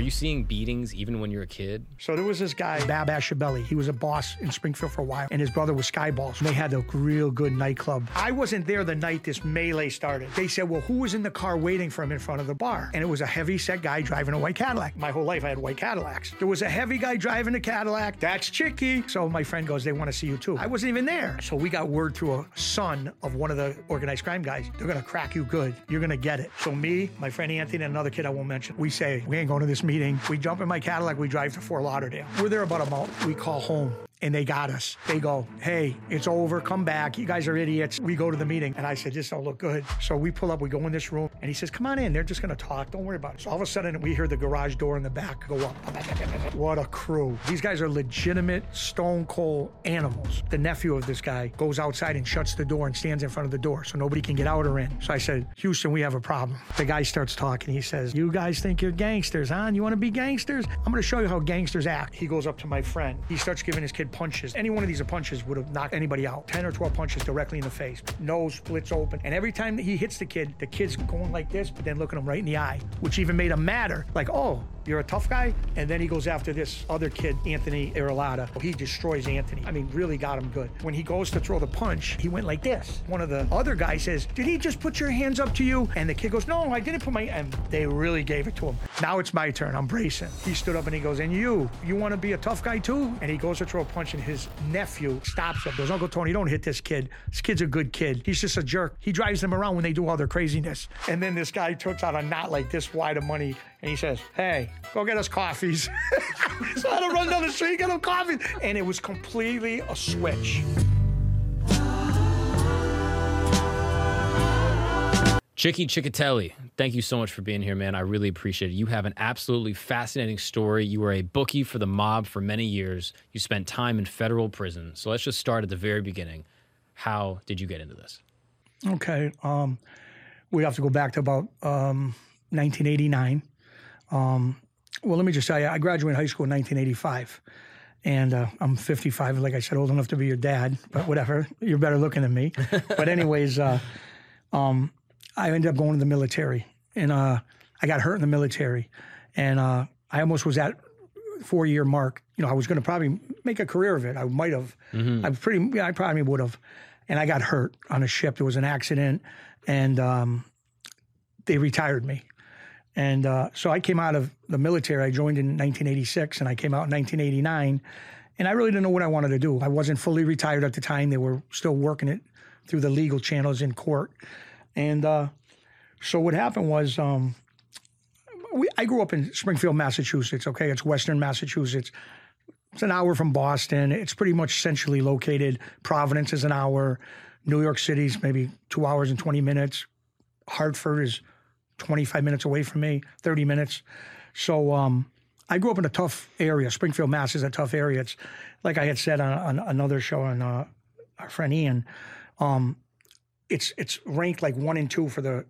Are you seeing beatings even when you're a kid? So there was this guy, Baba Scibelli. He was a boss in Springfield for a while, and his brother was Skyballs. They had a real good nightclub. I wasn't there the night this melee started. They said, well, who was in the car waiting for him in front of the bar? And it was a heavy set guy driving a white Cadillac. My whole life I had white Cadillacs. There was a heavy guy driving a Cadillac. That's Chicky. So my friend goes, they want to see you too. I wasn't even there. So we got word through a son of one of the organized crime guys. They're going to crack you good. You're going to get it. So me, my friend Anthony, and another kid I won't mention, we say, we ain't going to this meeting. We jump in my Cadillac. We drive to Fort Lauderdale. We're there about a month. We call home and they got us. They go, hey, it's over, come back. You guys are idiots. We go to the meeting. And I said, this don't look good. So we pull up, we go in this room, and he says, come on in. They're just going to talk. Don't worry about it. So all of a sudden, we hear the garage door in the back go up. What a crew. These guys are legitimate stone cold animals. The nephew of this guy goes outside and shuts the door and stands in front of the door so nobody can get out or in. So I said, Houston, we have a problem. The guy starts talking. He says, you guys think you're gangsters, huh? You want to be gangsters? I'm going to show you how gangsters act. He goes up to my friend. He starts giving his kid punches. Any one of these punches would have knocked anybody out. 10 or 12 punches directly in the face. Nose splits open. And every time that he hits the kid, the kid's going like this, but then looking him right in the eye, which even made him madder. Like, oh, you're a tough guy. And then he goes after this other kid, Anthony Irrelata. He destroys Anthony. I mean, really got him good. When he goes to throw the punch, he went like this. One of the other guys says, Did he just put your hands up to you? And the kid goes, No, I didn't put my and they really gave it to him. Now it's my turn. I'm bracing. He stood up and he goes, And you, you want to be a tough guy too? And he goes to throw a punch, and his nephew stops him. Goes, Uncle Tony, don't hit this kid. This kid's a good kid. He's just a jerk. He drives them around when they do all their craziness. And then this guy took out a knot like this wide of money and he says, Hey, go get us coffees. so I had to run down the street, get them coffee. And it was completely a switch. Chicky Cecchetelli, thank you so much for being here, man. I really appreciate it. You have an absolutely fascinating story. You were a bookie for the mob for many years. You spent time in federal prison. So let's just start at the very beginning. How did you get into this? Okay. Um, we have to go back to about um, 1989. Um, well, let me just tell you, I graduated high school in 1985. And uh, I'm 55, like I said, old enough to be your dad, but whatever. You're better looking than me. but, anyways, uh, um, I ended up going to the military. And uh, I got hurt in the military. And uh, I almost was at four year mark. You know, I was going to probably make a career of it. I might have. Mm-hmm. I pretty. I probably would have. And I got hurt on a ship. There was an accident, and um, they retired me. And uh, so I came out of the military. I joined in 1986, and I came out in 1989. And I really didn't know what I wanted to do. I wasn't fully retired at the time. They were still working it through the legal channels in court. And uh, so what happened was, um, we, I grew up in Springfield, Massachusetts. Okay, it's Western Massachusetts. It's an hour from Boston. It's pretty much centrally located. Providence is an hour. New York City's maybe two hours and 20 minutes. Hartford is 25 minutes away from me, 30 minutes. So um, I grew up in a tough area. Springfield, Mass is a tough area. It's like I had said on, on another show on uh, our friend Ian. Um, it's it's ranked like one and two for the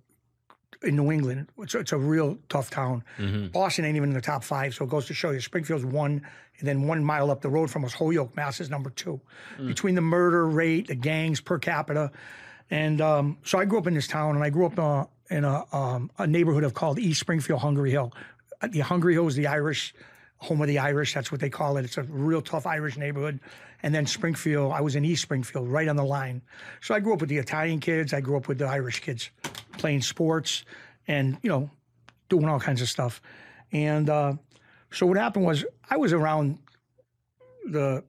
in New England. It's, it's a real tough town. Mm-hmm. Boston ain't even in the top five, so it goes to show you Springfield's one, and then one mile up the road from us, Holyoke, Mass is number two. Between the murder rate, the gangs per capita, and um, so I grew up in this town, and I grew up uh, in a, um, a neighborhood of called East Springfield, Hungry Hill. Uh, The Hungry Hill is the Irish home of the Irish. That's what they call it. It's a real tough Irish neighborhood. And then Springfield, I was in East Springfield, right on the line. So I grew up with the Italian kids. I grew up with the Irish kids, playing sports and you know, doing all kinds of stuff. And uh, so what happened was I was around the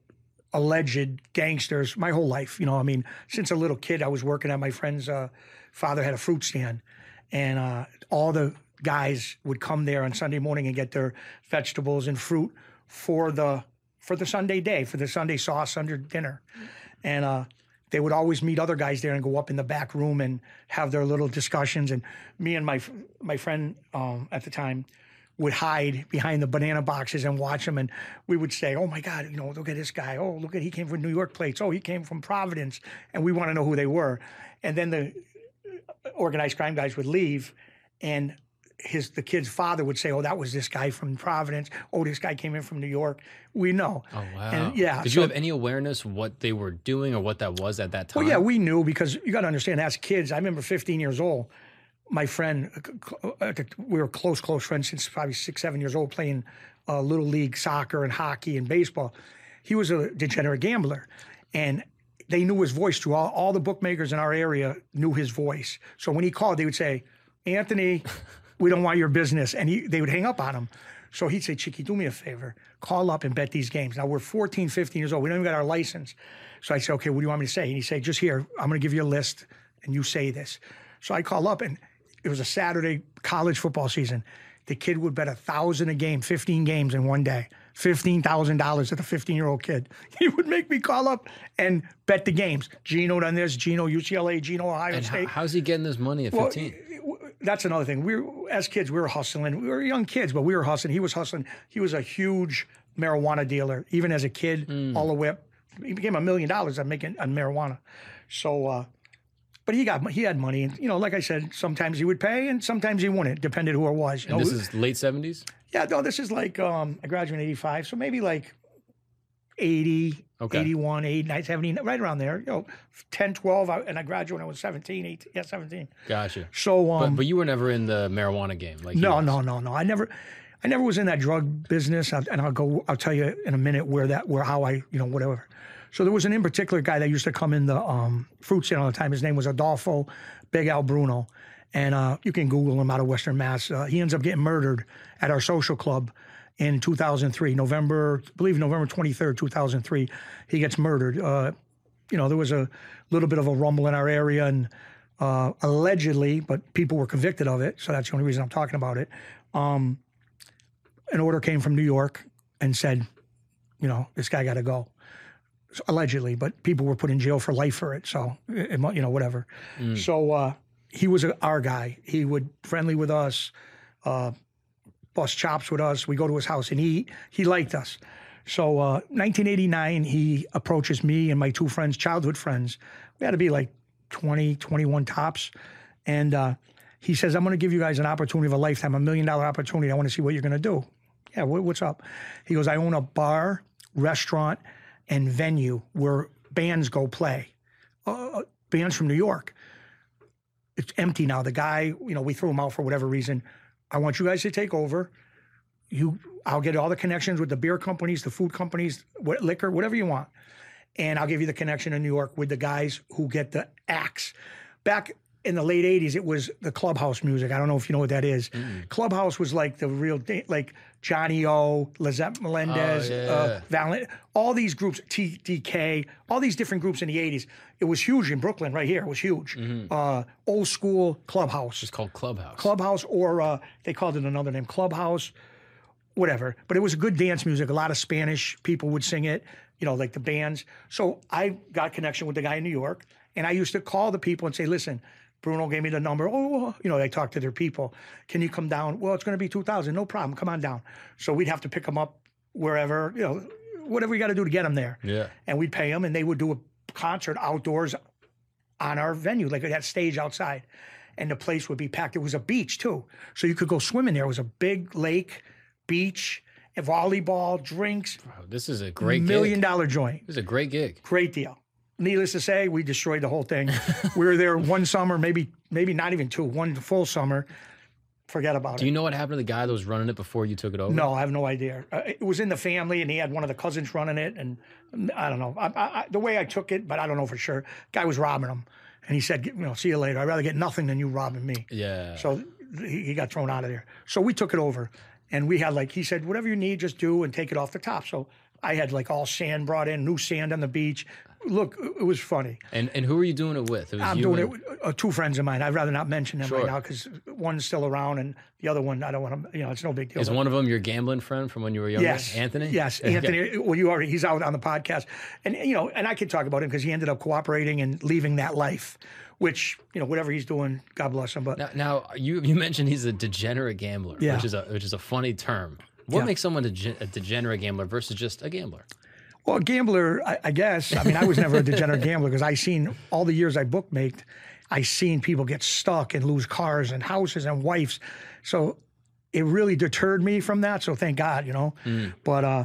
alleged gangsters my whole life. You know, I mean, since a little kid, I was working at my friend's uh, father had a fruit stand, and uh, all the guys would come there on Sunday morning and get their vegetables and fruit for the for the Sunday day for the Sunday sauce under dinner, and uh, they would always meet other guys there and go up in the back room and have their little discussions. And me and my my friend um, at the time would hide behind the banana boxes and watch them. And we would say, "Oh my God, you know, look at this guy. Oh, look at he came from New York plates. Oh, he came from Providence." And we want to know who they were. And then the organized crime guys would leave, and his the kid's father would say, "Oh, that was this guy from Providence. Oh, this guy came in from New York." We know. Oh wow! And, yeah. Did so- you have any awareness what they were doing or what that was at that time? Well, yeah, we knew because you got to understand, as kids, I remember 15 years old, my friend, uh, we were close, close friends since probably six, seven years old, playing uh, little league soccer and hockey and baseball. He was a degenerate gambler, and they knew his voice too. All, all the bookmakers in our area knew his voice. So when he called, they would say, "Anthony, we don't want your business," and he, they would hang up on him. So he'd say, Chicky, do me a favor. Call up and bet these games. Now we're 14, 15 years old. We don't even got our license. So I said, okay, what do you want me to say? And he said, just here, I'm going to give you a list and you say this. So I call up and it was a Saturday college football season. The kid would bet a thousand a game, 15 games in one day, $15,000 at a 15 year old kid. He would make me call up and bet the games. Gino done this, Gino UCLA, Gino Ohio And State. how, how's he getting this money at 15? that's another thing. We were, as kids, we were hustling. We were young kids, but we were hustling. He was hustling. He was a huge marijuana dealer, even as a kid, all the way up. He became a million dollars on making on marijuana. So, uh, but he got he had money, and you know, like I said, sometimes he would pay, and sometimes he wouldn't, depended who it was. You know, and this is late 70s? Yeah, no, this is like um, I graduated in '85, so maybe like 80, Okay. 81, 89, 70, right around there. You know, 10, 12, I- and I graduated when I was 17, 18, yeah, 17. Gotcha. So, um, But, but you were never in the marijuana game. like no, no, no, no. I never, I never was in that drug business, and I'll go. I'll tell you in a minute where that, where how I, you know, whatever. So there was an in particular guy that used to come in the um, fruit stand all the time. His name was Adolfo Big Al Bruno, and uh, you can Google him out of Western Mass. Uh, he ends up getting murdered at our social club in 2003, November, I believe November 23rd, 2003. He gets murdered. Uh, you know, there was a little bit of a rumble in our area, and uh, allegedly, but people were convicted of it. So that's the only reason I'm talking about it. Um, an order came from New York and said, you know, this guy got to go. Allegedly, but people were put in jail for life for it. So, it, might- you know, whatever. So uh, he was our guy. He would friendly with us, uh, bust chops with us. We go to his house, and he he liked us. So, uh, 1989, he approaches me and my two friends, childhood friends. We had to be like 20, 21 tops. And uh, he says, I'm going to give you guys an opportunity of a lifetime, a million dollar opportunity. I want to see what you're going to do. Yeah, what, what's up? He goes, I own a bar, restaurant, and venue where bands go play. Uh, bands from New York. It's empty now. The guy, you know, we threw him out for whatever reason. I want you guys to take over. You, I'll get all the connections with the beer companies, the food companies, what, liquor, whatever you want, and I'll give you the connection in New York with the guys who get the acts. Back in the late '80s, it was the clubhouse music. I don't know if you know what that is. Clubhouse was like the real, like Johnny O, Lisette Melendez, Oh, yeah. uh, Valent, all these groups, TDK, all these different groups in the '80s. It was huge in Brooklyn, right here. It was huge. Uh, old school clubhouse It's called Clubhouse. clubhouse or uh, they called it another name clubhouse whatever but it was good dance music a lot of spanish people would sing it you know like the bands so i got connection with the guy in new york and i used to call the people and say listen bruno gave me the number oh, oh, oh you know they talk to their people can you come down well it's going to be 2000 no problem come on down so we'd have to pick them up wherever you know whatever we got to do to get them there Yeah. and we'd pay them and they would do a concert outdoors on our venue, like that stage outside. And the place would be packed. It was a beach too. So you could go swimming there. It was a big lake, beach, and volleyball, drinks, Wow, this is a great million gig. dollar joint. This is a great gig. Great deal. Needless to say, we destroyed the whole thing. we were there one summer, maybe maybe not even two, one full summer. Forget about it. Do it. you know what happened to the guy that was running it before you took it over? No, I have no idea. Uh, it was in the family, and he had one of the cousins running it, and mm, I don't know. I, I, I, the way I took it, but I don't know for sure. Guy was robbing him, and he said, "You know, see you later. I'd rather get nothing than you robbing me." Yeah. So he, he got thrown out of there. So we took it over, and we had like he said, whatever you need, just do and take it off the top. So I had like all sand brought in, new sand on the beach. Look, it was funny. and and who were you doing it with? It was I'm doing it with uh, two friends of mine. I'd rather not mention them Sure. right now because one's still around, and the other one I don't want to. You know, it's no big deal. Is one of them your gambling friend from when you were younger? Yes, Anthony. Yes, Anthony. Well, you already he's out on the podcast, and you know, and I could talk about him because he ended up cooperating and leaving that life, which you know, whatever he's doing, God bless him. But Now, now you you mentioned he's a degenerate gambler, Yeah. which is a which is a funny term. What Yeah. makes someone dege- a degenerate gambler versus just a gambler? Well, a gambler, I, I guess. I mean, I was never a degenerate gambler because I seen all the years I bookmaked, I seen people get stuck and lose cars and houses and wives, so it really deterred me from that. So thank God, you know. Mm. But uh,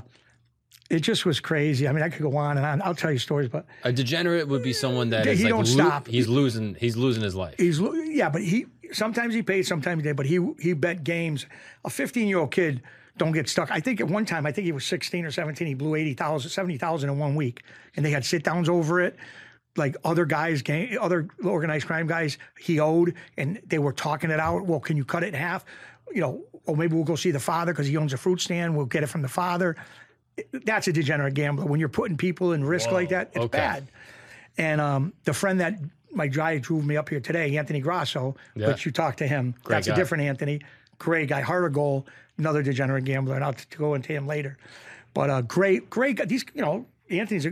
it just was crazy. I mean, I could go on and on. I'll tell you stories, but A degenerate would be someone that he like don't lo- stop. he's losing he's losing his life. he's yeah, but he sometimes he paid, sometimes he did, but he he bet games. A 15 year old kid don't get stuck. I think at one time, I think he was 16 or 17, he blew 80,000, 70,000 in one week, and they had sit downs over it. Like other guys, gang, other organized crime guys, he owed, and they were talking it out. Well, can you cut it in half? You know, or maybe we'll go see the father because he owns a fruit stand. We'll get it from the father. That's a degenerate gambler. When you're putting people in risk Whoa, like that, it's okay. bad. And um, the friend that my guy drove me up here today, Anthony Grasso, Yeah. which you talked to him. Great That's guy. a different Anthony. Great guy. Of goal, another degenerate gambler, and I'll t- go into him later. But uh, great, great guy. These, you know, Anthony's a,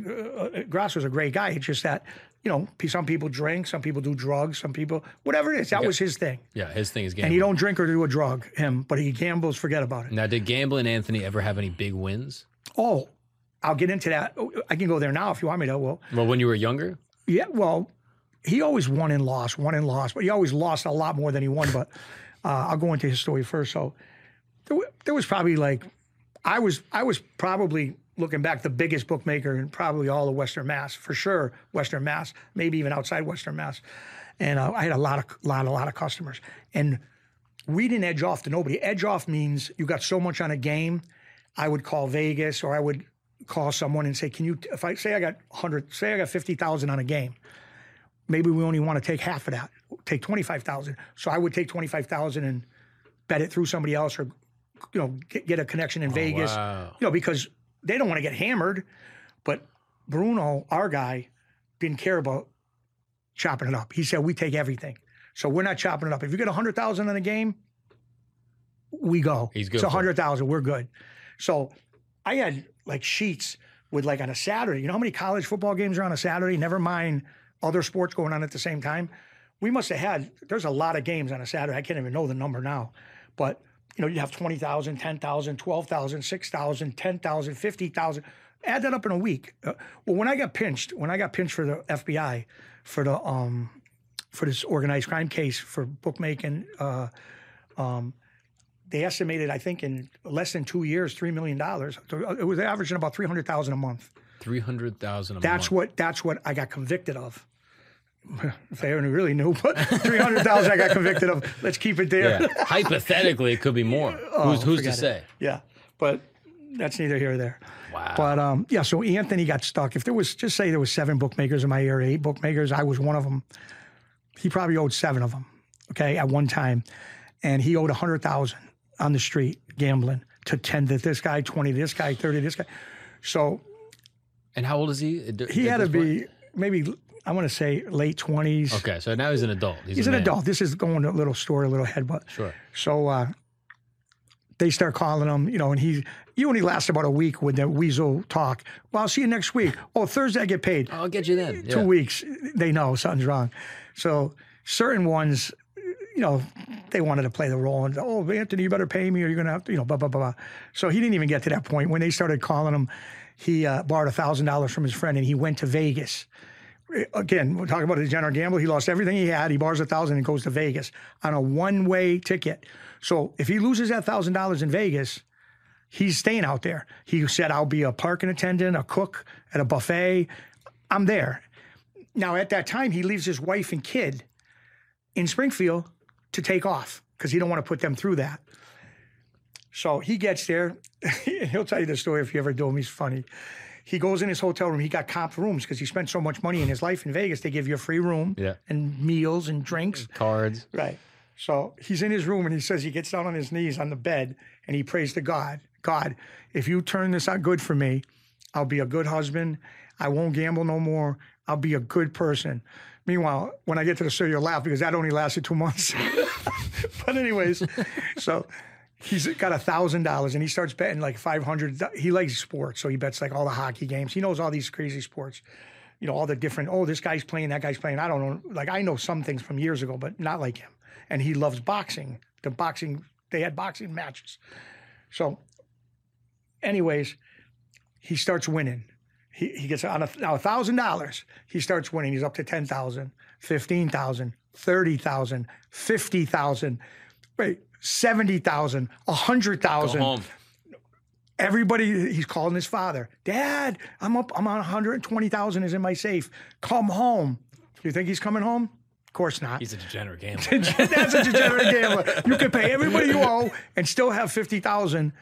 uh, Grasso's a great guy. It's just that, you know, some people drink, some people do drugs, some people, whatever it is. That was his thing. Yeah, his thing is gambling. And he don't drink or do a drug, him, but he gambles. Forget about it. now, did Gambling Anthony ever have any big wins? Oh, I'll get into that. I can go there now if you want me to. Well, Well, when you were younger? Yeah, well, he always won and lost, won and lost, but he always lost a lot more than he won. But uh, I'll go into his story first. So there, there was probably like, I was I was probably looking back the biggest bookmaker in probably all of Western Mass for sure, Western Mass, maybe even outside Western Mass, and uh, I had a lot of lot a lot of customers, and we didn't edge off to nobody. Edge off means you got so much on a game. I would call Vegas or I would call someone and say, "Can you?" If I say I got hundred, say I got fifty thousand on a game, maybe we only want to take half of that, take twenty five thousand. So I would take twenty five thousand and bet it through somebody else, or you know, get, get a connection in oh, Vegas. wow. You know, because they don't want to get hammered. But Bruno, our guy, didn't care about chopping it up. He said, "We take everything." So we're not chopping it up. If you get a hundred thousand in a game, we go. He's good It's a hundred thousand. We're good. So I had like sheets with like on a Saturday. You know how many college football games are on a Saturday? Never mind other sports going on at the same time. We must have had. There's a lot of games on a Saturday. I can't even know the number now, but you know you have 20,000, 10,000, 12,000, 6,000, 10,000, 50,000. Add that up in a week. Uh, well, when I got pinched, when I got pinched for the FBI for the um for this organized crime case for bookmaking, uh, um, they estimated, I think, in less than two years, three million dollars. It was averaging about three hundred thousand a month. 300000 a month. That's month. what that's what I got convicted of. If they only really knew, but three hundred thousand I got convicted of. Let's keep it there. Yeah. Hypothetically, it could be more. who's who's to Oh, it. say? Yeah, but that's neither here or there. Wow. But um, yeah, so Anthony got stuck. If there was, just say there was seven bookmakers in my area, eight bookmakers, I was one of them. He probably owed seven of them, okay, at one time, and he owed a hundred thousand on the street gambling to ten to this guy, twenty to this guy, thirty to this guy. So and how old is he? he had to be maybe I want to say late twenties. Okay, so now he's an adult. He's, He's an man. adult. This is going a little story, a little ahead, but Sure. so uh, they start calling him, you know, and he you only last about a week with the weasel talk. Well, I'll see you next week. Oh, Thursday I get paid. I'll get you then. Two Yeah. weeks, they know something's wrong. So certain ones, you know, they wanted to play the role and oh, Anthony, you better pay me or you're gonna have to, you know, blah blah blah. blah. So he didn't even get to that point. When they started calling him, he uh, borrowed a thousand dollars from his friend and he went to Vegas again, we're talking about a general gambler. He lost everything he had. He borrows a thousand and goes to Vegas on a one way ticket. So if he loses that thousand dollars in Vegas, he's staying out there. He said, I'll be a parking attendant, a cook at a buffet. I'm there. Now, at that time, he leaves his wife and kid in Springfield to take off because he don't want to put them through that. So he gets there. He'll tell you the story if you ever do him. He's funny. He goes in his hotel room. He got comp rooms because he spent so much money in his life in Vegas. They give you a free room Yeah. and meals and drinks. Cards. Right. So he's in his room and he says he gets down on his knees on the bed and he prays to God. God, if you turn this out good for me, I'll be a good husband. I won't gamble no more. I'll be a good person. Meanwhile, when I get to the you'll laugh because that only lasted two months. but anyways, so he's got a thousand dollars and he starts betting like five hundred. He likes sports, so he bets like all the hockey games. He knows all these crazy sports. You know all the different. Oh, this guy's playing, that guy's playing. I don't know. Like I know some things from years ago, but not like him. And he loves boxing. The boxing they had boxing matches. So, anyways, he starts winning. He, he gets on a thousand dollars. He starts winning. He's up to 10,000, 15,000, 30,000, 50,000, wait, 70,000, Go 100,000. home. Everybody, he's calling his father. Dad, I'm up, I'm on 120,000 is in my safe. Come home. You think he's coming home? Of course not. He's a degenerate gambler. That's a degenerate gambler. You can pay everybody you owe and still have fifty thousand.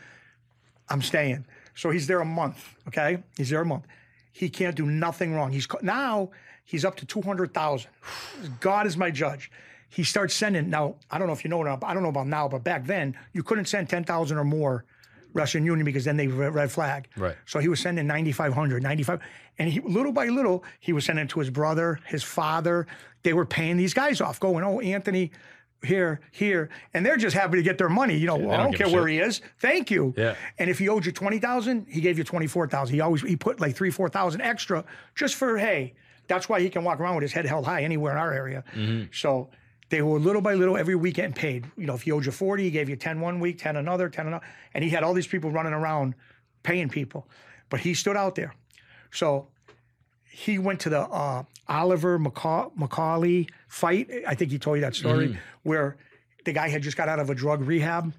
I'm staying. So he's there a month. Okay, he's there a month. He can't do nothing wrong. He's now he's up to two hundred thousand. God is my judge. He starts sending now. I don't know if you know now. I don't know about now, but back then you couldn't send ten thousand or more Western Union because then they red flag. Right. So he was sending 9,500, 95. And he, little by little, he was sending to his brother, his father. They were paying these guys off, going, oh, Anthony, here, here. And they're just happy to get their money. You know, well, I don't care where he is. Thank you. Yeah. And if he owed you 20,000, he gave you 24,000. He always, he put like three, 4,000 extra just for, hey, that's why he can walk around with his head held high anywhere in our area. Mm-hmm. So they were little by little every week getting paid. You know, if he owed you 40, he gave you 10 one week, 10 another, 10 another. And he had all these people running around paying people. But he stood out there. So he went to the uh, Oliver Macaulay fight. I think he told you that story Mm-hmm. where the guy had just got out of a drug rehab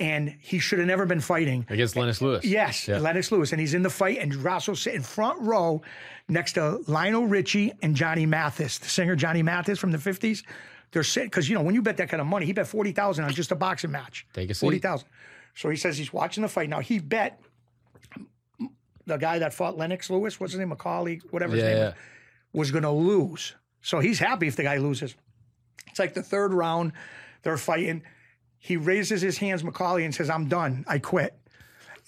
and he should have never been fighting. Against Lennox Lewis. Yes, Yeah. Lennox Lewis, and he's in the fight, and Grasso's sitting front row next to Lionel Richie and Johnny Mathis, the singer Johnny Mathis from the fifties. They're sitting because you know when you bet that kind of money, he bet forty thousand on just a boxing match. Take a seat. Forty thousand. So he says he's watching the fight now. He bet the guy that fought Lennox Lewis, what's his name, Macaulay, whatever his Yeah, name yeah. is, was going to lose. So he's happy if the guy loses. It's like the third round, they're fighting. He raises his hands, Macaulay, and says, "I'm done. I quit."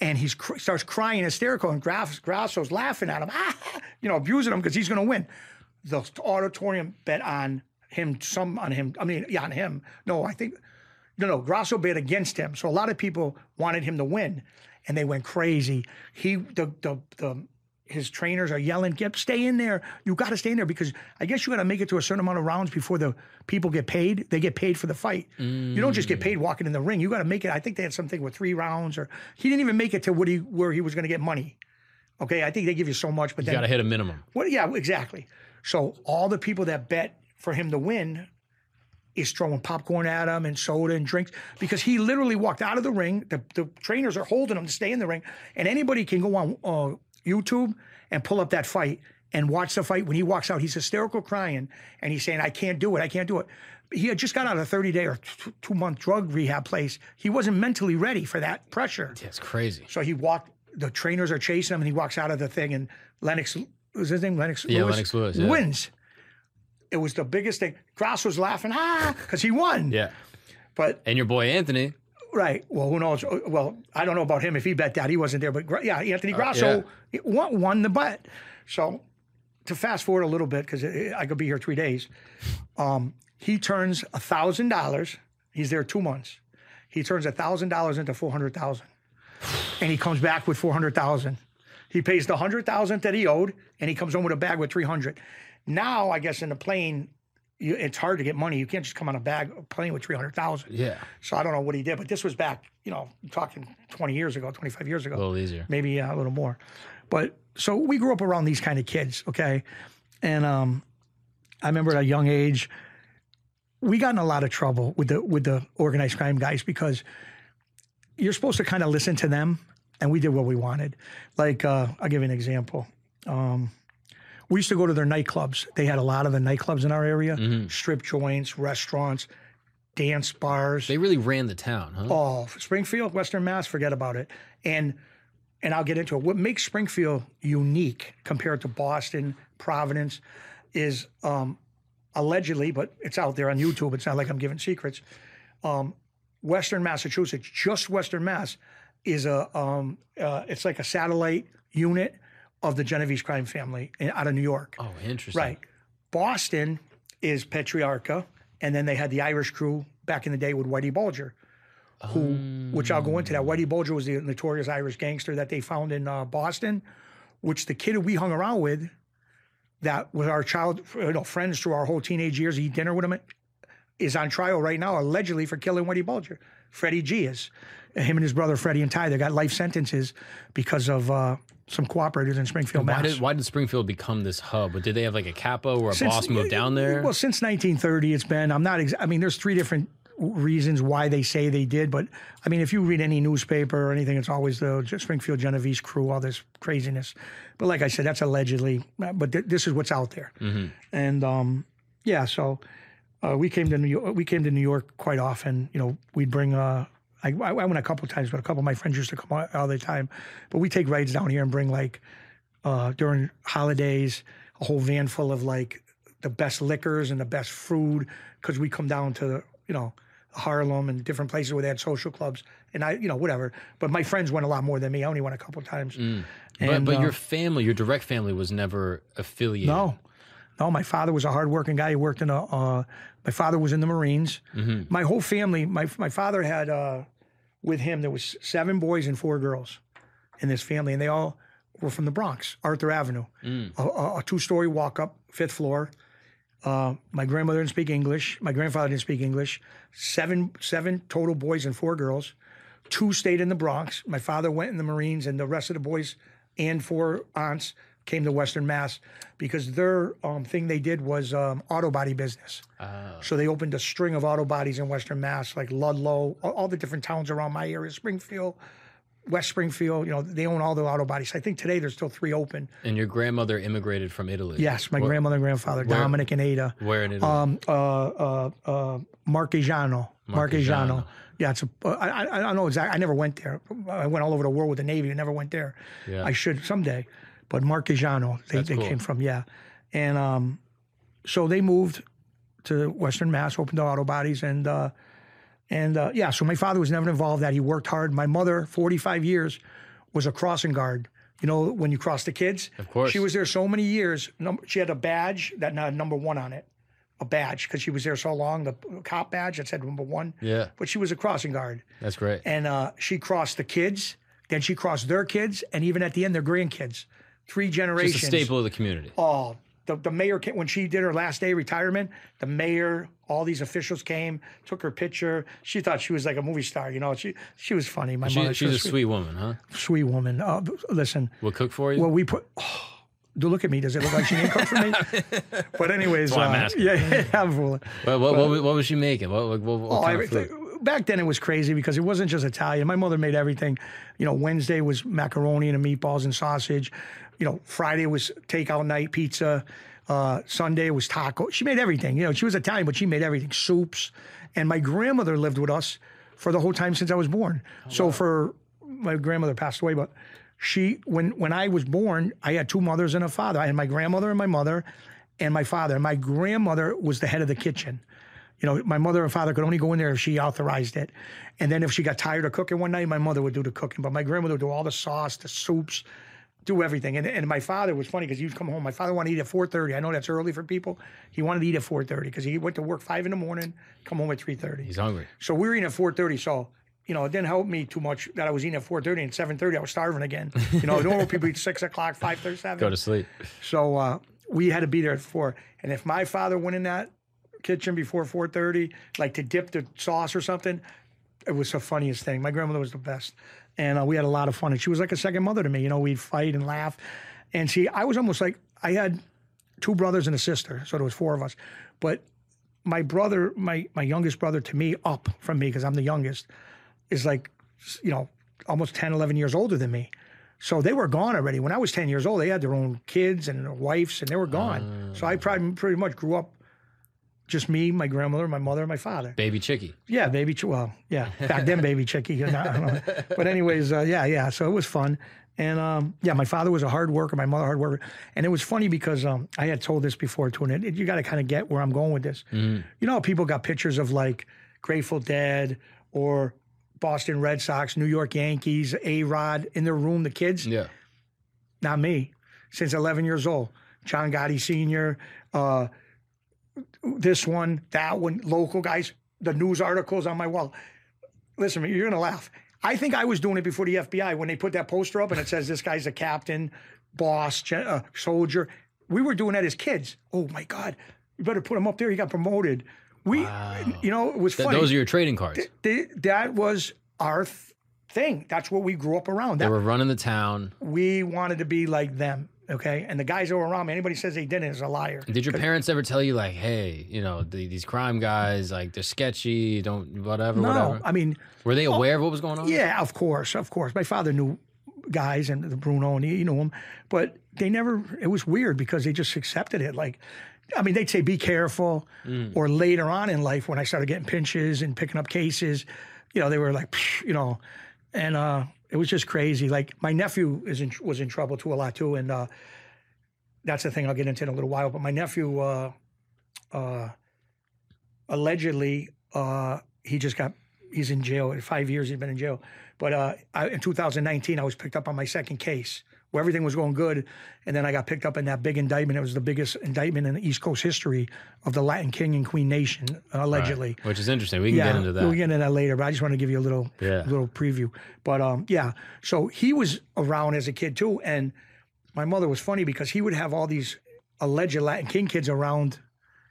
And he cr- starts crying hysterical, and Graff- Grasso's laughing at him, ah, you know, abusing him because he's going to win. The auditorium bet on him, some on him. I mean, yeah, on him. No, I think no, no. Grasso bet against him, so a lot of people wanted him to win, and they went crazy. He, the, the, the, his trainers are yelling, "Get stay in there! You got to stay in there because I guess you got to make it to a certain amount of rounds before the people get paid. They get paid for the fight. You don't just get paid walking in the ring. You got to make it. I think they had something with three rounds, or he didn't even make it to what he where he was going to get money. Okay, I think they give you so much, but You got to hit a minimum. well, yeah, exactly. So all the people that bet for him to win is throwing popcorn at him and soda and drinks because he literally walked out of the ring. The, the trainers are holding him to stay in the ring, and anybody can go on uh, YouTube and pull up that fight and watch the fight. When he walks out, he's hysterical crying and he's saying, "I can't do it. I can't do it." He had just got out of a 30 day or two month drug rehab place. He wasn't mentally ready for that pressure. That's crazy. So he walked. The trainers are chasing him, and he walks out of the thing. And Lennox was his name. Lennox. Yeah, Lewis, Lennox Lewis, yeah. wins. It was the biggest thing. Grasso was laughing, ah, because he won. Yeah. But And your boy Anthony. right, well, who knows? Well, I don't know about him if he bet that he wasn't there, but yeah, Anthony Grasso won, won the bet. So to fast forward a little bit because I could be here three days. Um, he turns a thousand dollars. He's there two months. He turns a thousand dollars into four hundred thousand, and he comes back with four hundred thousand. He pays the hundred thousand that he owed, and he comes home with a bag with three hundred. Now, I guess in the plane, you, it's hard to get money. You can't just come on a bag a plane with three hundred thousand. Yeah. So I don't know what he did, but this was back, you know, talking twenty years ago, twenty five years ago A little easier. maybe uh, a little more. But so we grew up around these kind of kids, okay? And um, I remember at a young age, we got in a lot of trouble with the with the organized crime guys because you're supposed to kind of listen to them, and we did what we wanted. Like uh, I'll give you an example. Um, we used to go to their nightclubs. They had a lot of the nightclubs in our area, strip joints, restaurants, dance bars. They really ran the town, huh? Oh, Springfield, Western Mass, forget about it. And and I'll get into it. What makes Springfield unique compared to Boston, Providence, is um, allegedly, but it's out there on YouTube. It's not like I'm giving secrets. Um, Western Massachusetts, just Western Mass, is a um, uh, it's like a satellite unit of the Genovese crime family in, out of New York. Oh, interesting. Right. Boston is Patriarca, and then they had the Irish crew back in the day with Whitey Bulger, who, which I'll go into that. Whitey Bulger was the notorious Irish gangster that they found in uh, Boston, which the kid we hung around with, that was our child, you know, friends through our whole teenage years, eat dinner with him, is on trial right now, allegedly for killing Whitey Bulger. Freddie Geas. Him and his brother Freddie and Ty, they got life sentences because of uh, some cooperators in Springfield, Why Mass. did why did Springfield become this hub? Did they have like a capo or a boss move down there? Well, since 1930, it's been. I'm not. Ex- I mean, there's three different reasons why they say they did, but I mean, if you read any newspaper or anything, it's always the Springfield Genovese crew, all this craziness. But like I said, that's allegedly. But th- this is what's out there, Mm-hmm. and um, yeah. So uh, we came to New York. We came to New York quite often. You know, we'd bring. Uh, I, I went a couple times, but a couple of my friends used to come all, all the time. But we take rides down here and bring like uh, during holidays a whole van full of like the best liquors and the best food because we come down to you know Harlem and different places where they had social clubs and I you know whatever. But my friends went a lot more than me. I only went a couple times. Mm. But, And, but uh, your family, your direct family, was never affiliated. No, no. My father was a hardworking guy. He worked in a. Uh, my father was in the Marines. My whole family. My my father had uh, with him there was seven boys and four girls in this family, and they all were from the Bronx, Arthur Avenue, a, a, a two story walk up, fifth floor. Uh, my grandmother didn't speak English. My grandfather didn't speak English. Seven seven total boys and four girls. Two stayed in the Bronx. My father went in the Marines, and the rest of the boys and four aunts came to Western Mass because their um, thing they did was um, auto body business. So they opened a string of auto bodies in Western Mass, like Ludlow, all, all the different towns around my area, Springfield, West Springfield. You know, they own all the auto bodies. I think today there's still three open. And your grandmother immigrated from Italy. Yes, my Where- grandmother and grandfather, Dominic and Ada. Where in Italy? Um, uh, uh, uh, Marchegiano. Marchegiano. Yeah, it's a. Uh, I, I I don't know exactly. I never went there. I went all over the world with the Navy. I never went there. Yeah. I should someday. But they, That's they cool. came from. Yeah, and um, so they moved to Western Mass, opened the auto bodies, and uh, and uh, yeah. So my father was never involved. in That he worked hard. My mother, forty five years, was a crossing guard. You know when you cross the kids. Of course. She was there so many years. She had a badge that had number one on it, a badge because she was there so long. The cop badge that said number one. Yeah. But she was a crossing guard, That's great. and uh, she crossed the kids. Then she crossed their kids, and even at the end, their grandkids. Three generations. Just a staple of the community. Oh, the, the mayor came, when she did her last day of retirement. The mayor, all these officials came, took her picture. She thought she was like a movie star. You know, she she was funny. My She, mother, she's a was sweet woman, huh? sweet woman. Uh, listen, Will cook for you? well, we put. Oh, do look at me. Does it look like she didn't cook for me? but anyways, why I'm uh, asking. yeah, yeah, I'm fooling. what, what, what, what was she making? What, what, what, what Oh, kind of food? Back then it was crazy because it wasn't just Italian. My mother made everything. You know, Wednesday was macaroni and meatballs and sausage. You know, Friday was takeout night pizza. Uh, Sunday was taco. She made everything. You know, she was Italian, but she made everything. Soups. And my grandmother lived with us for the whole time since I was born. so for my grandmother passed away, but she when when I was born, I had two mothers and a father. I had my grandmother and my mother, and my father. My grandmother was the head of the kitchen. You know, my mother and father could only go in there if she authorized it. And then if she got tired of cooking one night, my mother would do the cooking. But my grandmother would do all the sauce, the soups, do everything. And, and my father was funny because he'd come home. My father wanted to eat at 4.30. I know that's early for people. He wanted to eat at 4.30 because he went to work 5 in the morning, come home at 3.30. He's hungry. So we were eating at 4.30. So, you know, it didn't help me too much that I was eating at 4.30 and 7.30 I was starving again. You know, normal people eat 6 o'clock, 5.37. Go to sleep. So uh, we had to be there at four. And if my father went in that kitchen before four thirty, like to dip the sauce or something, it was the funniest thing. My grandmother was the best, and uh, we had a lot of fun. And she was like a second mother to me. You know, we'd fight and laugh. And see, I was almost like I had two brothers and a sister, so there was four of us. But my brother, my my youngest brother to me, up from me because I'm the youngest, is like, you know, almost 10, 11 years older than me. So they were gone already. When I was 10 years old, they had their own kids and their wives, and they were gone. So I probably pretty much grew up just me, my grandmother, my mother, and my father. Baby Chicky. Yeah, baby. Ch- Well, yeah, back then, baby chickie. you know, I don't know. But anyways, uh, yeah, yeah. So it was fun, and um, yeah, my father was a hard worker, my mother hard worker, and it was funny because um, I had told this before too, and it, you got to kind of get where I'm going with this. You know, how people got pictures of like Grateful Dead or Boston Red Sox, New York Yankees, A Rod in their room, the kids. Yeah. Not me. Since 11 years old, John Gotti Sr. Uh, this one, that one, local guys, the news articles on my wall. Listen, you're gonna laugh. I think I was doing it before the FBI when they put that poster up and it says this guy's a captain, boss, gen- uh, soldier. We were doing that as kids. Oh my God, you better put him up there. He got promoted. We, you know, it was Th- funny. those are your trading cards. They- that was our th- thing. That's what we grew up around. They That, were running the town. we wanted to be like them. Okay, and the guys that were around me, anybody says they didn't is a liar. Did your parents ever tell you like, hey, you know, the, these crime guys, like they're sketchy, don't whatever, No, whatever? I mean, Were they aware of what was going on? Yeah, of course, of course. My father knew guys and the Bruno and he knew him, but they never. It was weird because they just accepted it. Like I mean, they'd say be careful. Mm. Or later on in life, when I started getting pinches and picking up cases, you know, they were like, you know, and uh, it was just crazy. Like my nephew is in, was in trouble too a lot too, and uh, that's the thing I'll get into in a little while. But my nephew, uh, uh, allegedly, uh, he just got he's in jail. Five years he's been in jail. But uh, I, in 2019, I was picked up on my second case where everything was going good, and then I got picked up in that big indictment. It was the biggest indictment in the East Coast history of the Latin King and Queen Nation, allegedly. Right. Which is interesting. We can get into that. We'll get into that later, but I just want to give you a little Yeah. little preview. But um, yeah, so he was around as a kid too, and my mother was funny because he would have all these alleged Latin King kids around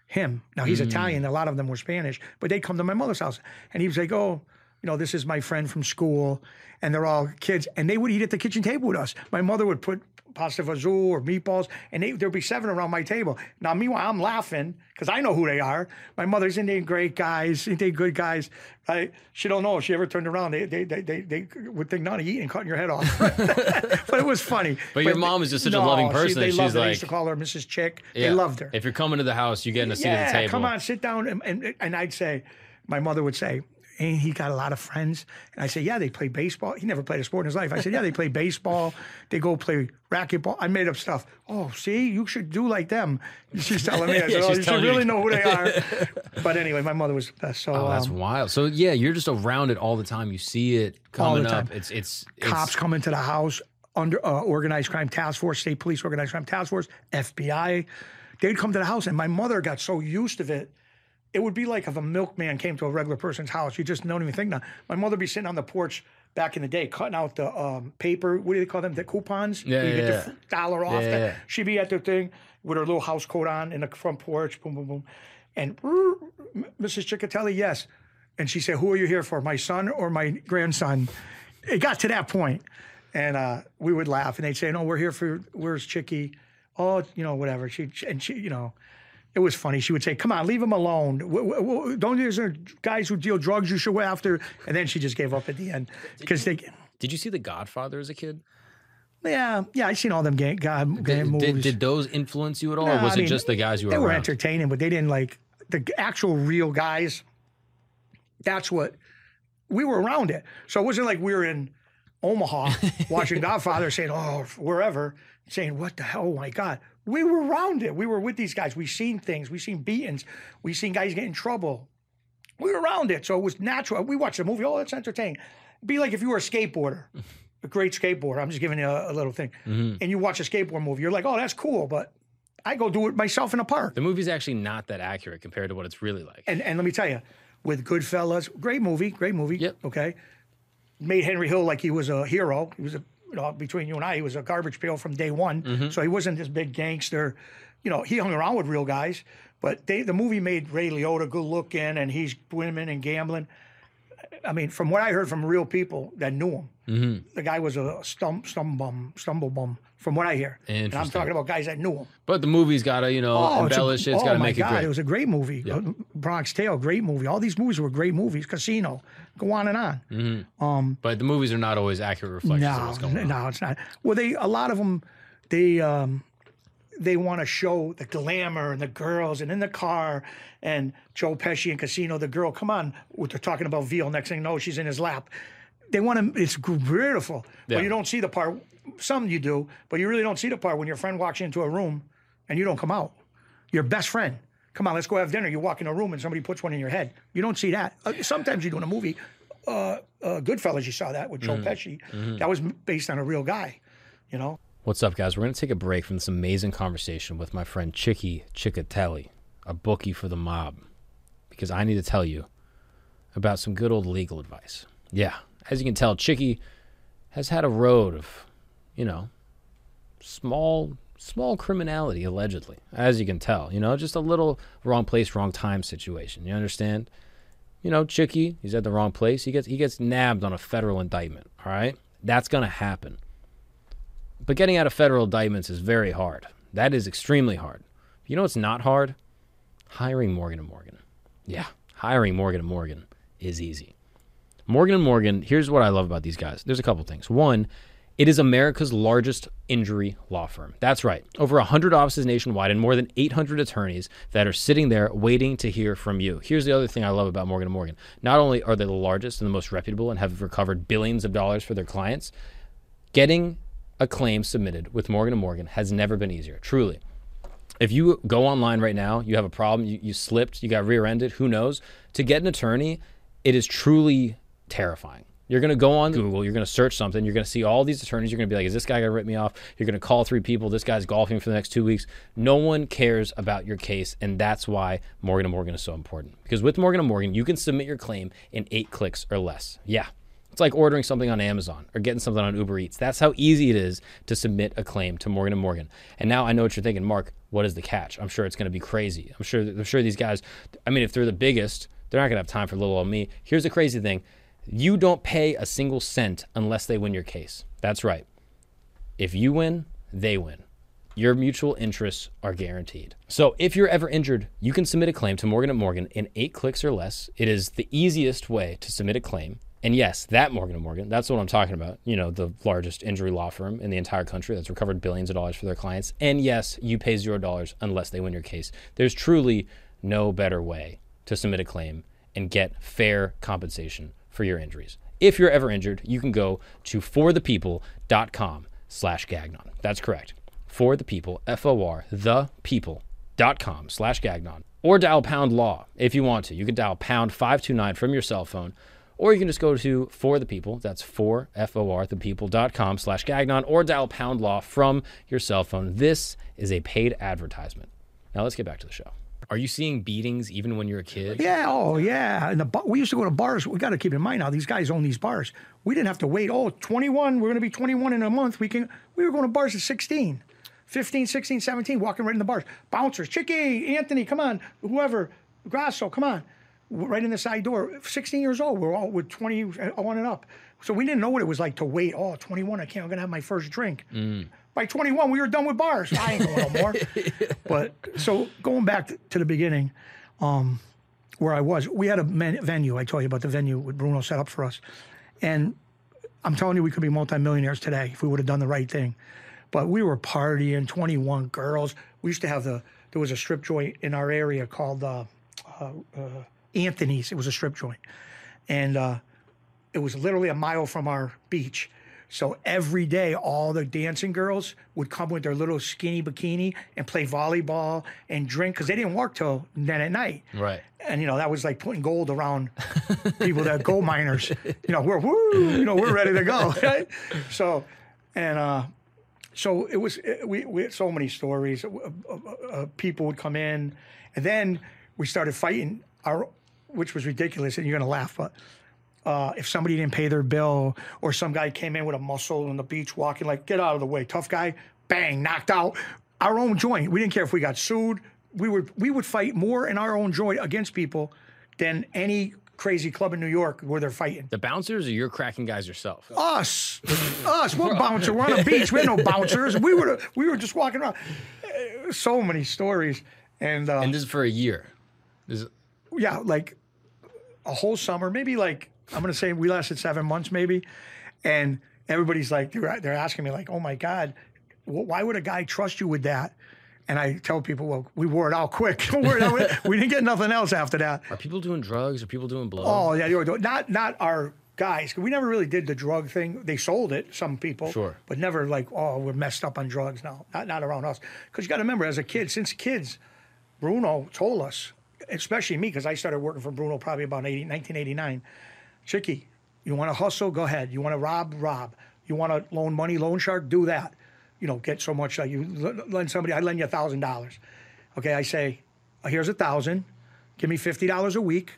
him. Now he's Italian, a lot of them were Spanish, but they'd come to my mother's house, and he was like, "Oh, you know, this is my friend from school," and they're all kids, and they would eat at the kitchen table with us. My mother would put pasta fazool or meatballs, and they, there'd be seven around my table. Now, meanwhile, I'm laughing because I know who they are. My mother's in they great guys, ain't they good guys? Right? She don't know if she ever turned around. They they they they, they would think of eating, cutting your head off. but it was funny. But your mom is just such a no, loving she- person they that loved she's her. They used to call her Mrs. Chick. Yeah. They loved her. If you're coming to the house, you get in a seat at the table. come on, sit down. And, and, and I'd say, my mother would say, ain't he got a lot of friends? And I said, yeah, they play baseball. He never played a sport in his life. I said, yeah, they play baseball. They go play racquetball. I made up stuff. Oh, see, you should do like them. She's telling me. I said, Yeah, oh, you should telling you really know who they are. but anyway, my mother was the best. So Oh, that's um, wild. So yeah, you're just around it all the time. You see it coming up. It's it's, it's cops come into the house under uh, organized crime task force, state police organized crime task force, FBI. They'd come to the house, and my mother got so used to it. It would be like if a milkman came to a regular person's house. You just don't even think now. My mother would be sitting on the porch back in the day, cutting out the um, paper. What do they call them? The coupons. Yeah, you yeah, get the dollar off. Yeah, yeah. She'd be at the thing with her little house coat on in the front porch. Boom, boom, boom, and Mrs. Cecchetelli, yes. And she said, "Who are you here for? My son or my grandson?" It got to that point, and uh, we would laugh, and they'd say, "No, we're here for where's Chicky? Oh, you know, whatever." She and she, you know, it was funny. She would say, "Come on, leave him alone. W- w- w- Don't there's guys who deal drugs you should go after." And then she just gave up at the end because they, Did you see The Godfather as a kid? yeah, yeah, I seen all them gang, God, Did, movies. did those influence you at all, No, or was I it mean, just the guys you were They were around? entertaining, but they didn't like the actual real guys. That's what we were around it. So it wasn't like we were in Omaha watching Godfather saying, "Oh, wherever," saying, "What the hell? Oh my God!" We were around it. We were with these guys. We seen things. We seen beatings. We seen guys get in trouble. We were around it, so it was natural. We watched a movie. Oh, that's entertaining. It'd be like if you were a skateboarder, a great skateboarder. I'm just giving you a, a little thing, mm-hmm. and you watch a skateboard movie. You're like, "Oh, that's cool," but I go do it myself in a park. the movie's actually not that accurate compared to what it's really like. And and let me tell you, with Goodfellas, great movie, great movie. Yep. Okay. Made Henry Hill like he was a hero. He was a you know, between you and I, he was a garbage pail from day one. Mm-hmm. So he wasn't this big gangster. You know, he hung around with real guys. But they, the movie made Ray Liotta good looking, and he's women and gambling. I mean, from what I heard from real people that knew him, Mm-hmm. the guy was a stump, stumble bum, stumble bum. From what I hear, and I'm talking about guys that knew him. But the movie's got to, you know, Oh, embellish it. It's oh got to my make God, it great. It was a great movie. Uh, Bronx Tale, great movie. All these movies were great movies. Casino, go on and on. but the movies are not always accurate reflections of No, what's going on. no, it's not. Well, they a lot of them, they um, they want to show the glamour and the girls and in the car and Joe Pesci and Casino, the girl. Come on, they're talking about Veal. Next thing you know, she's in his lap. They want to. It's beautiful, Yeah. but you don't see the part. Some you do, but you really don't see the part when your friend walks into a room and you don't come out. Your best friend. Come on, let's go have dinner. You walk in a room and somebody puts one in your head. You don't see that. Uh, sometimes you do in a movie. Uh, uh, Goodfellas, you saw that with Joe Pesci. That was based on a real guy. You know. What's up, guys? We're going to take a break from this amazing conversation with my friend Chicky Cecchetelli, a bookie for the mob, because I need to tell you about some good old legal advice. Yeah, as you can tell, Chicky has had a road of, you know, small small criminality allegedly, as you can tell. You know, just a little wrong place, wrong time situation. You understand? You know, Chicky, he's at the wrong place. He gets he gets nabbed on a federal indictment. All right, that's going to happen. But getting out of federal indictments is very hard. That is extremely hard. You know what's not hard? Hiring Morgan and Morgan. Yeah, hiring Morgan and Morgan is easy. Morgan and Morgan, here's what I love about these guys. There's a couple things. One, It is America's largest injury law firm. That's right. Over 100 offices nationwide and more than 800 attorneys that are sitting there waiting to hear from you. Here's the other thing I love about Morgan & Morgan. Not only are they the largest and the most reputable and have recovered billions of dollars for their clients, getting a claim submitted with Morgan & Morgan has never been easier. Truly. If you go online right now, you have a problem, you, you slipped, you got rear-ended, who knows? To get an attorney, it is truly terrifying. You're going to go on Google, you're going to search something, you're going to see all these attorneys, you're going to be like, is this guy going to rip me off? You're going to call three people, this guy's golfing for the next two weeks. No one cares about your case, and that's why Morgan & Morgan is so important. Because with Morgan & Morgan, you can submit your claim in eight clicks or less. Yeah, it's like ordering something on Amazon or getting something on Uber Eats. That's how easy it is to submit a claim to Morgan & Morgan. And now I know what you're thinking, Mark, what is the catch? I'm sure it's going to be crazy. I'm sure I'm sure these guys, I mean, if they're the biggest, they're not going to have time for little old me. Here's the crazy thing. You don't pay a single cent unless they win your case. That's right. If you win, they win. Your mutual interests are guaranteed. So, if you're ever injured, you can submit a claim to Morgan & Morgan in 8 clicks or less. It is the easiest way to submit a claim. And yes, that Morgan & Morgan, that's what I'm talking about. You know, the largest injury law firm in the entire country that's recovered billions of dollars for their clients. And yes, you pay $0 unless they win your case. There's truly no better way to submit a claim and get fair compensation for your injuries. If you're ever injured, you can go to forthepeople.com slash gagnon. That's correct. For the people, F-O-R, the people.com slash gagnon. Or dial pound law if you want to. You can dial pound 529 from your cell phone. Or you can just go to For the People, that's for F-O-R, thepeople.com slash gagnon, or dial pound law from your cell phone. This is a paid advertisement. Now let's get back to the show. Are you seeing beatings even when you're a kid? Yeah, oh yeah. And the bar, we used to go to bars. We got to keep in mind now these guys own these bars. We didn't have to wait. Oh, 21, we're going to be 21 in a month. We can we were going to bars at 16. 15, 16, 17, walking right in the bars. Bouncers, Chicky, Anthony, come on, whoever, Grasso, come on. Right in the side door. 16 years old, we're all with 20 on and up. So we didn't know what it was like to wait. Oh, 21, I can't, I'm going to have my first drink. Mm. By 21, we were done with bars. I ain't going no more. but so going back to the beginning, um, where I was, we had a men- venue. I told you about the venue with Bruno set up for us. And I'm telling you, we could be multimillionaires today if we would have done the right thing. But we were partying, 21 girls. We used to have the, there was a strip joint in our area called uh, uh, uh, Anthony's. It was a strip joint. And uh, it was literally a mile from our beach. So every day, all the dancing girls would come with their little skinny bikini and play volleyball and drink because they didn't work till then at night. Right. And you know that was like putting gold around people that gold miners. You know we're woo, you know we're ready to go. Right? So, and uh, so it was we we had so many stories. Uh, uh, uh, people would come in, and then we started fighting our, which was ridiculous. And you're gonna laugh, but uh, if somebody didn't pay their bill or some guy came in with a muscle on the beach walking like get out of the way tough guy bang knocked out our own joint we didn't care if we got sued we would we would fight more in our own joint against people than any crazy club in New York where they're fighting. The bouncers or you're cracking guys yourself? Us, us. What bouncer? We're on a beach. We had no bouncers. We were we were just walking around. So many stories, and uh, and this is for a year. This is- yeah, like a whole summer, maybe like I'm gonna say we lasted seven months, maybe, and everybody's like they're they're asking me like, oh my god, why would a guy trust you with that? And I tell people, well, we wore it out quick. we didn't get nothing else after that. Are people doing drugs? Are people doing blow? Oh yeah, they were doing, not not our guys. We never really did the drug thing. They sold it, some people, sure, but never like, oh, we're messed up on drugs. now. not not around us. Because you got to remember, as a kid, since kids, Bruno told us, especially me, because I started working for Bruno probably about 80, 1989 Chicky, you want to hustle? Go ahead. You want to rob? Rob. You want to loan money? Loan shark? Do that. You know, get so much. Uh, you lend somebody. I lend you a thousand dollars. Okay, I say, here's a thousand. Give me fifty dollars a week.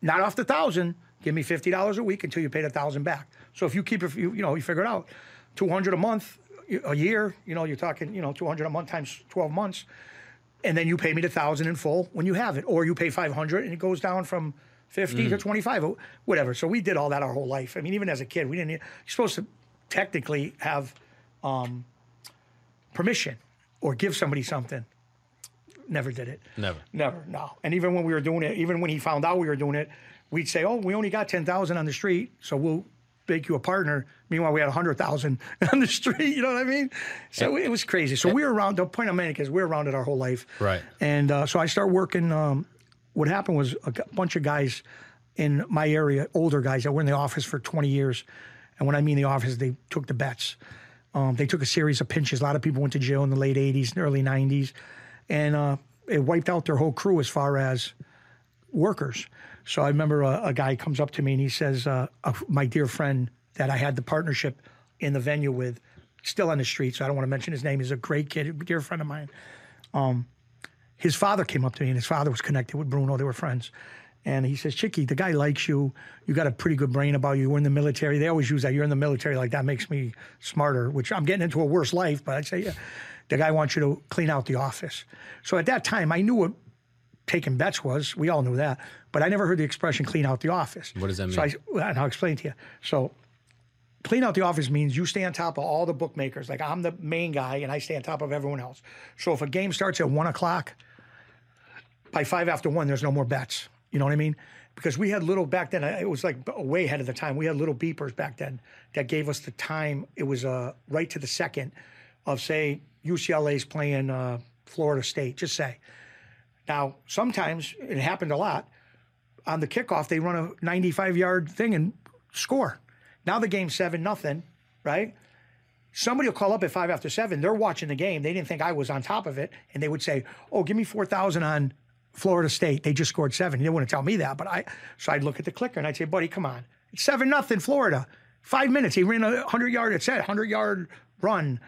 Not off the thousand. Give me fifty dollars a week until you pay the thousand back. So if you keep it, you, you know, you figure it out. Two hundred a month, a year. You know, you're talking, you know, two hundred a month times twelve months, and then you pay me the thousand in full when you have it, or you pay five hundred and it goes down from 50 mm. to 25, whatever. So we did all that our whole life. I mean, even as a kid, we didn't, you're supposed to technically have um, permission or give somebody something. Never did it. Never. Never, no. And even when we were doing it, even when he found out we were doing it, we'd say, oh, we only got 10,000 on the street, so we'll make you a partner. Meanwhile, we had a hundred thousand on the street. You know what I mean? So it was crazy. So we were around. The point I'm making is we were around it our whole life. Right. And uh, so I start working. Um, what happened was a bunch of guys in my area, older guys that were in the office for 20 years. And when I mean the office, they took the bets. Um, they took a series of pinches. A lot of people went to jail in the late 80s and early 90s. And uh, it wiped out their whole crew as far as workers. So I remember a, a guy comes up to me and he says, uh, uh, "My dear friend that I had the partnership in the venue with, still on the street. So I don't want to mention his name. He's a great kid, a dear friend of mine. Um, his father came up to me, and his father was connected with Bruno. They were friends." And he says, Chicky, the guy likes you. You got a pretty good brain about you. You're in the military. They always use that. You're in the military. Like, that makes me smarter, which I'm getting into a worse life. But I'd say, yeah, the guy wants you to clean out the office. So at that time, I knew what taking bets was. We all knew that. But I never heard the expression clean out the office. What does that So I, mean? and I'll explain to you. So clean out the office means you stay on top of all the bookmakers. Like I'm the main guy and I stay on top of everyone else. So if a game starts at one o'clock, by five after one, there's no more bets. You know what I mean? Because we had little back then. It was like way ahead of the time. We had little beepers back then that gave us the time. It was uh, right to the second of say UCLA's playing uh, Florida State. Just say. Now sometimes it happened a lot. On the kickoff, they run a 95 yard thing and score. Now the game's seven nothing, right? Somebody will call up at five after seven. They're watching the game. They didn't think I was on top of it, and they would say, "Oh, give me four thousand on Florida State. They just scored seven. You wouldn't want to tell me that, but I. So I'd look at the clicker and I'd say, "Buddy, come on, it's seven nothing Florida. Five minutes. He ran a hundred yard. It said hundred yard run.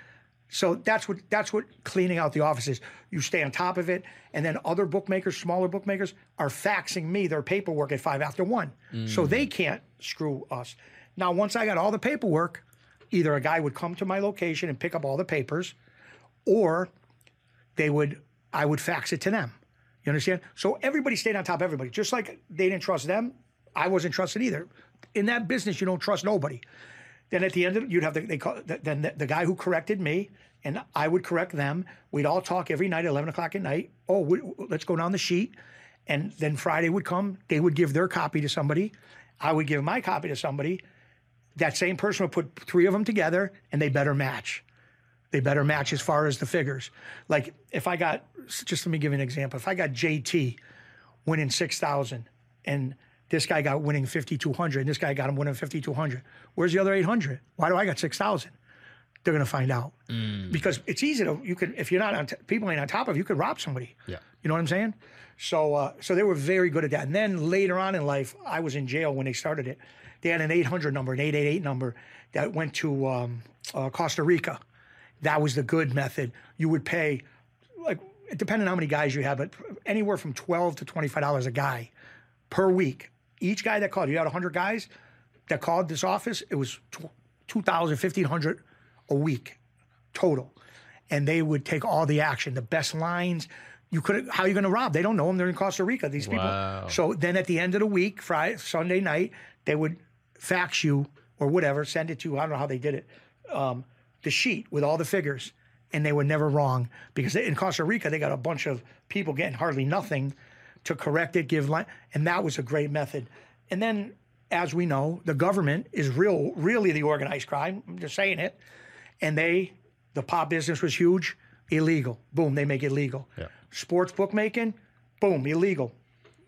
So that's what that's what cleaning out the office is. You stay on top of it, and then other bookmakers, smaller bookmakers, are faxing me their paperwork at five after one, so mm. they can't screw us. Now, once I got all the paperwork, either a guy would come to my location and pick up all the papers, or they would I would fax it to them. You understand? So everybody stayed on top of everybody. Just like they didn't trust them, I wasn't trusted either. In that business, you don't trust nobody. Then at the end of it, you'd have the, they call, then the, the guy who corrected me and I would correct them. We'd all talk every night at 11 o'clock at night. Oh, we, let's go down the sheet. And then Friday would come. They would give their copy to somebody. I would give my copy to somebody. That same person would put three of them together and they better match they better match as far as the figures. Like if I got, just let me give you an example. If I got JT winning 6,000 and this guy got winning 5,200 and this guy got him winning 5,200, where's the other 800? Why do I got 6,000? They're going to find out because it's easy to, you can, if you're not on, t- people ain't on top of you, could rob somebody. Yeah. You know what I'm saying? So, uh, so they were very good at that. And then later on in life, I was in jail when they started it. They had an 800 number, an 888 number that went to um, uh, Costa Rica. That was the good method. You would pay, like, depending on how many guys you have, but anywhere from 12 to $25 a guy per week. Each guy that called, you had 100 guys that called this office, it was tw- 2,000, 1,500 a week total. And they would take all the action, the best lines. You could how are you going to rob? They don't know them. They're in Costa Rica. These people. So then at the end of the week, Friday, Sunday night, they would fax you or whatever, send it to you. I don't know how they did it. Um, the sheet with all the figures, and they were never wrong because in Costa Rica they got a bunch of people getting hardly nothing to correct it, give line, and that was a great method. And then, as we know, the government is real, really the organized crime. I'm just saying it, and they, the pop business was huge, illegal. Boom, they make it legal. Yeah. Sports bookmaking, boom, illegal.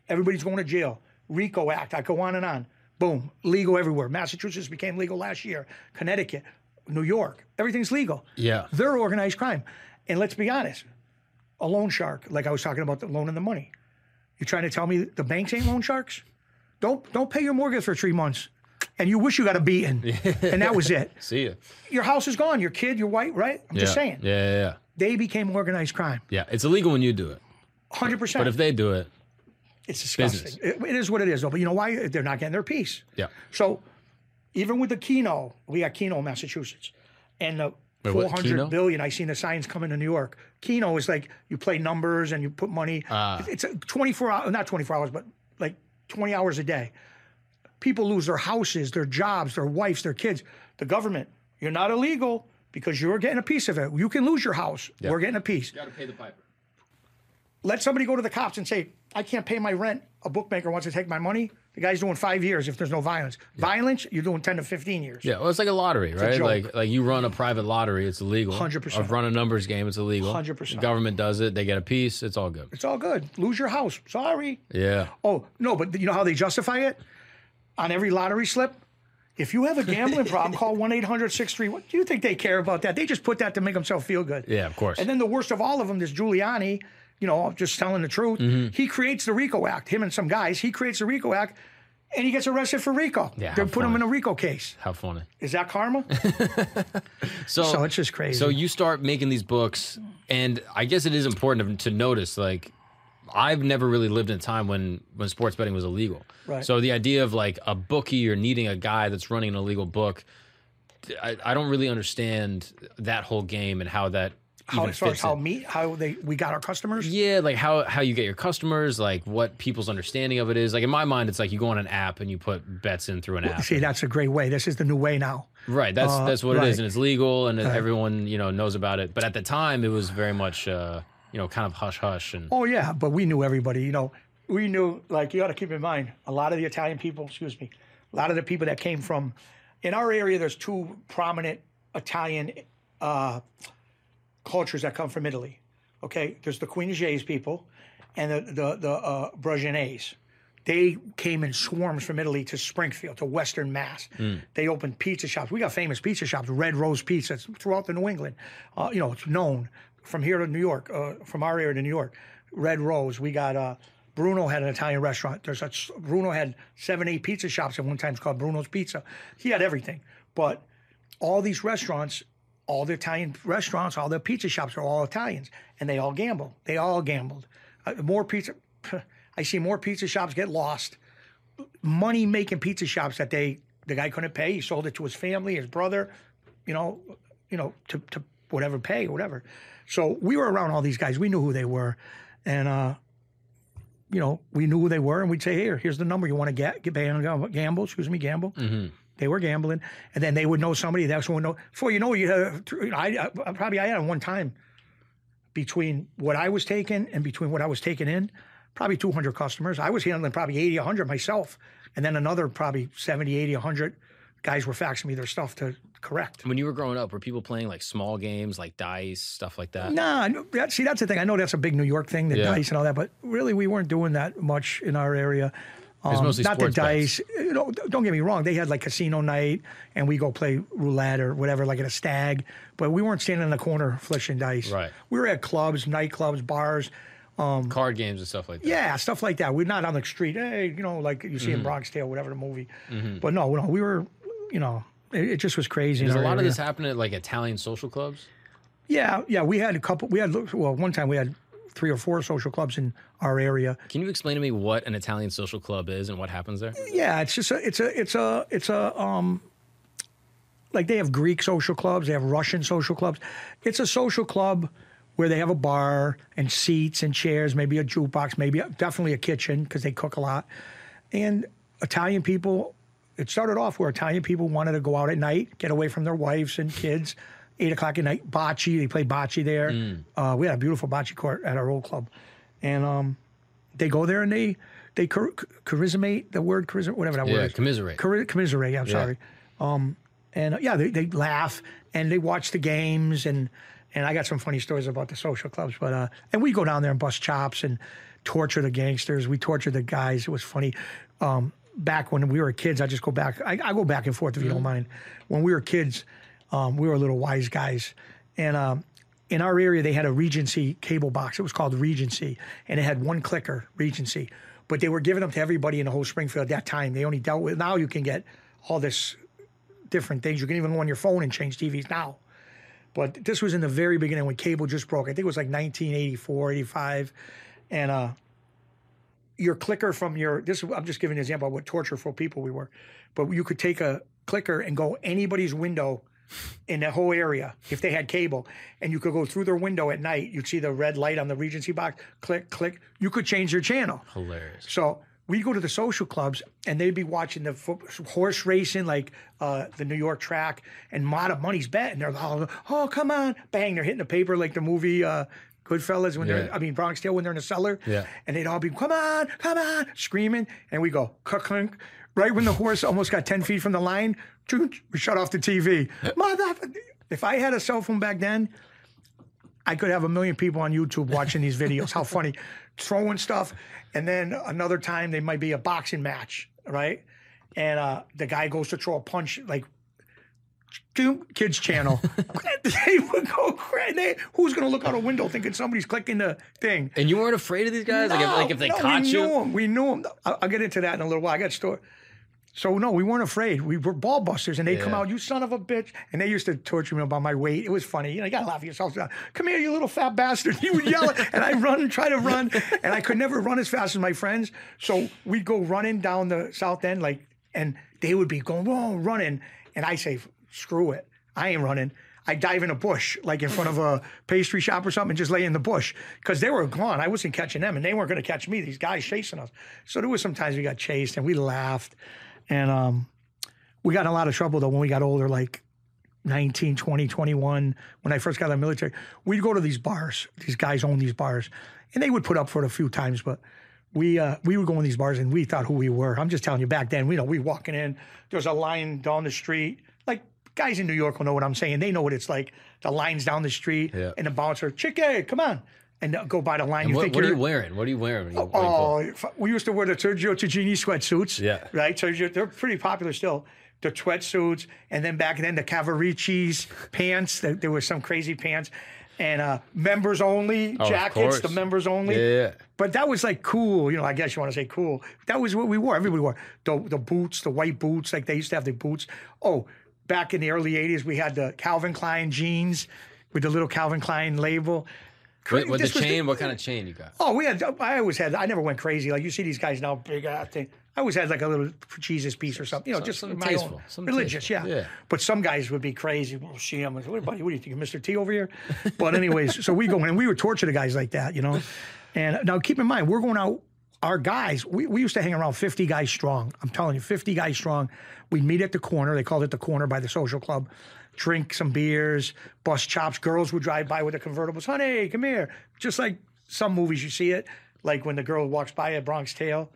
Everybody's going to jail. RICO Act, I go on and on. Boom, legal everywhere. Massachusetts became legal last year. Connecticut, New York, everything's legal. Yeah. They're organized crime. And let's be honest, a loan shark, like I was talking about the loan and the money. You're trying to tell me the banks ain't loan sharks? Don't don't pay your mortgage for three months. And you wish you got a beating. and that was it. See ya. Your house is gone. Your kid, your wife, right? I'm Yeah. just saying. Yeah, yeah, yeah. They became organized crime. Yeah, it's illegal when you do it, 100%. but if they do it, It's disgusting. It, it is what it is, though. But you know why? They're not getting their piece. yeah. So even with the Keno, we got Keno, Massachusetts, and the Wait, what, four hundred Keno? billion. I seen the signs coming to New York. Keno is like you play numbers and you put money. Ah. It's twenty four hours, not twenty four hours, but like twenty hours a day. People lose their houses, their jobs, their wives, their kids. The government, you're not illegal because you're getting a piece of it. You can lose your house. We're getting a piece You got to pay the piper. let somebody go to the cops and say, I can't pay my rent a bookmaker wants to take my money, the guy's doing five years if there's no violence. Violence, you're doing 10 to 15 years. Yeah, well, it's like a lottery, right? joke. Like like you run a private lottery, it's illegal. 100%. Or run a numbers game, it's illegal. 100%. The government does it, they get a piece, it's all good. It's all good. Lose your house. Sorry. Yeah. Oh, no, but you know how they justify it? On every lottery slip? If you have a gambling problem, call 1 800 63. What do you think they care about that? They just put that to make themselves feel good. Yeah, of course. And then the worst of all of them, this Giuliani, you know, just telling the truth, Mm-hmm. he creates the RICO Act, him and some guys, he creates the RICO Act and he gets arrested for RICO. Yeah, they put him in a RICO case. How funny. Is that karma? So, so it's just crazy. So you start making these books, and I guess it is important to, to notice. Like, I've never really lived in a time when when sports betting was illegal. Right. So the idea of like a bookie or needing a guy that's running an illegal book, I, I don't really understand that whole game and how that how, as far as how in. me, how they we got our customers. Yeah, like how how you get your customers, like what people's understanding of it is. Like in my mind, it's like you go on an app and you put bets in through an app. See, that's a great way. This is the new way now. Right. That's Uh, that's what it right. is, and it's legal, and everyone you know knows about it. But at the time, it was very much uh, you know kind of hush hush and Oh yeah, but we knew everybody. You know, we knew. Like you got to keep in mind, a lot of the Italian people. Excuse me, a lot of the people that came from, in our area. There's two prominent Italian uh, cultures that come from Italy. Okay, there's the Jays people, and the the the uh, Brugianese. They came in swarms from Italy to Springfield, to Western Mass. They opened pizza shops. We got famous pizza shops, Red Rose Pizzas, throughout the New England. Uh, you know, it's known from here to New York, uh, from our area to New York. Red Rose. We got uh, Bruno had an Italian restaurant. There's a Bruno had seven, eight pizza shops at one time. It's called Bruno's Pizza. He had everything, but all these restaurants, all the Italian restaurants, all the pizza shops are all Italians, and they all gamble. They all gambled. Uh, more pizza. I see more pizza shops get lost. Money making pizza shops that they the guy couldn't pay. He sold it to his family, his brother, you know, you know, to, to whatever pay whatever. So we were around all these guys. We knew who they were, and uh, you know, we knew who they were, and we'd say, "Here, here's the number you want to get. Get gamble. Excuse me, gamble." They were gambling, and then they would know somebody. That's would know. Before you know, you had, I, I probably I had one time between what I was taking and between what I was taking in, probably 200 customers. I was handling probably 80, 100 myself, and then another probably 70, 80, 100 guys were faxing me their stuff to correct. when you were growing up, were people playing like small games like dice, stuff like that? Nah, that, see, that's the thing. I know that's a big New York thing, the Yeah. dice and all that, but really, we weren't doing that much in our area. Um, mostly not the dice. You know, don't get me wrong. They had like casino night, and we go play roulette or whatever, like at a stag. But we weren't standing in the corner flishing dice. Right. We were at clubs, nightclubs, bars. Card games and stuff like that. Yeah, stuff like that. We're not on the street. Hey, you know, like you see Mm-hmm. in Bronx Tale, whatever the movie. But no, no, we were. You know, it, it just was crazy. Does a lot of this happen at like Italian social clubs? Yeah, yeah. We had a couple. We had well, one time we had three or four social clubs in our area. Can you explain to me what an Italian social club is and what happens there? Yeah, it's just a, it's a, it's a, it's a, um, like they have Greek social clubs, they have Russian social clubs. It's a social club where they have a bar and seats and chairs, maybe a jukebox, maybe a, definitely a kitchen because they cook a lot. And Italian people, it started off where Italian people wanted to go out at night, get away from their wives and kids. Eight o'clock at night, bocce. They play bocce there. Uh, we had a beautiful bocce court at our old club, and um, they go there and they they char- charismate the word charisma whatever that Yeah, word is. commiserate. Commiserate. Yeah, I'm sorry. Um, and uh, yeah, they, they laugh and they watch the games and and I got some funny stories about the social clubs, but uh, and we go down there and bust chops and torture the gangsters. We torture the guys. It was funny. Um, back when we were kids, I just go back. I, I go back and forth if you don't mind. When we were kids, um, we were little wise guys, and um, in our area they had a Regency cable box. It was called Regency, and it had one clicker, Regency. But they were giving them to everybody in the whole Springfield at that time. They only dealt with. Now you can get all this different things. You can even go on your phone and change TVs now. But this was in the very beginning when cable just broke. I think it was like 1984, 85. And uh, your clicker from your, this I'm just giving an example of what tortureful people we were. But you could take a clicker and go anybody's window in the whole area if they had cable. And you could go through their window at night. You'd see the red light on the Regency box, click, click. You could change your channel. Hilarious. So we'd go to the social clubs and they'd be watching the fo- horse racing, like uh, the New York track, and Mata Money's bet. And they're all, oh, come on, bang, they're hitting the paper like the movie, uh, Goodfellas when they're, I mean Bronx Tale when they're in the cellar. Yeah. And they'd all be, come on, come on, screaming, and we go, clunk. Right when the horse almost got ten feet from the line, we shut off the TV. Mother, if I had a cell phone back then, I could have a million people on YouTube watching these videos. How funny, throwing stuff, and then another time they might be a boxing match, right? And uh, the guy goes to throw a punch, like kids channel. they would go crazy. Who's gonna look out a window thinking somebody's clicking the thing? And you weren't afraid of these guys? like, if, like if they no, caught we you? Knew them. We knew them. I'll, I'll get into that in a little while. I got a story. So no, we weren't afraid. We were ball busters, and they would come out, you son of a bitch, and they used to torture me about my weight. It was funny. You know, you gotta laugh at yourself. Come here, you little fat bastard. He would yell, and I run and try to run, and I could never run as fast as my friends. So we'd go running down the south end, like, and they would be going, whoa, running, and I say, screw it, I ain't running. I dive in a bush, like in front of a pastry shop or something, and just lay in the bush because they were gone. I wasn't catching them, and they weren't going to catch me. These guys chasing us. So there was sometimes we got chased, and we laughed, and um, we got in a lot of trouble though when we got older, like 19, 20, 21. When I first got out of the military, we'd go to these bars. These guys own these bars, and they would put up for it a few times, but. We uh, we would go in these bars and we thought who we were. I'm just telling you, back then, we know we walking in. There's a line down the street. Like guys in New York will know what I'm saying. They know what it's like. The lines down the street Yeah. and the bouncer, chicken, come on, and go by the line. And you what, think what are you wearing? What are you wearing? When you, Oh, we used to wear the Sergio Tacchini sweatsuits. Yeah. Right? Sergio, they're pretty popular still. The sweatsuits, and then back then the Cavaricci's pants. There, there were some crazy pants, and uh, members only Oh, jackets. The members only. Yeah, yeah, yeah. But that was like cool, you know. I guess you want to say cool. That was what we wore. Everybody wore the the boots, the white boots, like they used to have the boots. Oh, back in the early '80s, we had the Calvin Klein jeans with the little Calvin Klein label. With, with the chain, what kind of chain you got? Oh, we had. I always had. I never went crazy. Like you see these guys now, big ass thing. I always had like a little Jesus piece or something. You know, just something my tasteful, own religious. tasteful. Yeah. Yeah. But some guys would be crazy. We'll see them. What, buddy, what do you think, Mr. T over here? But anyways, so we go in and we would torture the guys like that, you know. And now keep in mind, we're going out. Our guys, we, we used to hang around 50 guys strong. I'm telling you, 50 guys strong. We'd meet at the corner. They called it the corner by the social club. Drink some beers, bust chops. Girls would drive by with the convertibles. Honey, come here. Just like some movies you see it, like when the girl walks by at Bronx Tale,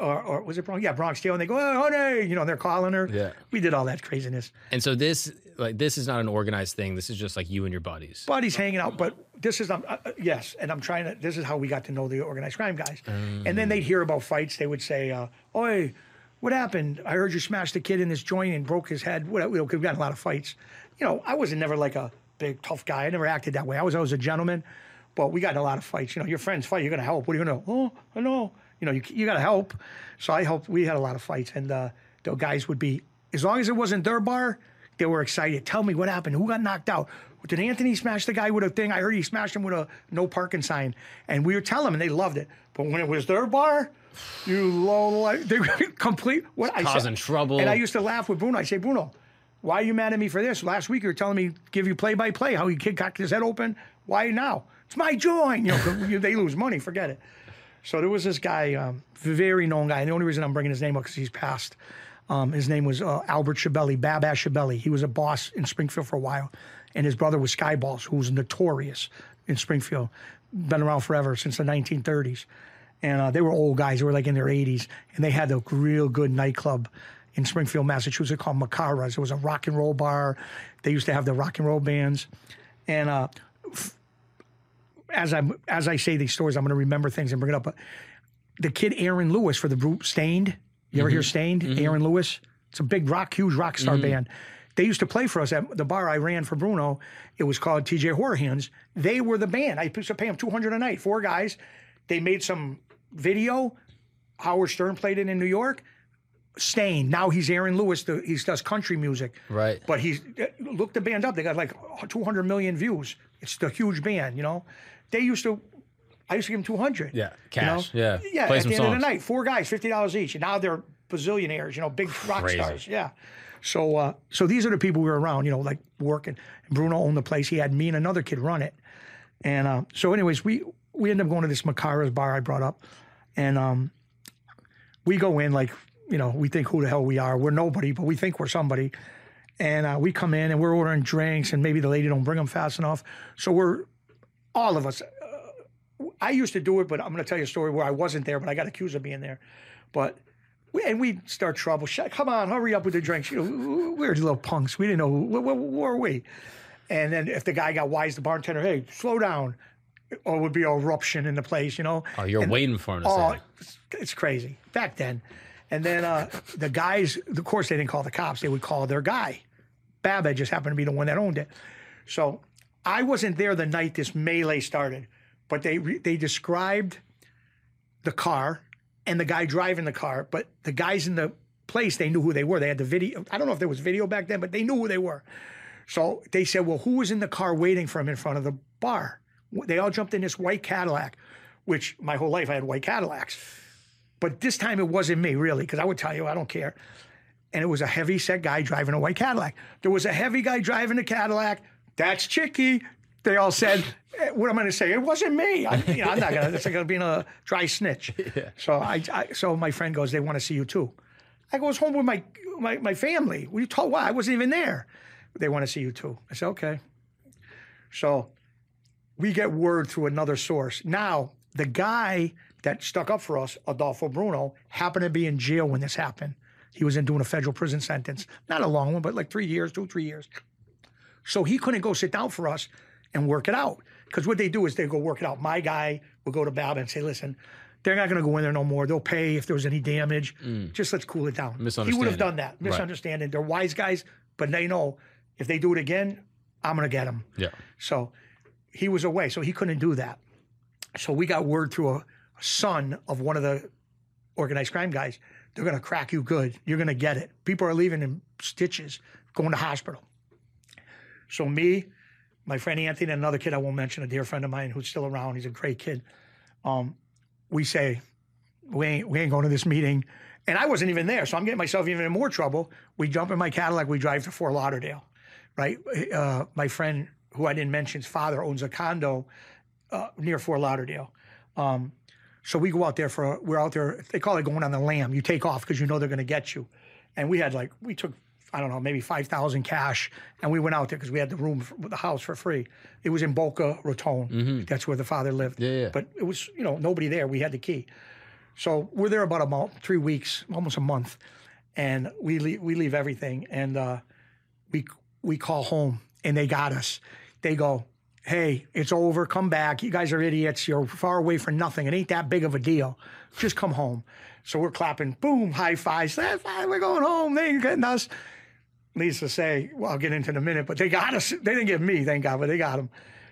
or, or was it Bronx? Yeah, Bronx Tale, and they go, oh, honey, you know, they're calling her. Yeah. We did all that craziness. And so this, like, this is not an organized thing. This is just like you and your buddies. buddies hanging out. But this is, um, uh, uh, yes, and I'm trying to, this is how we got to know the organized crime guys. And then they'd hear about fights. They would say, uh, Oi, what happened? I heard you smashed a kid in this joint and broke his head. What, you know, 'cause we got in a lot of fights. You know, I wasn't never like a big, tough guy. I never acted that way. I was always a gentleman. But we got in a lot of fights. You know, your friends fight, you're going to help. What are you going to, oh, I know. You know, you, you got to help. So I helped. We had a lot of fights. And uh, the guys would be, as long as it wasn't their bar, they were excited. Tell me what happened. Who got knocked out? Did Anthony smash the guy with a thing? I heard he smashed him with a no parking sign. And we would tell them, and they loved it. But when it was their bar, you low life, they complete. What I causing said, trouble. And I used to laugh with Bruno. I say, Bruno, why are you mad at me for this? Last week you were telling me give you play by play how he kid cocked his head open. Why now? It's my joint. You know, they lose money. Forget it. So there was this guy, um, very known guy. And the only reason I'm bringing his name up because he's passed. Um, his name was uh, Albert Scibelli, Babas Scibelli. He was a boss in Springfield for a while, and his brother was Skyballs, who was notorious in Springfield, been around forever since the 1930s. And uh, they were old guys; they were like in their 80s, and they had a real good nightclub in Springfield, Massachusetts, called Macaras. It was a rock and roll bar. They used to have the rock and roll bands, and uh, as I as I say these stories, I'm going to remember things and bring it up. But the kid Aaron Lewis for the group Staind. You ever hear Staind? Aaron Lewis. It's a big rock, huge rock star band. They used to play for us at the bar I ran for Bruno. It was called TJ Horhands. They were the band. I used to pay them 200 a night, four guys. They made some video. Howard Stern played it in New York. Staind. Now he's Aaron Lewis. The, he does country music. Right. But he's look the band up. They got like 200 million views. It's the huge band, you know. They used to. I used to give them 200. Yeah, you know? cash, yeah. Yeah. Play at some the end of the night, four guys, fifty dollars each, and now they're bazillionaires. You know, big rock Crazy. stars. Yeah. So, uh, so these are the people we were around. You know, like working. Bruno owned the place. He had me and another kid run it. And uh, so, anyways, we we end up going to this Macara's bar I brought up, and um, we go in like you know we think who the hell we are. We're nobody, but we think we're somebody. And uh, we come in and we're ordering drinks, and maybe the lady don't bring them fast enough. So we're all of us, I used to do it, but I'm going to tell you a story where I wasn't there, but I got accused of being there. But we, and we start trouble. Come on, hurry up with the drinks. You know, we were little punks. We didn't know where were we. And then if the guy got wise, the bartender, hey, slow down, or would be an eruption in the place, you know. Oh, you're And- waiting for him to Oh, say. it. it's, it's crazy back then. And then uh, the guys, of course, they didn't call the cops. They would call their guy. Babbitt just happened to be the one that owned it. So I wasn't there the night this melee started, but they re- they described the car and the guy driving the car. But the guys in the place, they knew who they were. They had the video. I don't know if there was video back then, but they knew who they were. So they said, "Well, who was in the car waiting for him in front of the bar?" They all jumped in this white Cadillac, which my whole life I had white Cadillacs. But this time it wasn't me, really, because I would tell you, I don't care. And it was a heavy set guy driving a white Cadillac. There was a heavy guy driving a Cadillac. That's Chicky. They all said, eh, "What am I going to say? It wasn't me. I, you know, I'm not going to. It's like going to be a dry snitch." So I, I, so my friend goes, "They want to see you too." I goes home with my my, my family. We told why I wasn't even there. They want to see you too. I said, "Okay." So we get word through another source. Now, the guy that stuck up for us, Adolfo Bruno, happened to be in jail when this happened. He was in doing a federal prison sentence, not a long one, but like three years, two, three years. So he couldn't go sit down for us and work it out. Because what they do is they go work it out. My guy will go to Bab and say, listen, they're not going to go in there no more. They'll pay if there was any damage. Mm. Just let's cool it down. He would have done that. Right. Misunderstanding. They're wise guys, but they know if they do it again, I'm going to get them. Yeah. So he was away, so he couldn't do that. So we got word through a, son of one of the organized crime guys. They're going to crack you good. You're going to get it. People are leaving in stitches, going to hospital. So me, my friend Anthony, and another kid I won't mention, a dear friend of mine who's still around. He's a great kid. Um, we say we ain't we ain't going to this meeting, and I wasn't even there, so I'm getting myself even in more trouble. We jump in my Cadillac, we drive to Fort Lauderdale, right? Uh, my friend who I didn't mention's father owns a condo uh, near Fort Lauderdale. Um, so we go out there for we're out there. They call it going on the lamb. You take off because you know they're going to get you. And we had like we took I don't know maybe five thousand cash, and we went out there because we had the room for the house for free. It was in Boca Raton. That's where the father lived. Yeah, yeah. But it was you know nobody there. We had the key. So we're there about a month, three weeks, almost a month, and we leave, we leave everything, and uh, we we call home, and they got us. They go, "Hey, it's over. Come back. You guys are idiots. You're far away for nothing. It ain't that big of a deal. Just come home." So we're clapping, boom, high fives. That's fine. We're going home. They ain't getting us. Needs to say, well, I'll get into in a minute, but they got us. They didn't get me, thank God, but they got them.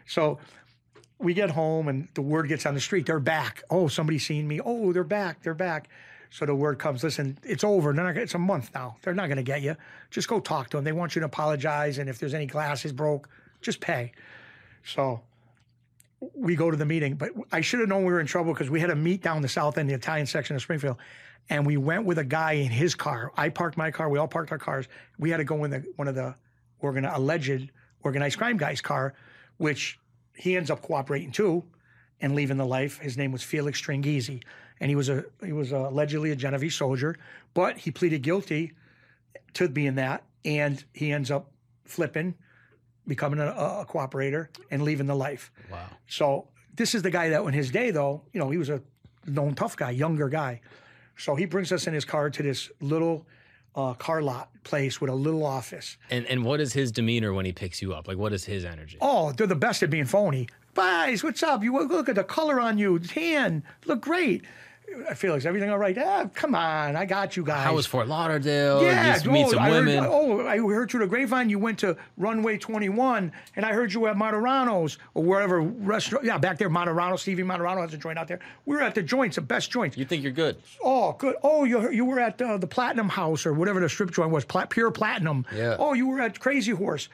So we get home and the word gets on the street they're back oh somebody's seen me oh they're back they're back so the word comes listen it's over they're not, it's a month now they're not going to get you just go talk to them they want you to apologize and if there's any glasses broke just pay. So we go to the meeting but i should have known we were in trouble because we had a meet down the south end the italian section of springfield and we went with a guy in his car. I parked my car. We all parked our cars. We had to go in the one of the organ- alleged organized crime guy's car which he ends up cooperating too and leaving the life. His name was Felix Tranghese, and he was a he was a, allegedly a Genovese soldier, but he pleaded guilty to being that, and he ends up flipping, becoming a, a cooperator, and leaving the life. Wow. So this is the guy that in his day though, you know, he was a known tough guy, younger guy. So he brings us in his car to this little uh, car lot place with a little office. And and what is his demeanor when he picks you up? Like, what is his energy? Oh, they're the best at being phony. Guys, what's up? You look at the color on you, tan, look great. Felix, everything all right? Ah, come on, I got you guys. How was Fort Lauderdale? yeah, Just meet oh, some I women. Heard, oh, I heard through the grapevine you went to Runway 21, and I heard you were at Materano's or wherever restaurant. Yeah, back there, Materano. Stevie Materano has a joint out there. We were at the joints, the best joints. you think you're good? Oh, good. Oh, you you were at uh, the Platinum House or whatever the strip joint was, Pla- Pure Platinum. Yeah. Oh, you were at Crazy Horse.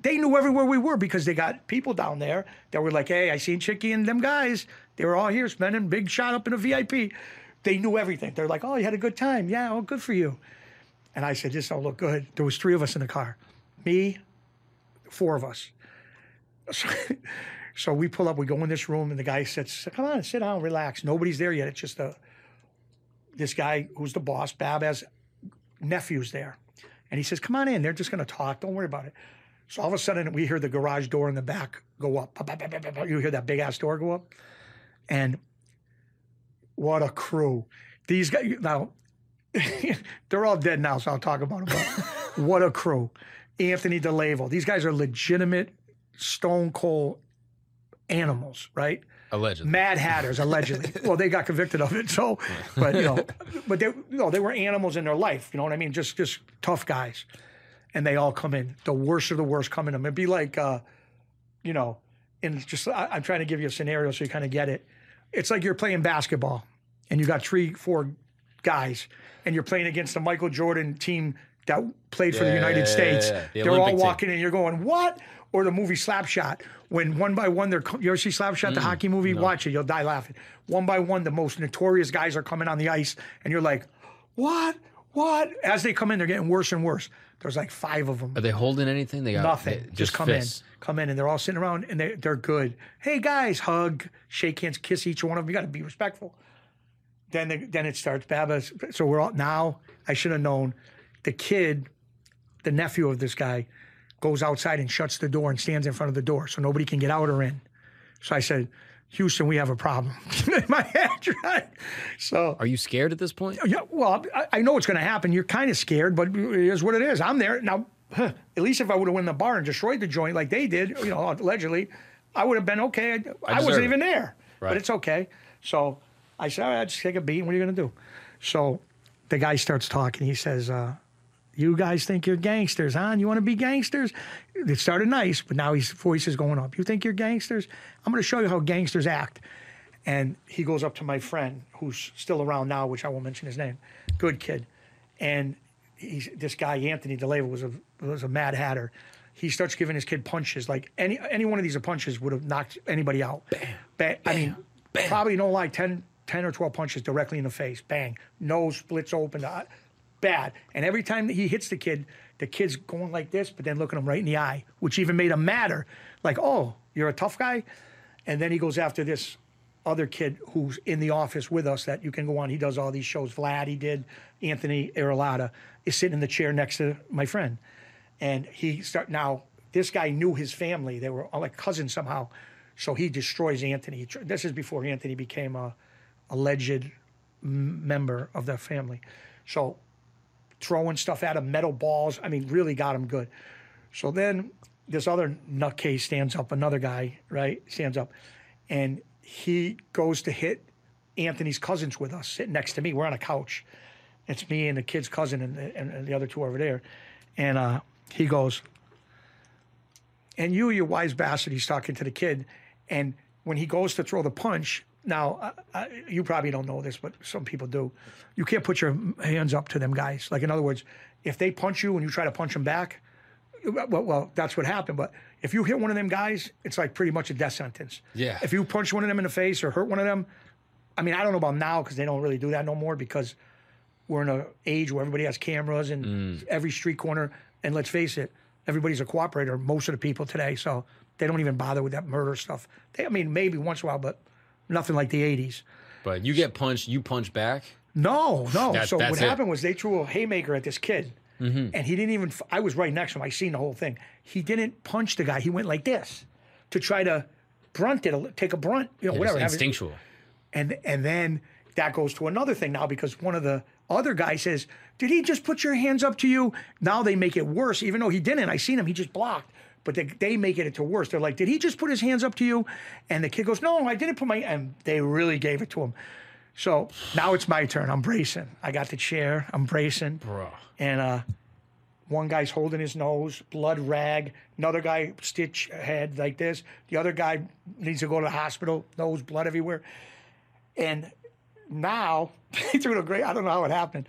They knew everywhere we were because they got people down there that were like, "Hey, I seen Chicky and them guys. They were all here spending big shot up in a VIP." They knew everything. They're like, "Oh, you had a good time. Yeah, oh, good for you." And I said, "This don't look good." There was three of us in the car, me, four of us. So, so we pull up. We go in this room, and the guy says, "Come on, sit down, relax. Nobody's there yet. It's just a this guy who's the boss, Bab has nephews there. And he says, Come on in. They're just going to talk. Don't worry about it. So all of a sudden, we hear the garage door in the back go up. You hear that big ass door go up. And what a crew. These guys, now, they're all dead now, so I'll talk about them. What a crew. Anthony DeLavo. These guys are legitimate stone cold animals, right? Allegedly. Mad Hatters, allegedly. well, they got convicted of it, so, but you know, but they, you know, they were animals in their life. You know what I mean? Just, just tough guys, and they all come in. The worst of the worst come in them. It'd be like, uh, you know, and just I, I'm trying to give you a scenario so you kind of get it. It's like you're playing basketball, and you got three, four guys, and you're playing against the Michael Jordan team that played for the United States. The They're all Olympic team. walking in, you're going, what? Or the movie Slapshot, when one by one they're co- you ever see Slapshot, Mm, the hockey movie? Watch it, you'll die laughing. One by one, the most notorious guys are coming on the ice, and you're like, what? What? As they come in, they're getting worse and worse. There's like five of them. Are they holding anything? They got Nothing. they- just come fists. in. Come in, and they're all sitting around, and they, they're good. Hey, guys, hug, shake hands, kiss each one of them. You got to be respectful. Then, the, then it starts. Baba's. So we're all now. I should have known. The kid, the nephew of this guy, goes outside and shuts the door and stands in front of the door so nobody can get out or in. So I said, Houston, we have a problem. in my head, right? So Are you scared at this point? yeah, well, I, I know what's going to happen. You're kind of scared, but it is what it is. I'm there now. huh, at least if I would have went in the bar and destroyed the joint like they did, you know, allegedly, I would have been okay. I, I deserve wasn't even there, Right. but it's okay. So I said, all right, just take a beat. What are you going to do? So the guy starts talking. He says, uh, "You guys think you're gangsters, huh? You want to be gangsters?" It started nice, but now his voice is going up. You think you're gangsters? I'm going to show you how gangsters act. And he goes up to my friend, who's still around now, which I won't mention his name. Good kid. And he's this guy, Anthony DeLeva, was a was a mad hatter. He starts giving his kid punches. Like any any one of these punches would have knocked anybody out. Bam. I mean, probably no lie, 10, 10 or 12 punches directly in the face. Bang. Nose splits open. Bad. And every time that he hits the kid, the kid's going like this, but then looking him right in the eye, which even made him madder. Like, oh, you're a tough guy? And then he goes after this other kid who's in the office with us that you can go on. He does all these shows. Vlad, he did. Anthony Arillotta is sitting in the chair next to my friend. And he start now, this guy knew his family. They were all like cousins somehow. So he destroys Anthony. This is before Anthony became a alleged member of the family. So throwing stuff at him, metal balls. I mean, really got him good. So then this other nutcase stands up, another guy, right, stands up, and he goes to hit Anthony's cousins with us, sitting next to me. We're on a couch. It's me and the kid's cousin and, and, the other two over there. And uh, he goes, and you, you wise bastard, he's talking to the kid. And when he goes to throw the punch, now, uh, uh, you probably don't know this, but some people do. You can't put your hands up to them guys. Like, in other words, if they punch you and you try to punch them back, well, well, that's what happened. But if you hit one of them guys, it's like pretty much a death sentence. Yeah. If you punch one of them in the face or hurt one of them, I mean, I don't know about now because they don't really do that no more because we're in an age where everybody has cameras and every street corner. And let's face it, everybody's a cooperator. Most of the people today, so they don't even bother with that murder stuff. They, I mean, maybe once in a while, but nothing like the '80s. But you get punched, you punch back. No, no. That- so what it. Mm-hmm. happened was they threw a haymaker at this kid, and he didn't even. I was right next to him. I seen the whole thing. He didn't punch the guy. He went like this to try to brunt it, take a brunt, you know, It's whatever. instinctual. and and then that goes to another thing now because one of the other guys says, "Did he just put your hands up to you?" Now they make it worse, even though he didn't. I seen him; he just blocked. But they, they make it to worse. They're like, "Did he just put his hands up to you?" And the kid goes, "No, I didn't put my." And they really gave it to him. So now it's my turn. I'm bracing. I got the chair. I'm bracing. Bro. And uh, one guy's holding his nose, blood rag. Another guy stitch head like this. The other guy needs to go to the hospital, nose, blood everywhere. And now threw the great. I don't know how it happened.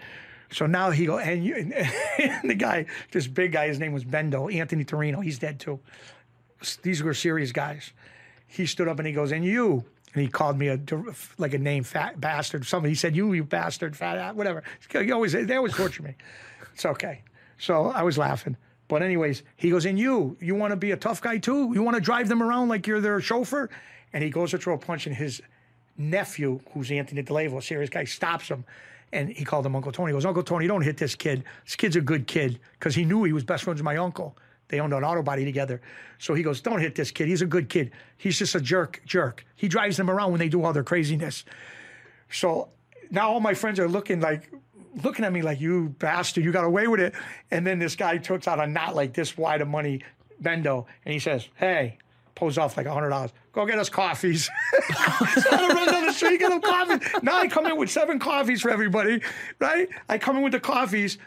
So now he go and, you, and the guy, this big guy, his name was Bendo, Anthony Torino. He's dead too. These were serious guys. He stood up and he goes, "And you." And he called me a like a name, fat bastard. Somebody he said, "You, you bastard, fat, ass," whatever." He always they always torture me. It's okay. So I was laughing. But anyways, he goes, and you, you want to be a tough guy too? You want to drive them around like you're their chauffeur? And he goes to throw a punch, and his nephew, who's Anthony DeLavo, a serious guy, stops him. And he called him Uncle Tony. He goes, Uncle Tony, don't hit this kid. This kid's a good kid. Because he knew he was best friends with my uncle. They owned an auto body together. So he goes, "Don't hit this kid. He's a good kid. He's just a jerk. Jerk. He drives them around when they do all their craziness." So now all my friends are looking like, looking at me like, "You bastard! You got away with it." And then this guy takes out a knot like this wide of money, bendo, and he says, "Hey." Pulls off like a hundred dollars. Go get us coffees. so I run down the street, get them coffees. Now I come in with seven coffees for everybody, right? I come in with the coffees,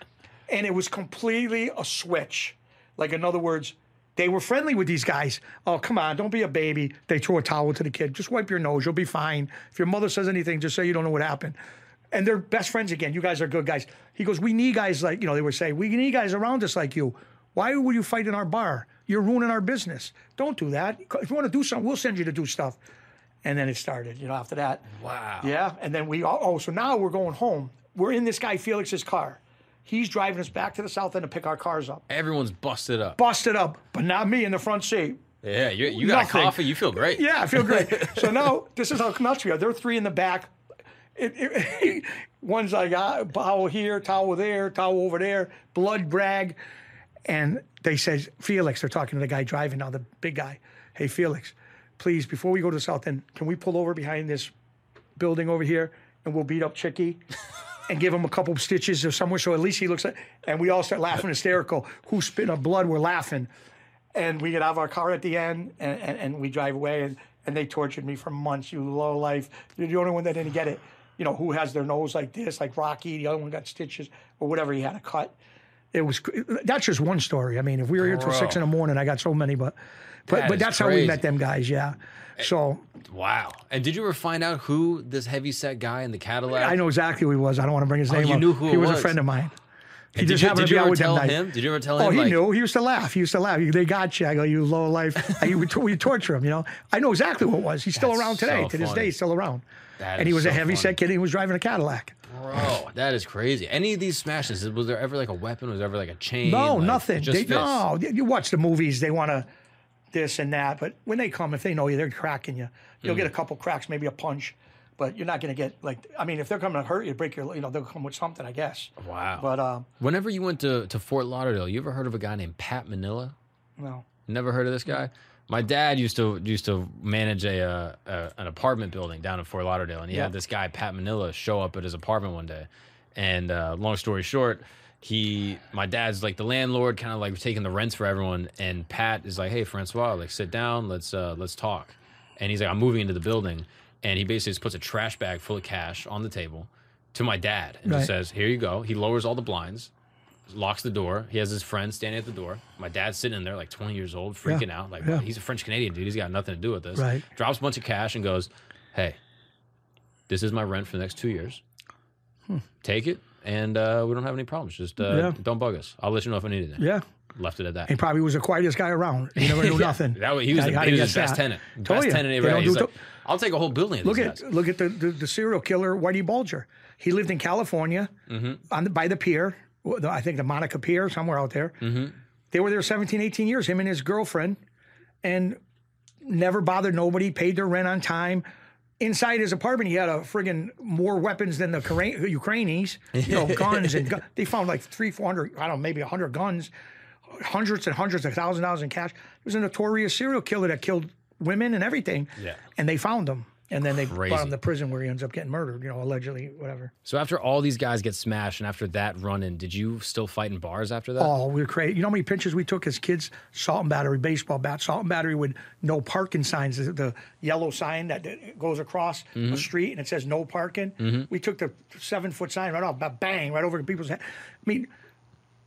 and it was completely a switch. Like in other words, they were friendly with these guys. Oh, come on, don't be a baby. They throw a towel to the kid. Just wipe your nose. You'll be fine. If your mother says anything, just say you don't know what happened. And they're best friends again. You guys are good guys. He goes, We need guys like, you know, they would say, We need guys around us like you. Why would you fight in our bar? You're ruining our business. Don't do that. If you want to do something, we'll send you to do stuff. And then it started, you know, after that. Wow. Yeah. And then we, oh, so now we're going home. We're in this guy Felix's car. He's driving us back to the south end to pick our cars up. Everyone's busted up. Busted up, but not me in the front seat. Yeah, you, you got Nothing. coffee. You feel great. Yeah, I feel great. so now this is how nuts we are. There are three in the back. It, it, one's like uh, towel here, towel there, towel over there, blood brag. And they said, Felix, they're talking to the guy driving now, the big guy. Hey, Felix, please, before we go to the south end, can we pull over behind this building over here and we'll beat up Chicky and give him a couple of stitches or somewhere so at least he looks like, and we all start laughing hysterical. Who's spitting up blood? We're laughing. And we get out of our car at the end and, and, and we drive away and, and they tortured me for months. You low life. You're the only one that didn't get it. You know, who has their nose like this, like Rocky, the other one got stitches or whatever he had a cut it was that's just one story. I mean, if we were here till Bro. six in the morning, I got so many, but but That but is that's how we crazy. met them guys. Yeah. Eh, so Wow. And did you ever find out who this heavy set guy in the Cadillac? I know exactly who he was. I don't want to bring his oh, name Oh, you up. knew who he it was, was. a friend of mine. He did you, happened did to be you out ever tell him? Did you ever tell oh, him? Oh, he like, knew. He used to laugh. He used to laugh. They got you. I go, you low life. I, we, we torture him. You know. I know exactly what it was. He's still That's around today. so to this funny. day, he's still around. That and he is was a so heavy funny. set kid. and He was driving a Cadillac. Bro, that is crazy. Any of these smashes, was there ever like a weapon? Was there ever like a chain? No, Like, nothing. They, no, you watch the movies. They want to this and that, but when they come, if they know you, they're cracking you. You'll Mm. get a couple cracks, maybe a punch, but you're not going to get like. I mean, if they're coming to hurt you, break your, you know, they'll come with something, I guess. Wow. But um, Whenever you went to, to Fort Lauderdale, you ever heard of a guy named Pat Manila? no, Never heard of this guy. My dad used to used to manage a, uh, a an apartment building down in Fort Lauderdale, and he Yeah. had this guy Pat Manila show up at his apartment one day. And uh, long story short, he my dad's like the landlord, kind of like taking the rents for everyone. And Pat is like, "Hey, Francois, like sit down, let's uh, let's talk." And he's like, "I'm moving into the building," and he basically just puts a trash bag full of cash on the table to my dad and just says, "Here you go." He lowers all the blinds locks the door. He has his friend standing at the door. My dad's sitting in there, like 20 years old, freaking out. Like, Yeah. he's a French Canadian dude. He's got nothing to do with this. Right. Drops a bunch of cash and goes, Hey, this is my rent for the next two years. Take it, and uh, we don't have any problems. Just uh, Hmm. Yeah. don't bug us. I'll let you know if I need anything. yeah. Left it at that. He probably was the quietest guy around. He never knew Yeah, nothing. That was, he was, the, he was best that? tenant. Best you. tenant ever He's like, to- I'll take a whole building Look at guys. look at the, the, the serial killer Whitey Bulger. He lived in California Mm-hmm. on the, by the pier. I think the Monica Pier, somewhere out there. Mm-hmm. They were there 17, 18 years, him and his girlfriend, and never bothered nobody, paid their rent on time. Inside his apartment, he had a friggin' more weapons than the Ukra- Ukrainians, you know, guns and gu- they found like three, four hundred, I don't know, maybe a hundred guns, hundreds and hundreds of thousand dollars in cash. He was a notorious serial killer that killed women and everything. Yeah. And they found him. And then they Crazy. brought him to prison where he ends up getting murdered, you know, allegedly, whatever. So after all these guys get smashed and after that run in, did you still fight in bars after that? Oh, we were crazy. You know how many pictures we took as kids? Salt and battery, baseball bat, salt and battery with no parking signs, the, the yellow sign that that goes across Mm-hmm. a street and it says no parking. We took the seven foot sign right off, ba- bang, right over people's head. I mean,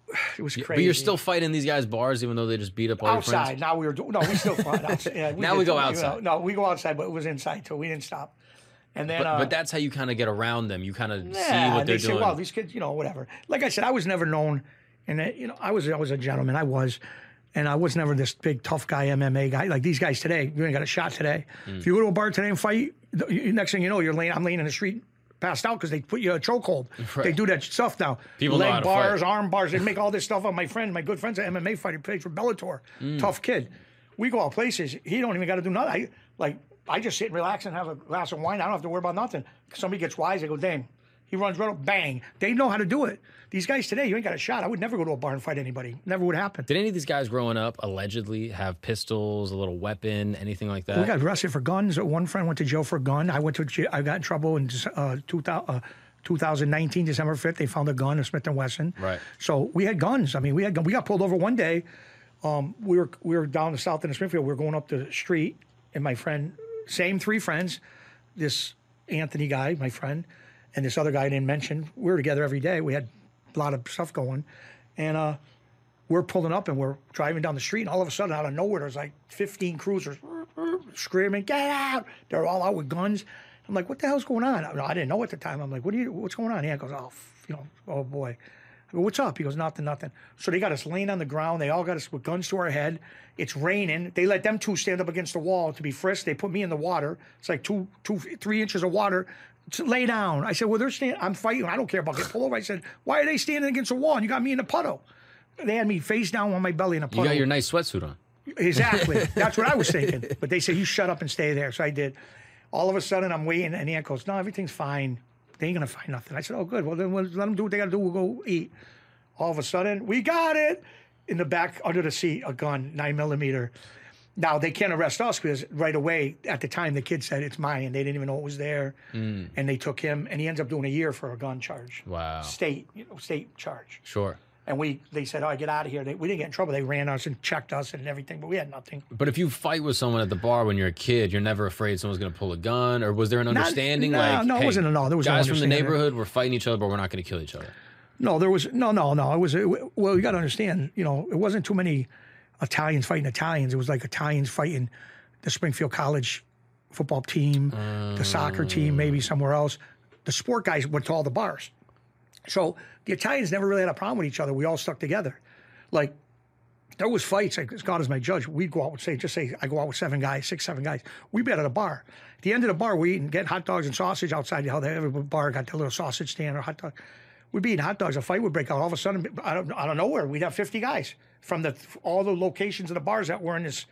it was crazy. But you're still fighting these guys bars even though they just beat up all your outside. friends? Now we were doing, no, we still fight outside. Yeah, Now we go too, you know. outside. No, we go outside, but it was inside too. We didn't stop. And then, But, uh, but that's how you kind of get around them. You kind of see what they're they say, doing. well, these kids, you know, whatever. Like I said, I was never known, and uh, you know, I was I was a gentleman. I was, and I was never this big tough guy MMA guy like these guys today. You ain't got a shot today. Mm. If you go to a bar today and fight, next thing you know, you're laying. I'm laying in the street. Passed out because they put you in a chokehold. They do that stuff now. People Leg bars, arm bars. They make all this stuff up. My friend, my good friend's an MMA fighter, plays for Bellator. Mm. Tough kid. We go out places. He don't even got to do nothing. I, like I just sit and relax and have a glass of wine. I don't have to worry about nothing. Somebody gets wise. I go, damn. He runs right up, bang. They know how to do it. These guys today, you ain't got a shot. I would never go to a bar and fight anybody. Never would happen. Did any of these guys growing up allegedly have pistols, a little weapon, anything like that? We got arrested for guns. One friend went to jail for a gun. I went to jail, I got in trouble in uh, 2000, uh, 2019, December 5th. They found a gun, a Smith and Wesson. Right. So we had guns. I mean, we had we got pulled over one day. Um, we were we were down the south in Springfield. We were going up the street, and my friend, same three friends, this Anthony guy, my friend, and this other guy I didn't mention. We were together every day. We had a lot of stuff going, and uh, we're pulling up and we're driving down the street, and all of a sudden, out of nowhere, there's like 15 cruisers screaming, "Get out!" They're all out with guns. I'm like, "What the hell's going on?" I didn't know at the time. I'm like, "What are you? What's going on?" And He goes, "Oh, you know, oh boy." I go, What's up? He goes, Nothing, nothing. So they got us laying on the ground. They all got us with guns to our head. It's raining. They let them two stand up against the wall to be frisked. They put me in the water. It's like two, two, three inches of water. To lay down. I said, Well, they're standing. I'm fighting. I don't care about getting pulled over. I said, Why are they standing against the wall? And you got me in a puddle. They had me face down on my belly in a puddle. You got your nice sweatsuit on. Exactly. That's what I was thinking. But they said, You shut up and stay there. So I did. All of a sudden, I'm waiting, and Aunt goes, No, everything's fine. They ain't going to find nothing. I said, Oh, good. Well, then we'll let them do what they got to do. We'll go eat. All of a sudden, we got it in the back under the seat, a gun, nine millimeter. Now they can't arrest us because right away at the time the kid said it's mine. And they didn't even know it was there, Mm. and they took him, and he ends up doing a year for a gun charge. Wow. State, you know, state charge. Sure. And we, they said, "Oh, get out of here." They, we didn't get in trouble. They ran us and checked us and everything, but we had nothing. But if you fight with someone at the bar when you're a kid, you're never afraid someone's going to pull a gun, or was there an understanding? no, like, no, it hey, wasn't a no, there was no guys from the neighborhood. We're fighting each other, but we're not going to kill each other. No, there was no, no, no. It was it, well, you got to understand. You know, it wasn't too many Italians fighting Italians. It was like Italians fighting the Springfield College football team, the soccer team, maybe somewhere else. The sport guys went to all the bars. So the Italians never really had a problem with each other. We all stuck together. Like there was fights. Like God is my judge. We'd go out with say, just say I go out with seven guys, six, seven guys. We'd be at a bar. At the end of the bar, we eating, getting hot dogs and sausage outside. How every bar got the little sausage stand or hot dog. We'd be eating hot dogs. A fight would break out. All of a sudden, out of, out of nowhere, we'd have 50 guys from the all the locations of the bars that were in this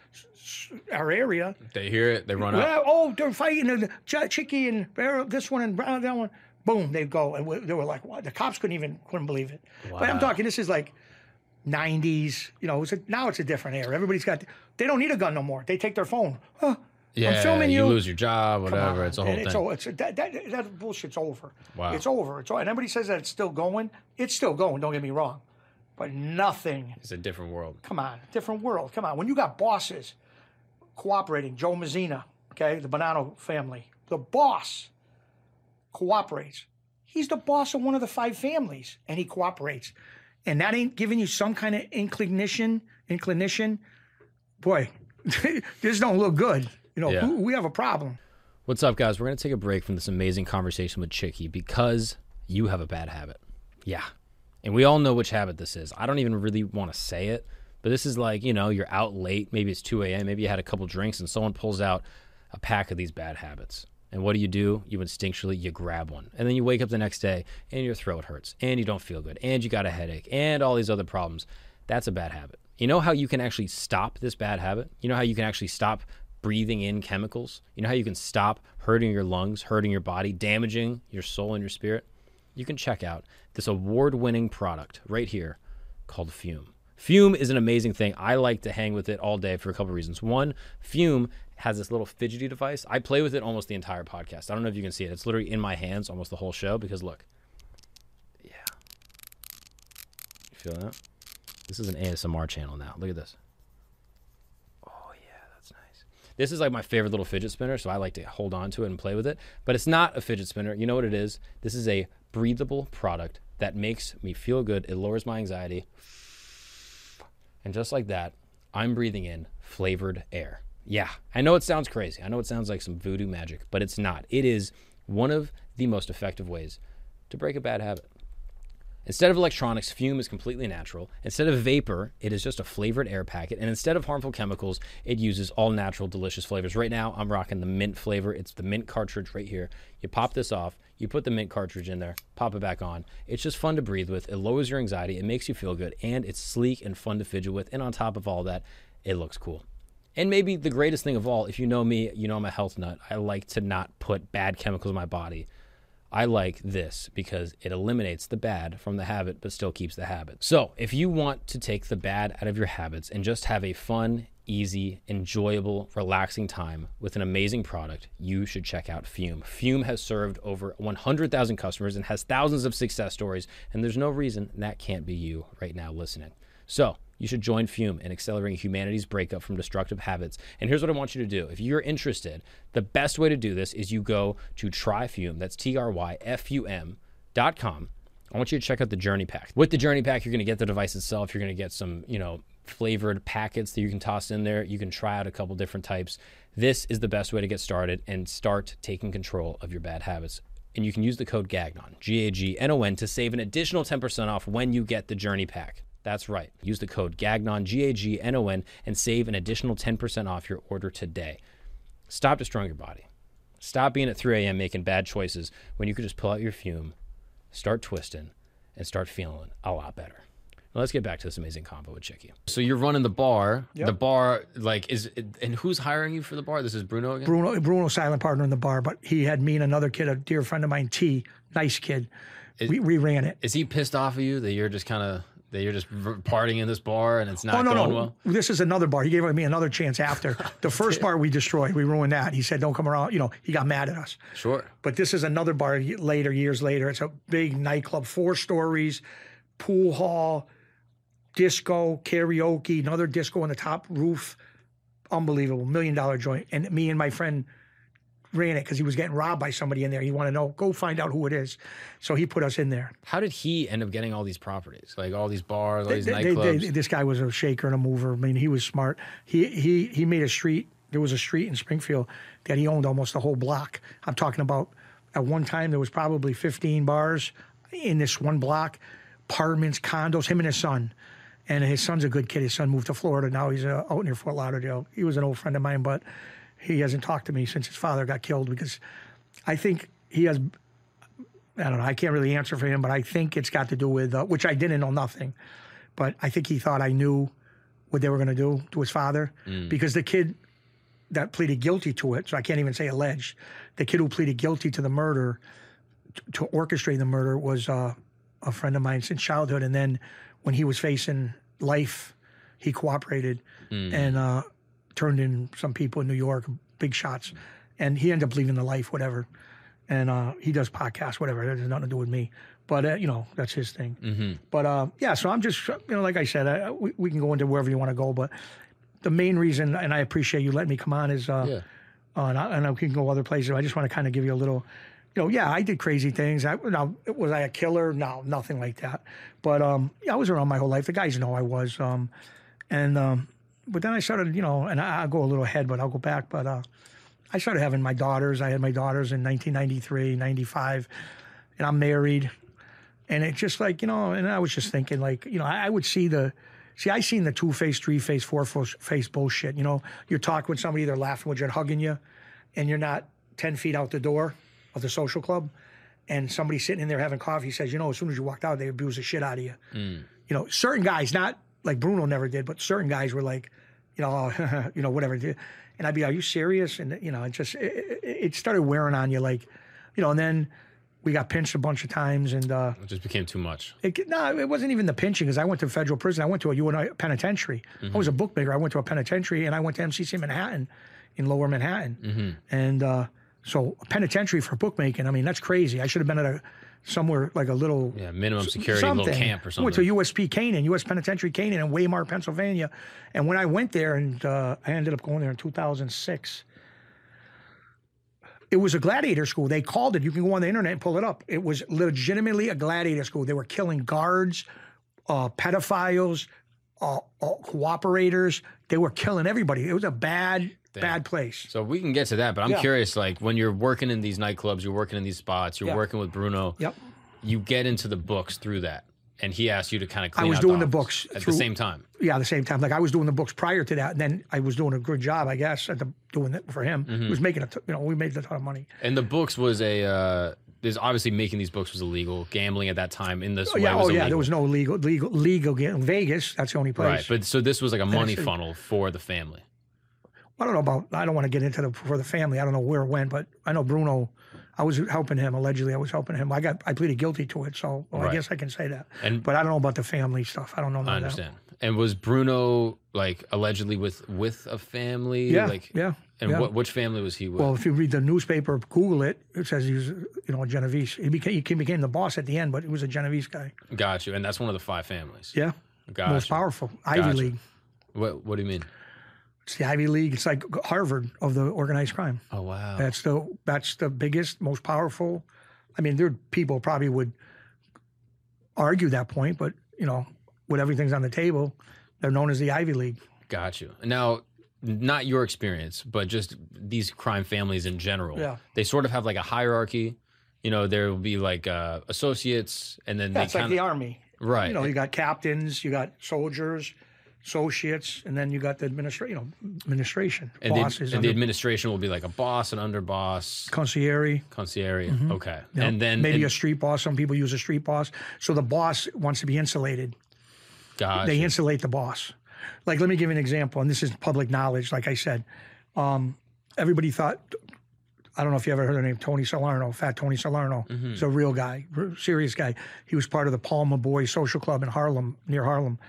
our area. They hear it, they run up. Well, oh, they're fighting Ch- Chicky and this one and that one. Boom, they go, and we- they were like, "What?" The cops couldn't even couldn't believe it. But I'm talking. This is like '90s. You know, it's a, now it's a different era. Everybody's got. They don't need a gun no more. They take their phone. Huh, Yeah, I'm filming you you. lose your job, whatever. It's a whole And thing. It's, it's, that, that, that bullshit's over. Wow. It's over. It's, and everybody says that it's still going. It's still going. Don't get me wrong, but nothing It's a different world. Come on, different world. Come on. When you got bosses cooperating, Joe Massino, okay, the Bonanno family, the boss cooperates. He's the boss of one of the five families, and he cooperates. And that ain't giving you some kind of inclination, inclination. Boy, this don't look good. You know, Yeah. we have a problem. What's up, guys? We're going to take a break from this amazing conversation with Chicky because you have a bad habit. Yeah. And we all know which habit this is. I don't even really want to say it, but this is like, you know, you're out late. Maybe it's 2 a.m. Maybe you had a couple drinks and someone pulls out a pack of these bad habits. And what do you do? You instinctually you grab one. And then you wake up the next day and your throat hurts and you don't feel good and you got a headache and all these other problems. That's a bad habit. You know how you can actually stop this bad habit? You know how you can actually stop breathing in chemicals? You know how you can stop hurting your lungs, hurting your body, damaging your soul and your spirit? You can check out this award winning product right here called Füm. Füm is an amazing thing. I like to hang with it all day for a couple of reasons. One, Füm has this little fidgety device. I play with it almost the entire podcast. I don't know if you can see it. It's literally in my hands almost the whole show because look. Yeah. You feel that? This is an ASMR channel now. Look at this. Oh, yeah, that's nice. This is like my favorite little fidget spinner, so I like to hold on to it and play with it. But it's not a fidget spinner. You know what it is? This is a breathable product that makes me feel good. It lowers my anxiety. And just like that, I'm breathing in flavored air. Yeah, I know it sounds crazy. I know it sounds like some voodoo magic, but it's not. It is one of the most effective ways to break a bad habit. Instead of electronics, füm is completely natural. Instead of vapor, it is just a flavored air packet. And instead of harmful chemicals, it uses all natural, delicious flavors. Right now, I'm rocking the mint flavor. It's the mint cartridge right here. You pop this off, you put the mint cartridge in there, pop it back on. It's just fun to breathe with. It lowers your anxiety, it makes you feel good, and it's sleek and fun to fidget with. And on top of all that, it looks cool. And maybe the greatest thing of all, if you know me, you know I'm a health nut. I like to not put bad chemicals in my body I like this because it eliminates the bad from the habit, but still keeps the habit. So, if you want to take the bad out of your habits and just have a fun, easy, enjoyable, relaxing time with an amazing product, you should check out Füm. Füm has served over 100,000 customers and has thousands of success stories, and there's no reason that can't be you right now listening. So, you should join Füm in accelerating humanity's breakup from destructive habits. And here's what I want you to do. If you're interested, the best way to do this is you go to tryfum, that's T R Y F U M dot com. I want you to check out the Journey Pack. With the Journey Pack, you're going to get the device itself. You're going to get some, you know, flavored packets that you can toss in there. You can try out a couple different types. This is the best way to get started and start taking control of your bad habits. And you can use the code GAGNON, G A G N O N, to save an additional 10% off when you get the Journey Pack. That's right. Use the code GAGNON, G A G N O N, and save an additional 10% off your order today. Stop destroying your body. Stop being at 3 a.m. making bad choices when you could just pull out your füm, start twisting, and start feeling a lot better. Now let's get back to this amazing combo with Chicky. So you're running the bar. Yep. The bar, like, is and who's hiring you for the bar? This is Bruno again. Bruno, Bruno, silent partner in the bar, but he had me and another kid, a dear friend of mine, T, nice kid. we, we ran it. Is he pissed off of you that you're just kind of that you're just partying in this bar and it's not Oh no, going no! well? This is another bar. He gave me another chance after the first bar we destroyed. We ruined that. He said, "Don't come around." You know, he got mad at us. Sure. But this is another bar later, years later. It's a big nightclub, four stories, pool hall, disco, karaoke, another disco on the top roof. Unbelievable, million dollar joint. And me and my friend ran it because he was getting robbed by somebody in there. He wanted to know, go find out who it is. So he put us in there. How did he end up getting all these properties, like all these bars, all these They- they- nightclubs? they- this guy was a shaker and a mover. I mean, he was smart. He he he made a street. There was a street in Springfield that he owned almost the whole block. I'm talking about. At one time, there was probably 15 bars in this one block, apartments, condos. Him and his son, and his son's a good kid. His son moved to Florida. Now he's uh, out near Fort Lauderdale. He was an old friend of mine, but he hasn't talked to me since his father got killed because I think he has. I don't know. I can't really answer for him, but I think it's got to do with uh, which I didn't know nothing but I think he thought I knew what they were going to do to his father because the kid that pleaded guilty to it, so I can't even say alleged, the kid who pleaded guilty to the murder, t- to orchestrate the murder, was uh, a friend of mine since childhood. And then when he was facing life, he cooperated and uh, turned in some people in New York, big shots. And he ended up leaving the life, whatever. And uh, he does podcasts, whatever. That has nothing to do with me. But, uh, you know, that's his thing. But uh, yeah, so I'm just, you know, like I said, I, we, we can go into wherever you want to go. But the main reason, and I appreciate you letting me come on, is, uh, Yeah. uh, and, I, and I can go other places. I just want to kind of give you a little, you know, yeah, I did crazy things. I, now, was I a killer? No, nothing like that. But um, yeah, I was around my whole life. The guys know I was. Um, and um, but then I started, you know, and I, I'll go a little ahead, but I'll go back. But uh, I started having my daughters. I had my daughters in 1993, 95, and I'm married. And it's just like, you know, and I was just thinking, like, you know, I, I would see the, see, I seen the two face, three face, four face bullshit. You know, you're talking with somebody, they're laughing with you, and hugging you, and you're not 10 feet out the door of the social club. And somebody sitting in there having coffee says, you know, as soon as you walked out, they abuse the shit out of you. You know, certain guys, not like Bruno never did, but certain guys were like, you know, you know, whatever. And I'd be, are you serious? And, you know, it just, it, it started wearing on you like, you know, and then we got pinched a bunch of times and, uh, It just became too much. it, no, it wasn't even the pinching because I went to federal prison. I went to a UNI penitentiary. I was a bookmaker. I went to a penitentiary and I went to MCC Manhattan in lower Manhattan. And uh, so a penitentiary for bookmaking, I mean, that's crazy. I should have been at a somewhere like a little Yeah, minimum security, something. little camp or something. I went to. USP Canaan, US Penitentiary Canaan in Waymart, Pennsylvania. And when I went there, and uh, I ended up going there in 2006, it was a gladiator school. They called it. You can go on the internet and pull it up. It was legitimately a gladiator school. They were killing guards, uh, pedophiles, uh, uh, cooperators. They were killing everybody. It was a bad, bad place. So we can get to that, but I'm Yeah. curious. Like when you're working in these nightclubs, you're working in these spots, you're Yeah. working with Bruno. Yep. You get into the books through that, and he asked you to kind of clean. was doing the office books at through- the same time. Yeah, the same time. Like I was doing the books prior to that, and then I was doing a good job, I guess, at the, doing it for him. Mm-hmm. He was making a, t- you know, we made a ton of money. And the books was a. Uh, there's obviously making these books was illegal. Gambling at that time in this Oh, way yeah, was oh yeah, illegal. there was no legal, legal, legal. ga- Vegas, that's the only place. right. But so this was like a money funnel for the family. I don't know about. I don't want to get into the for the family. I don't know where it went, but I know Bruno I was helping him. Allegedly, I was helping him. I got I pleaded guilty to it, so well, Right. I guess I can say that. And- but I don't know about the family stuff. I don't know. I of that. understand. And was Bruno like allegedly with with a family? Yeah, Like, yeah. And yeah. what which family was he with? Well, if you read the newspaper, Google it. It says he was, you know, a Genovese. He became, he became the boss at the end, but he was a Genovese guy. Got you. And that's one of the five families. Yeah, Got most you. powerful Ivy Gotcha. League. What What do you mean? It's the Ivy League. It's like Harvard of the organized crime. Oh wow. That's the that's the biggest, most powerful. I mean, there people probably would argue that point, but you know, with everything's on the table, they're known as the Ivy League. Got you. Now, not your experience, but just these crime families in general. Yeah. They sort of have like a hierarchy. You know, there will be like uh, associates, and then That's they like the army. right. You know, you got captains, you got soldiers, associates, and then you got the administra- you know, administration, and, the, bosses, and the administration will be like a boss, an underboss, consigliere. consigliere. Okay, you know, and then maybe and, a street boss. Some people use a street boss. So the boss wants to be insulated. gotcha. They insulate the boss. Like, let me give you an example, and this is public knowledge. Like I said, um, everybody thought. I don't know if you ever heard the name Tony Salerno, Fat Tony Salerno. He's a real guy, serious guy. He was part of the Palma Boys Social Club in Harlem, near Harlem,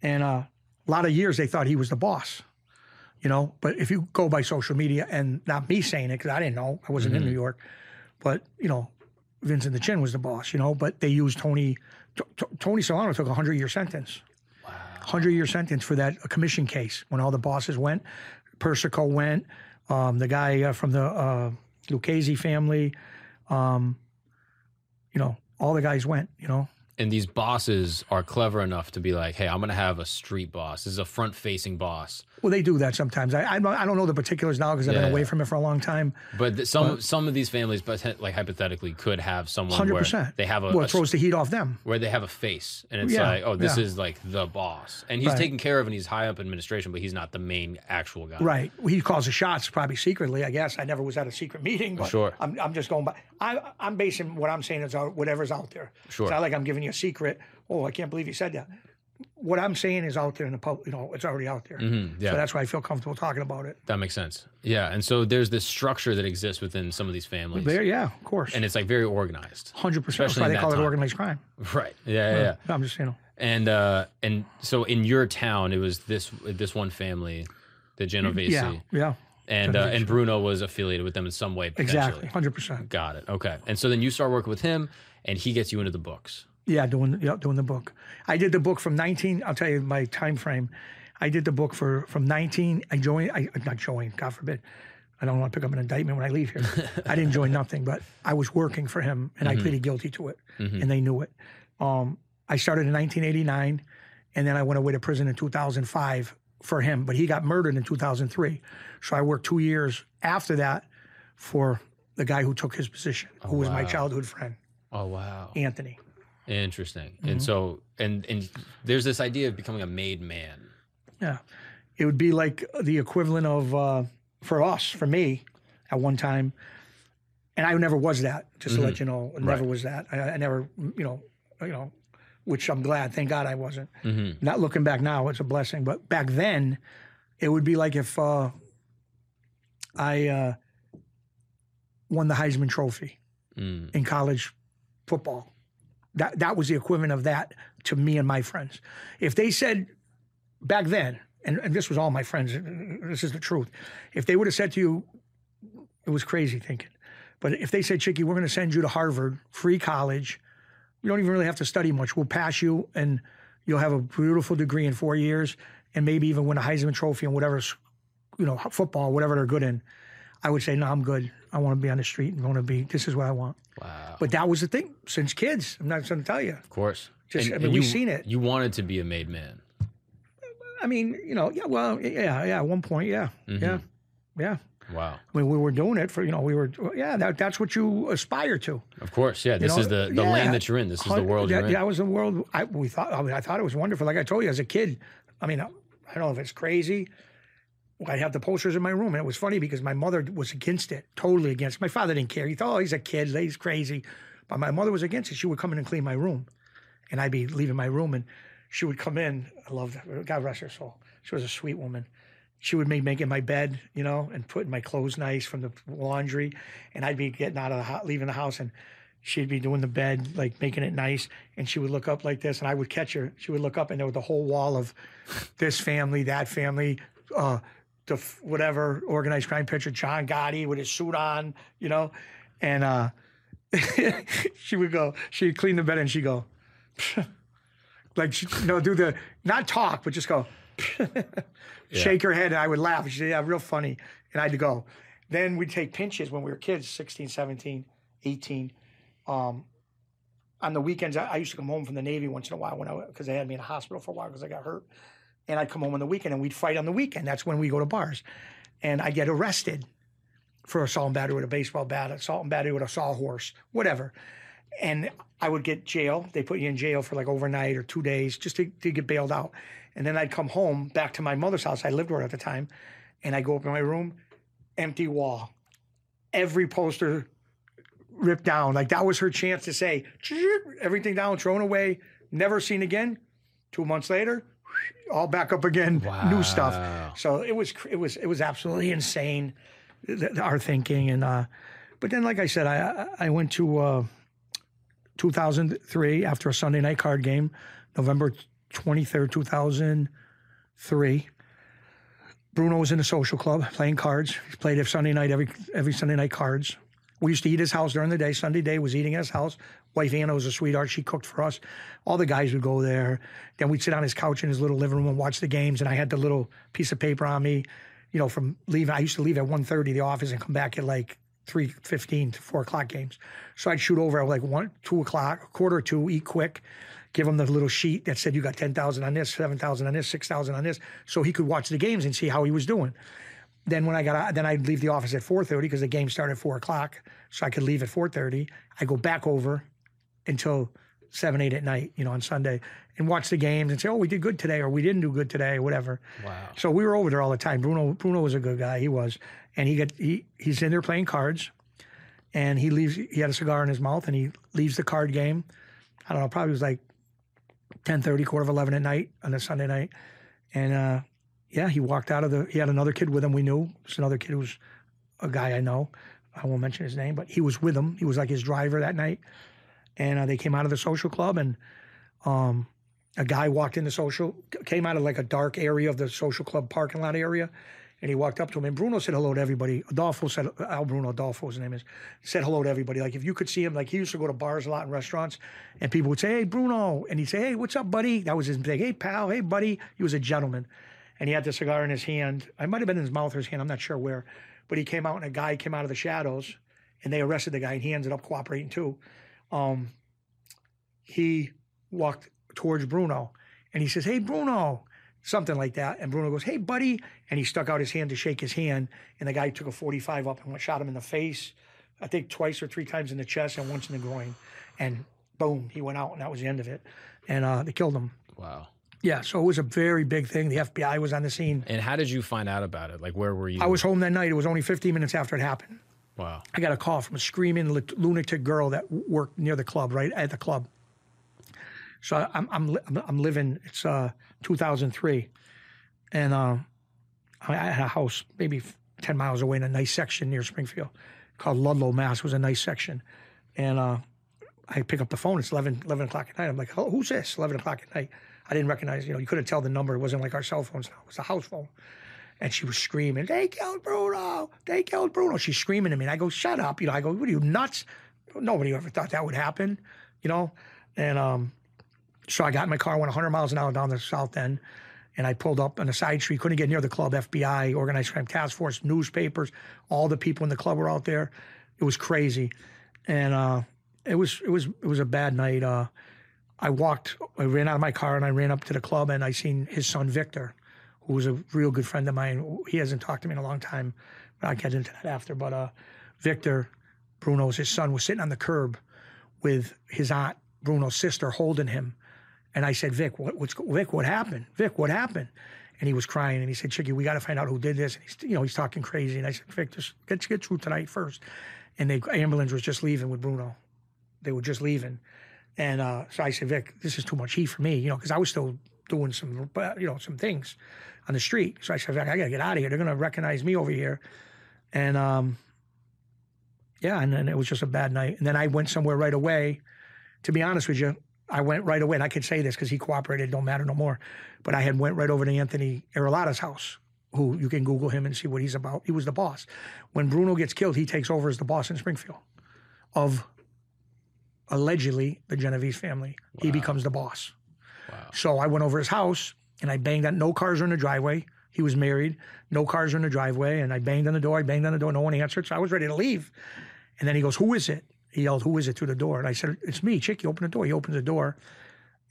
and uh, a lot of years they thought he was the boss. You know, but if you go by social media, and not me saying it because I didn't know, I wasn't in New York, but you know, Vincent the Chin was the boss. You know, but they used Tony. T- T- Tony Salerno took a hundred year sentence. wow. Hundred year sentence for that commission case when all the bosses went. Persico went. Um, the guy uh, from the uh, Lucchese family. Um, you know, all the guys went. You know, and these bosses are clever enough to be like, "Hey, I'm to have a street boss. This is a front-facing boss." Well, they do that sometimes. I I don't, I don't know the particulars now because I've Yeah, been away yeah. from it for a long time. But th- some some of these families, but like hypothetically, could have someone Hundred where percent. they have a, well, a it throws the heat off them. where they have a face and it's Yeah, like, oh, this yeah. is like the boss. And he's Right. taken care of and he's high up in administration, but he's not the main actual guy. Right. Well, he calls the shots probably secretly. I guess I never was at a secret meeting, but Sure. I'm, I'm just going by. I, I'm basing what I'm saying is out, whatever's out there. Sure. It's not like I'm giving you a secret. Oh, I can't believe you said that. What I'm saying is out there in the public. You know, it's already out there. Mhm, yeah. So that's why I feel comfortable talking about it. That makes sense. Yeah. And so there's this structure that exists within some of these families. There, yeah, of course. and it's like very organized. Hundred percent. That's especially why they that call it organized crime. Right. Yeah. Yeah. yeah. I'm just you know. And uh and so in your town it was this this one family, the Genovese. Yeah, yeah, And uh, and Bruno was affiliated with them in some way exactly. Hundred percent. Got it. Okay. And so then you start working with him and he gets you into the books. Yeah, doing yeah, doing the book. I did the book from 19. I'll tell you my time frame. I did the book for from 19. I joined. I not joined. God forbid. I don't want to pick up an indictment when I leave here. I didn't join nothing, but I was working for him, and I pleaded guilty to it, and they knew it. Um, I started in 1989, and then I went away to prison in 2005 for him. But he got murdered in 2003, so I worked two years after that for the guy who took his position, who was my childhood friend, Oh wow. Anthony. Interesting. Mm-hmm. And so and and there's this idea of becoming a made man. Yeah. It would be like the equivalent of, uh, for us, for me, at one time, and I never was that, just to let you know, I never Right. was that. I, I never, you know, you know, which I'm glad, thank God I wasn't. Mm-hmm. Not looking back now, it's a blessing. But back then, it would be like if uh, I uh, won the Heisman Trophy Mm. in college football. That that was the equivalent of that to me and my friends. If they said back then, and, and this was all my friends, this is the truth. If they would have said to you, it was crazy thinking. But if they said, Chicky, we're going to send you to Harvard, free college, you don't even really have to study much. We'll pass you, and you'll have a beautiful degree in four years, and maybe even win a Heisman Trophy and whatever, you know, football, whatever they're good in. I would say, no, I'm good. I want to be on the street and want to be. This is what I want. Wow. But that was the thing since kids. I'm not going to tell you. Of course. Just- And- I mean, and we've you- seen it. You wanted to be a made man. I mean, you know, yeah, well, yeah, yeah. At one point, yeah, Mm-hmm. yeah, yeah. Wow. I mean, we were doing it for you know, we were yeah. That that's what you aspire to. Of course. Yeah. This know, is the, the yeah. lane that you're in. This is the world that, you're in. That was the world. I we thought. I, mean, I thought it was wonderful. Like I told you, as a kid. I mean, I, I don't know if it's crazy. I have the posters in my room, and it was funny because my mother was against it, totally against. it. My father didn't care. He thought, oh, he's a kid, he's crazy. But my mother was against it. She would come in and clean my room, and I'd be leaving my room, and she would come in. I loved her. God rest her soul. She was a sweet woman, she would be making my bed, you know, and putting my clothes nice from the laundry, and I'd be getting out of the house, leaving the house, and she'd be doing the bed, like making it nice, and she would look up like this, and I would catch her. She would look up, and there was a whole wall of this family, that family, uh, the f- whatever organized crime picture, John Gotti with his suit on, you know, and uh, she would go, she'd clean the bed, and she'd go, like, she, no, do the not talk, but just go. shake her head and I would laugh. She'd say, yeah, real funny. And I'd go. Then we'd take pinches when we were kids, 16, 17, 18. Um, on the weekends, I, I used to come home from the Navy once in a while when I because they had me in the hospital for a while because I got hurt. And I'd come home on the weekend and we'd fight on the weekend. That's when we go to bars. And I get arrested for assault and battery with a baseball bat, assault and battery with a sawhorse, whatever. And I would get jail. They put you in jail for like overnight or two days just to, to get bailed out. And then I'd come home back to my mother's house. I lived with her at the time. And I go up in my room, empty wall. Every poster ripped down. Like that was her chance to say, everything down, thrown away, never seen again. Two months later, all back up again, new stuff. So it was it was it was absolutely insane, th- our thinking and uh, but then like I said, I I I went to uh, 2003 after a Sunday night card game, November 23rd, 2003. Bruno was in the social club playing cards. He played every Sunday night, every every Sunday night cards. We used to eat his house during the day. Sunday day was eating at his house. Wife Anna was a sweetheart. She cooked for us. All the guys would go there. Then we'd sit on his couch in his little living room and watch the games. And I had the little piece of paper on me, you know, from leaving. I used to leave at 1.30 the office and come back at like 3.15 to 4 o'clock games. So I'd shoot over at like 1, 2 o'clock, quarter to, eat quick, give him the little sheet that said you got 10,000 on this, 7,000 on this, 6,000 on this, so he could watch the games and see how he was doing. Then when I got out, then I'd leave the office at 4.30 because the game started at 4 o'clock, so I could leave at 4.30. I go back over until 7, 8 at night, you know, on Sunday and watch the games and say, oh, we did good today or we didn't do good today or whatever. Wow. So we were over there all the time. Bruno Bruno was a good guy. He was, and he got he he's in there playing cards, and he leaves. He had a cigar in his mouth, and he leaves the card game. I don't know, probably was like 10:30, quarter of eleven at night on a Sunday night, and uh, yeah, he walked out of the. He had another kid with him. We knew it's another kid who was a guy I know. I won't mention his name, but he was with him. He was like his driver that night, and uh, they came out of the social club and. Um, a guy walked in the social, came out of like a dark area of the social club parking lot area, and he walked up to him. And Bruno said hello to everybody. Adolfo said, Al Bruno, Adolfo, his name is, said hello to everybody. Like if you could see him, like he used to go to bars a lot and restaurants, and people would say, "Hey, Bruno," and he'd say, "Hey, what's up, buddy?" That was his thing. "Hey, pal," "Hey, buddy." He was a gentleman, and he had the cigar in his hand. I might have been in his mouth or his hand. I'm not sure where, but he came out, and a guy came out of the shadows, and they arrested the guy, and he ended up cooperating too. Um, he walked towards Bruno and he says, Hey, Bruno, something like that. And Bruno goes, Hey, buddy. And he stuck out his hand to shake his hand. And the guy took a 45 up and shot him in the face, I think twice or three times in the chest and once in the groin. And boom, he went out, and that was the end of it. And uh, they killed him. Wow. Yeah, so it was a very big thing. The FBI was on the scene. And how did you find out about it? Like, where were you? I was home that night. It was only 15 minutes after it happened. Wow. I got a call from a screaming lunatic girl that worked near the club, right at the club. So I'm I'm I'm- living. It's uh 2003, and uh, I had a house maybe 10 miles away in a nice section near Springfield called Ludlow, Mass. It was a nice section, and uh, I pick up the phone. It's 11, 11 o'clock at night. I'm like, "Hello, who's this? 11 o'clock at night. I didn't recognize. You know, you couldn't tell the number. It wasn't like our cell phones now. It was a house phone. And she was screaming, "They killed Bruno! They killed Bruno!" She's screaming at me, and I go, "Shut up!" You know, I go, "What are you nuts?" Nobody ever thought that would happen, you know. And um, so I got in my car, went 100 miles an hour down the south end, and I pulled up on a side street. Couldn't get near the club. FBI, organized crime task force, newspapers, all the people in the club were out there. It was crazy, and uh, it was it was it was a bad night. Uh, I walked, I ran out of my car, and I ran up to the club, and I seen his son Victor, who was a real good friend of mine. He hasn't talked to me in a long time, but I'll get into that after. But uh, Victor, Bruno's his son, was sitting on the curb with his aunt, Bruno's sister, holding him. And I said, Vic, what, what's Vic? What happened? Vic, what happened? And he was crying, and he said, Chicky, we got to find out who did this. And he's, you know, he's talking crazy. And I said, Vic, just get get through tonight first. And the ambulance was just leaving with Bruno. They were just leaving, and uh, so I said, Vic, this is too much heat for me, you know, because I was still doing some, you know, some things on the street. So I said, I gotta get out of here. They're gonna recognize me over here. And um, yeah, and then it was just a bad night. And then I went somewhere right away. To be honest with you, I went right away, and I can say this because he cooperated. Don't matter no more. But I had went right over to Anthony Arillotta's house, who you can Google him and see what he's about. He was the boss. When Bruno gets killed, he takes over as the boss in Springfield of allegedly the Genovese family. He becomes the boss. Wow. So I went over his house and I banged on. No cars are in the driveway. He was married. No cars are in the driveway. And I banged on the door. I banged on the door. No one answered. So I was ready to leave. And then he goes, "Who is it?" He yelled, "Who is it?" through the door. And I said, "It's me, Chicky. Open the door." He opens the door.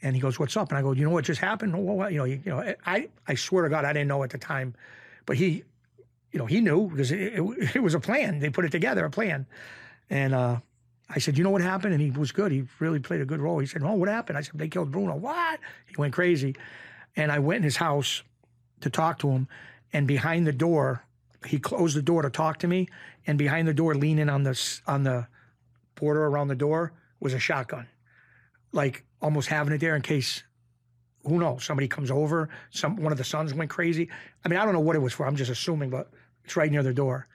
And he goes, "What's up?" And I go, "You know what just happened? What? You know, you, you know, I, I swear to God, I didn't know at the time, but he, you know, he knew because it, it, it was a plan. They put it together, a plan. And uh, I said, "You know what happened?" And he was good. He really played a good role. He said, "Oh, what happened?" I said, "They killed Bruno." What? He went crazy. And I went in his house to talk to him, and behind the door, he closed the door to talk to me, and behind the door, leaning on the on the border around the door, was a shotgun, like almost having it there in case. Who knows? Somebody comes over. Some one of the sons went crazy. I mean, I don't know what it was for. I'm just assuming, but it's right near the door.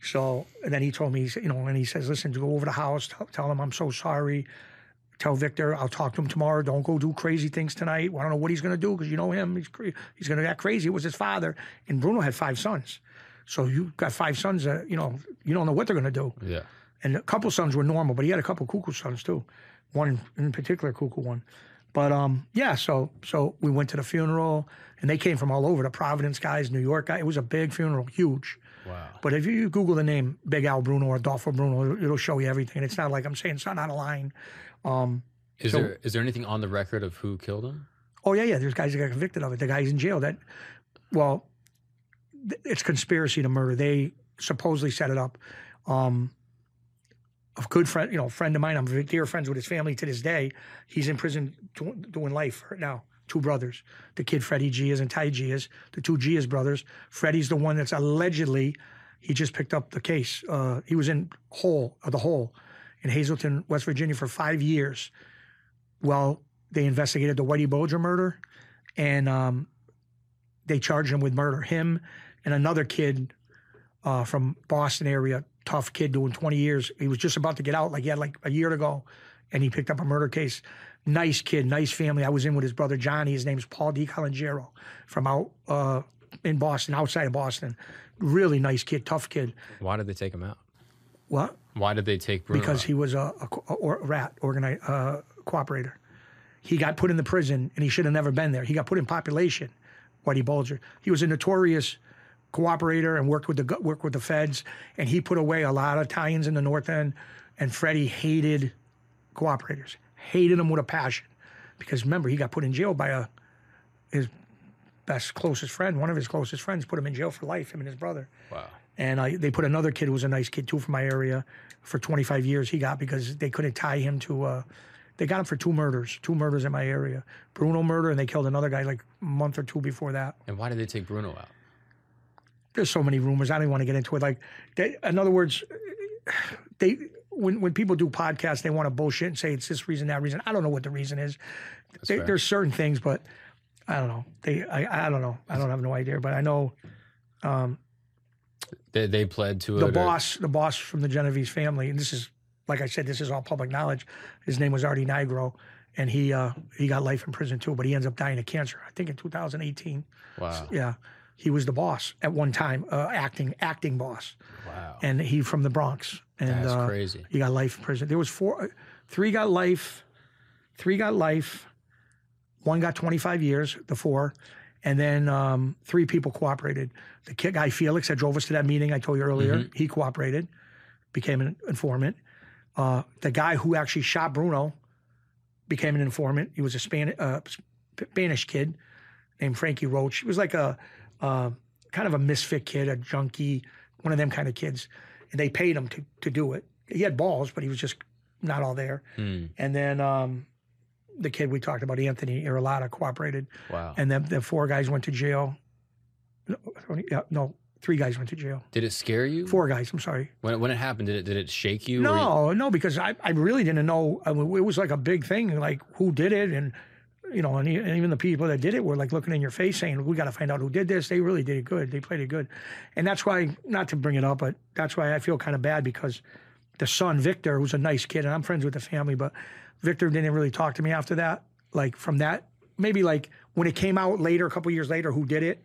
So and then he told me, you know, and he says, listen, go over to the house, tell, him I'm so sorry. Tell Victor I'll talk to him tomorrow. Don't go do crazy things tonight. I don't know what he's going to do because you know him. He's cra- he's going to act crazy. It was his father, and Bruno had five sons. So you got five sons that you know you don't know what they're going to do. Yeah. And a couple sons were normal, but he had a couple cuckoo sons too. One in particular, cuckoo one. But um, yeah, so so we went to the funeral, and they came from all over. The Providence guys, New York guy. It was a big funeral, huge. Wow. But if you Google the name Big Al Bruno or Adolfo Bruno, it'll- it'll show you everything. It's not like I'm saying it's not out of line. Is So- there is there anything on the record of who killed him? Oh yeah, yeah. There's guys that got convicted of it. The guy's in jail. That, well, it's conspiracy to murder. They supposedly set it up. Um, a good friend, you know, friend of mine. I'm dear friends with his family to this day. He's in prison do- doing life right now. Two brothers. The kid Freddie Geas and Ty Geas. The two Geas brothers. Freddie's the one that's allegedly. He just picked up the case. Uh, he was in hole uh, the hole in Hazleton, West Virginia, for five years. while they investigated the Whitey Bulger murder, and um, they charged him with murder. Him and another kid uh, from Boston area, tough kid doing 20 years. He was just about to get out, like he had like a year to go, and he picked up a murder case. Nice kid, nice family. I was in with his brother Johnny. His name's Paul DeCologero from out uh, in Boston, outside of Boston. Really nice kid, tough kid. Why did they take him out? What? Why did they take Bruno? because he was a, a, a or- rat organi- uh, cooperator. He got put in the prison, and he should have never been there. He got put in population. Whitey Bulger. He was a notorious cooperator and worked with the worked with the feds, and he put away a lot of tie-ins in the North End. And Freddie hated cooperators, hated them with a passion, because remember he got put in jail by a his best closest friend, one of his closest friends, put him in jail for life. Him and his brother. wow. And I, they put another kid who was a nice kid too from my area for 25 years. He got because they couldn't tie him to. Uh, they got him for two murders, two murders in my area. Bruno murder, and they killed another guy like a month or two before that. And why did they take Bruno out? There's so many rumors. I don't even want to get into it. Like, they, in other words, they when when people do podcasts, they want to bullshit and say it's this reason, that reason. I don't know what the reason is. They, there's certain things, but I don't know. They, I, I don't know. I don't have no idea. But I know They they pled to the it. or- boss, the boss from the Genovese family, and this is like I said, this is all public knowledge. His name was Artie Nigro, and he uh, he got life in prison too, but he ends up dying of cancer. I think in 2018. wow. Yeah, he was the boss at one time, uh, acting acting boss, Wow. and he from the Bronx. And That's uh, crazy. He got life in prison. There was four, three got life, three got life, one got 25 years, the four, and then um, three people cooperated. The kid, guy Felix that drove us to that meeting I told you earlier, he cooperated, became an informant. Uh, the guy who actually shot Bruno became an informant. He was a Spanish, uh, Spanish kid named Frankie Roche. He was like a uh, kind of a misfit kid, a junkie, one of them kind of kids. And they paid him to, to do it. He had balls, but he was just not all there. Hmm. And then um, the kid we talked about, Anthony Arillotta, cooperated. Wow. And then the four guys went to jail. No, no, three guys went to jail. Did it scare you? Four guys, I'm sorry. when it, when it happened, did it did it shake you? or you- No, no, because I, I really didn't know. I mean, it was like a big thing, like who did it, and you know, and, and even the people that did it were like looking in your face saying, "We got to find out who did this." They really did it good. They played it good, and that's why, not to bring it up, but that's why I feel kind of bad because the son Victor, who's a nice kid, and I'm friends with the family, but Victor didn't really talk to me after that. Like from that, maybe like when it came out later, a couple years later, who did it?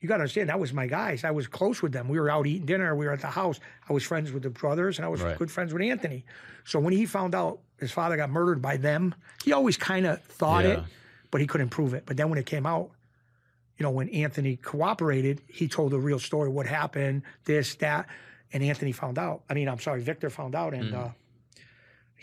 You got to understand that was my guys. I was close with them. We were out eating dinner. We were at the house. I was friends with the brothers, and I was Right. good friends with Anthony. So when he found out his father got murdered by them, he always kind of thought it, but he couldn't prove it. But then when it came out, you know, when Anthony cooperated, he told the real story, what happened, this, that, and Anthony found out. I mean, I'm sorry, Victor found out, and uh,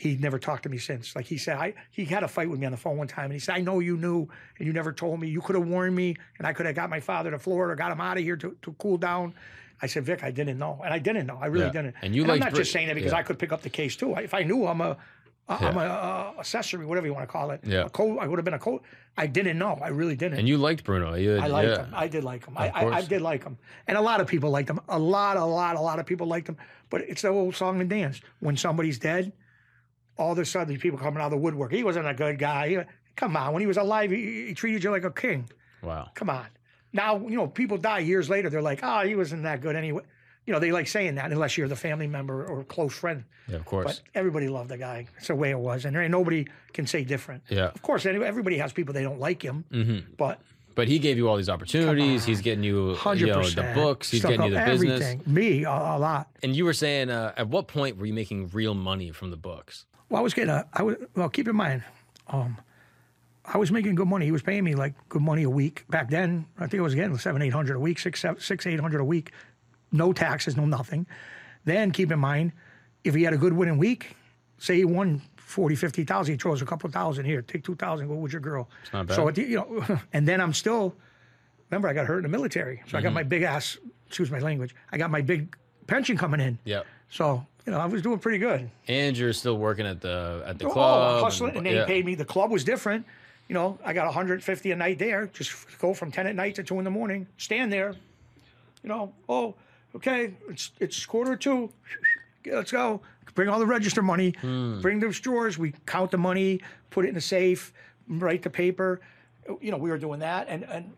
he never talked to me since. Like he said, I he had a fight with me on the phone one time, and he said, "I know you knew, and you never told me. You could have warned me, and I could have got my father to Florida, got him out of here to, to cool down." I said, "Vic, I didn't know, and I didn't know. I really Yeah. didn't." And you I'm not Brit- just saying it because yeah. I could pick up the case too. If I knew, I'm a I'm a uh, accessory, whatever you want to call it. Yeah. A co- I would have been a co. I didn't know. I really didn't. And you liked Bruno. You, I liked yeah. him. I did like him. I, I, I did like him. And a lot of people liked him. A lot, a lot, a lot of people liked him. But it's the old song and dance. When somebody's dead, all of a sudden these people coming out of the woodwork. He wasn't a good guy. He- come on. When he was alive, he, he treated you like a king. Wow. Come on. Now, you know, people die years later. They're like, oh, he wasn't that good anyway. You know, they like saying that unless you're the family member or close friend. Yeah, of course. But everybody loved the guy. It's the way it was. And there ain't nobody can say different. Yeah. Of course, everybody has people they don't like him. Mm-hmm. But But he gave you all these opportunities. He's getting you, you know, the books. He's Stuck getting you the business. everything. Me a, a lot. And you were saying, uh, at what point were you making real money from the books? Well, I was getting a. I was well. Keep in mind, um, I was making good money. He was paying me like good money a week back then. I think I was getting seven, eight hundred a week, six, seven, six, eight hundred a week, no taxes, no nothing. Then keep in mind, if he had a good winning week, say he won 40, 50,000, he throws a couple thousand here, take two thousand, go with your girl. It's not So bad. at the, you know, and then I'm still. Remember, I got hurt in the military, so I Mm-hmm. got my big ass. Excuse my language. I got my big pension coming in. Yeah. So you know, I was doing pretty good. And you're still working at the at the Oh, club. hustling, and they yeah. paid me. The club was different. You know, I got 150 a night there. Just go from 10 at night to 2 in the morning. Stand there. You know, oh, okay, it's it's quarter two. Let's go. Bring all the register money. Hmm. Bring those drawers. We count the money. Put it in the safe. Write the paper. You know, we were doing that, and and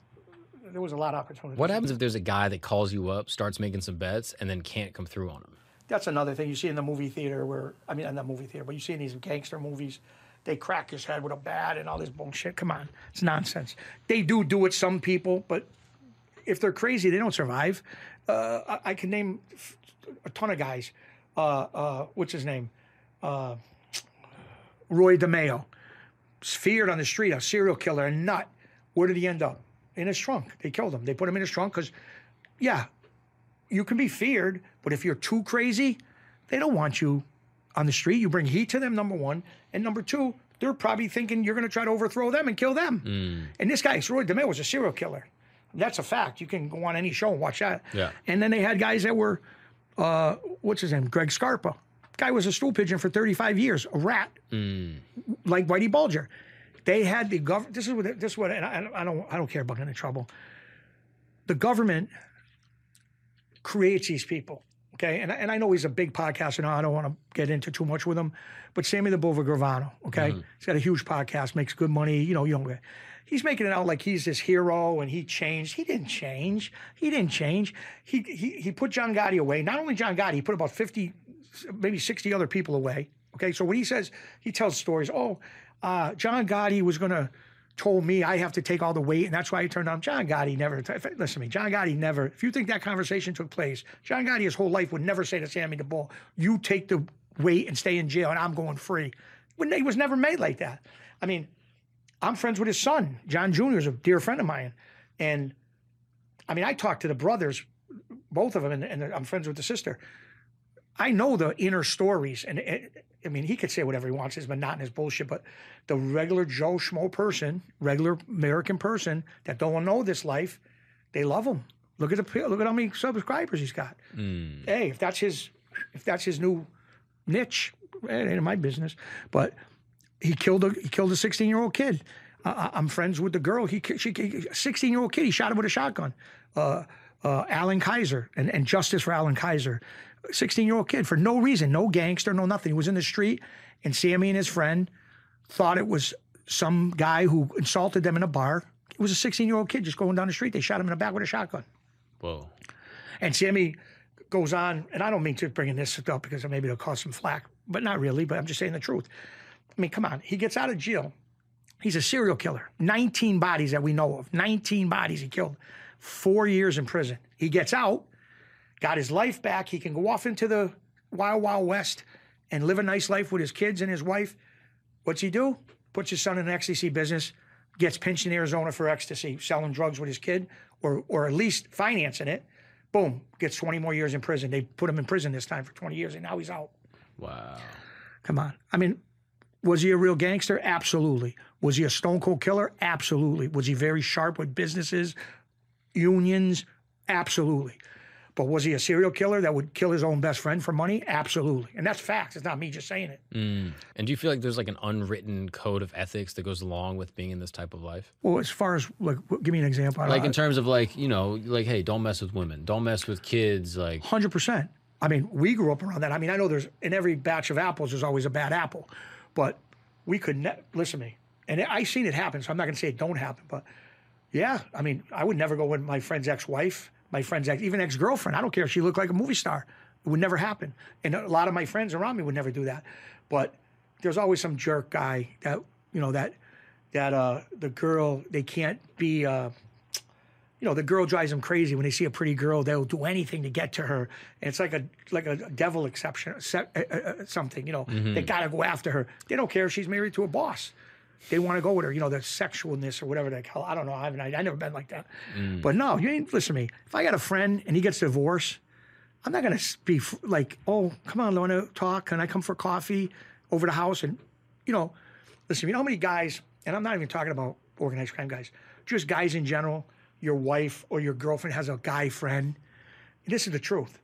there was a lot of opportunity. What happens if there's a guy that calls you up, starts making some bets, and then can't come through on them? That's another thing you see in the movie theater where I mean not movie theater, but you see in these gangster movies, they crack his head with a bat and all this bullshit. Come on, it's nonsense. They do do it some people, but if they're crazy, they don't survive. Uh, I, I can name a ton of guys. Uh, uh, what's his name? Uh, Roy DeMeo, feared on the street, a serial killer, a nut. Where did he end up? In his trunk. They killed him. They put him in his trunk because, yeah, you can be feared, but if you're too crazy, they don't want you on the street. You bring heat to them, number one. And number two, they're probably thinking you're going to try to overthrow them and kill them. And this guy, Roy DeMeo, was a serial killer. That's a fact. You can go on any show and watch that. Yeah. And then they had guys that were, uh, what's his name? Greg Scarpa. Guy was a stool pigeon for 35 years, a rat, like Whitey Bulger. They had the government. This is what. This is what. And I, I don't. I don't care about getting in trouble. The government creates these people. Okay, and, and I know he's a big podcaster now. I don't want to get into too much with him, but Sammy the Bull Gravano, okay, he's got a huge podcast, makes good money. You know, you know, he's making it out like he's this hero and he changed. He didn't change. He didn't change. He he he put John Gotti away. Not only John Gotti, he put about fifty, maybe sixty other people away. Okay, so when he says he tells stories, oh, uh, John Gotti was gonna told me I have to take all the weight, and that's why he turned on. John Gotti never. Listen to me. John Gotti never. If you think that conversation took place, John Gotti his whole life would never say to Sammy the Bull, "You take the weight and stay in jail, and I'm going free." When he was never made like that. I mean, I'm friends with his son. John Jr. is a dear friend of mine, and I mean, I talked to the brothers, both of them, and, and I'm friends with the sister. I know the inner stories, and it, I mean, he could say whatever he wants, his monotonous bullshit, but the regular Joe Schmo person, regular American person that don't know this life, they love him. Look at the look at how many subscribers he's got. Hey, if that's his, if that's his new niche, it ain't my business. But he killed a he killed a 16 year old kid. I, I'm friends with the girl. He she 16 year old kid. He shot him with a shotgun. Uh, uh, Alan Kaiser and, and justice for Alan Kaiser. 16 year old kid for no reason, no gangster, no nothing. He was in the street, and Sammy and his friend thought it was some guy who insulted them in a bar. It was a 16 year old kid just going down the street. They shot him in the back with a shotgun. Whoa. And Sammy goes on, and I don't mean to bring this up because maybe it'll cause some flack, but not really. But I'm just saying the truth. I mean, come on. He gets out of jail. He's a serial killer. 19 bodies that we know of. 19 bodies he killed. Four years in prison. He gets out, got his life back. He can go off into the wild, wild west and live a nice life with his kids and his wife. What's he do? Puts his son in an ecstasy business, gets pinched in Arizona for ecstasy, selling drugs with his kid, or or at least financing it. Boom, gets 20 more years in prison. They put him in prison this time for 20 years, and now he's out. Wow. Come on. I mean, was he a real gangster? Absolutely. Was he a stone cold killer? Absolutely. Was he very sharp with businesses, unions? Absolutely. But was he a serial killer that would kill his own best friend for money? Absolutely. And that's facts. It's not me just saying it. Mm. And do you feel like there's like an unwritten code of ethics that goes along with being in this type of life? Well, as far as like, give me an example. Like in terms of like, you know, like, hey, don't mess with women, don't mess with kids. Like, 100%. I mean, we grew up around that. I mean, I know there's in every batch of apples, there's always a bad apple, but we could ne- listen to me. And I seen it happen, so I'm not going to say it don't happen, but yeah, I mean, I would never go with my friend's ex-wife my friend's ex, even ex girlfriend. I don't care if she looked like a movie star. It would never happen. And a lot of my friends around me would never do that. But there's always some jerk guy that you know that that uh, the girl they can't be. Uh, you know, the girl drives them crazy when they see a pretty girl. They'll do anything to get to her, and it's like a like a devil exception, uh, uh, something. You know, mm-hmm. they gotta go after her. They don't care if she's married to a boss they want to go with her. You know, the sexualness or whatever the hell. I don't know. I haven't. I, I never been like that. Mm. But no, you ain't. Listen to me. If I got a friend and he gets divorced, I'm not gonna be like, oh, come on, want to talk? Can I come for coffee over the house? And you know, listen. You know how many guys? And I'm not even talking about organized crime guys. Just guys in general. Your wife or your girlfriend has a guy friend. This is the truth.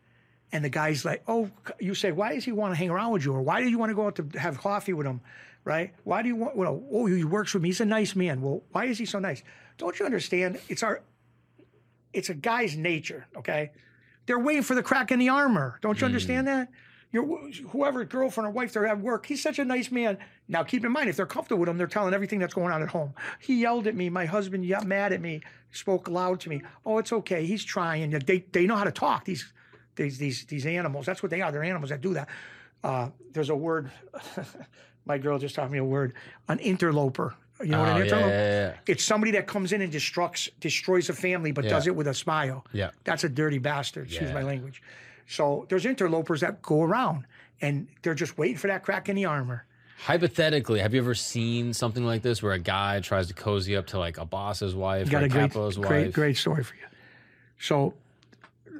And the guy's like, oh, you say, why does he want to hang around with you? Or why do you want to go out to have coffee with him? Right? Why do you want, well, oh, he works with me. He's a nice man. Well, why is he so nice? Don't you understand? It's our, it's a guy's nature, okay? They're waiting for the crack in the armor. Don't you mm. understand that? Your whoever girlfriend or wife they're at work, he's such a nice man. Now keep in mind, if they're comfortable with him, they're telling everything that's going on at home. He yelled at me. My husband got mad at me. Spoke loud to me. Oh, it's okay. He's trying. They they know how to talk. These these these these animals. That's what they are. They're animals that do that. Uh, there's a word. my girl just taught me a word, an interloper. You know oh, what an oh, interloper? Yeah, yeah, yeah. It's somebody that comes in and destructs, destroys a family, but does it with a smile. Yeah, that's a dirty bastard. Excuse my language. So there's interlopers that go around, and they're just waiting for that crack in the armor. Hypothetically, have you ever seen something like this where a guy tries to cozy up to like a boss's wife, got a, great, capo's great, wife? Great story for you. So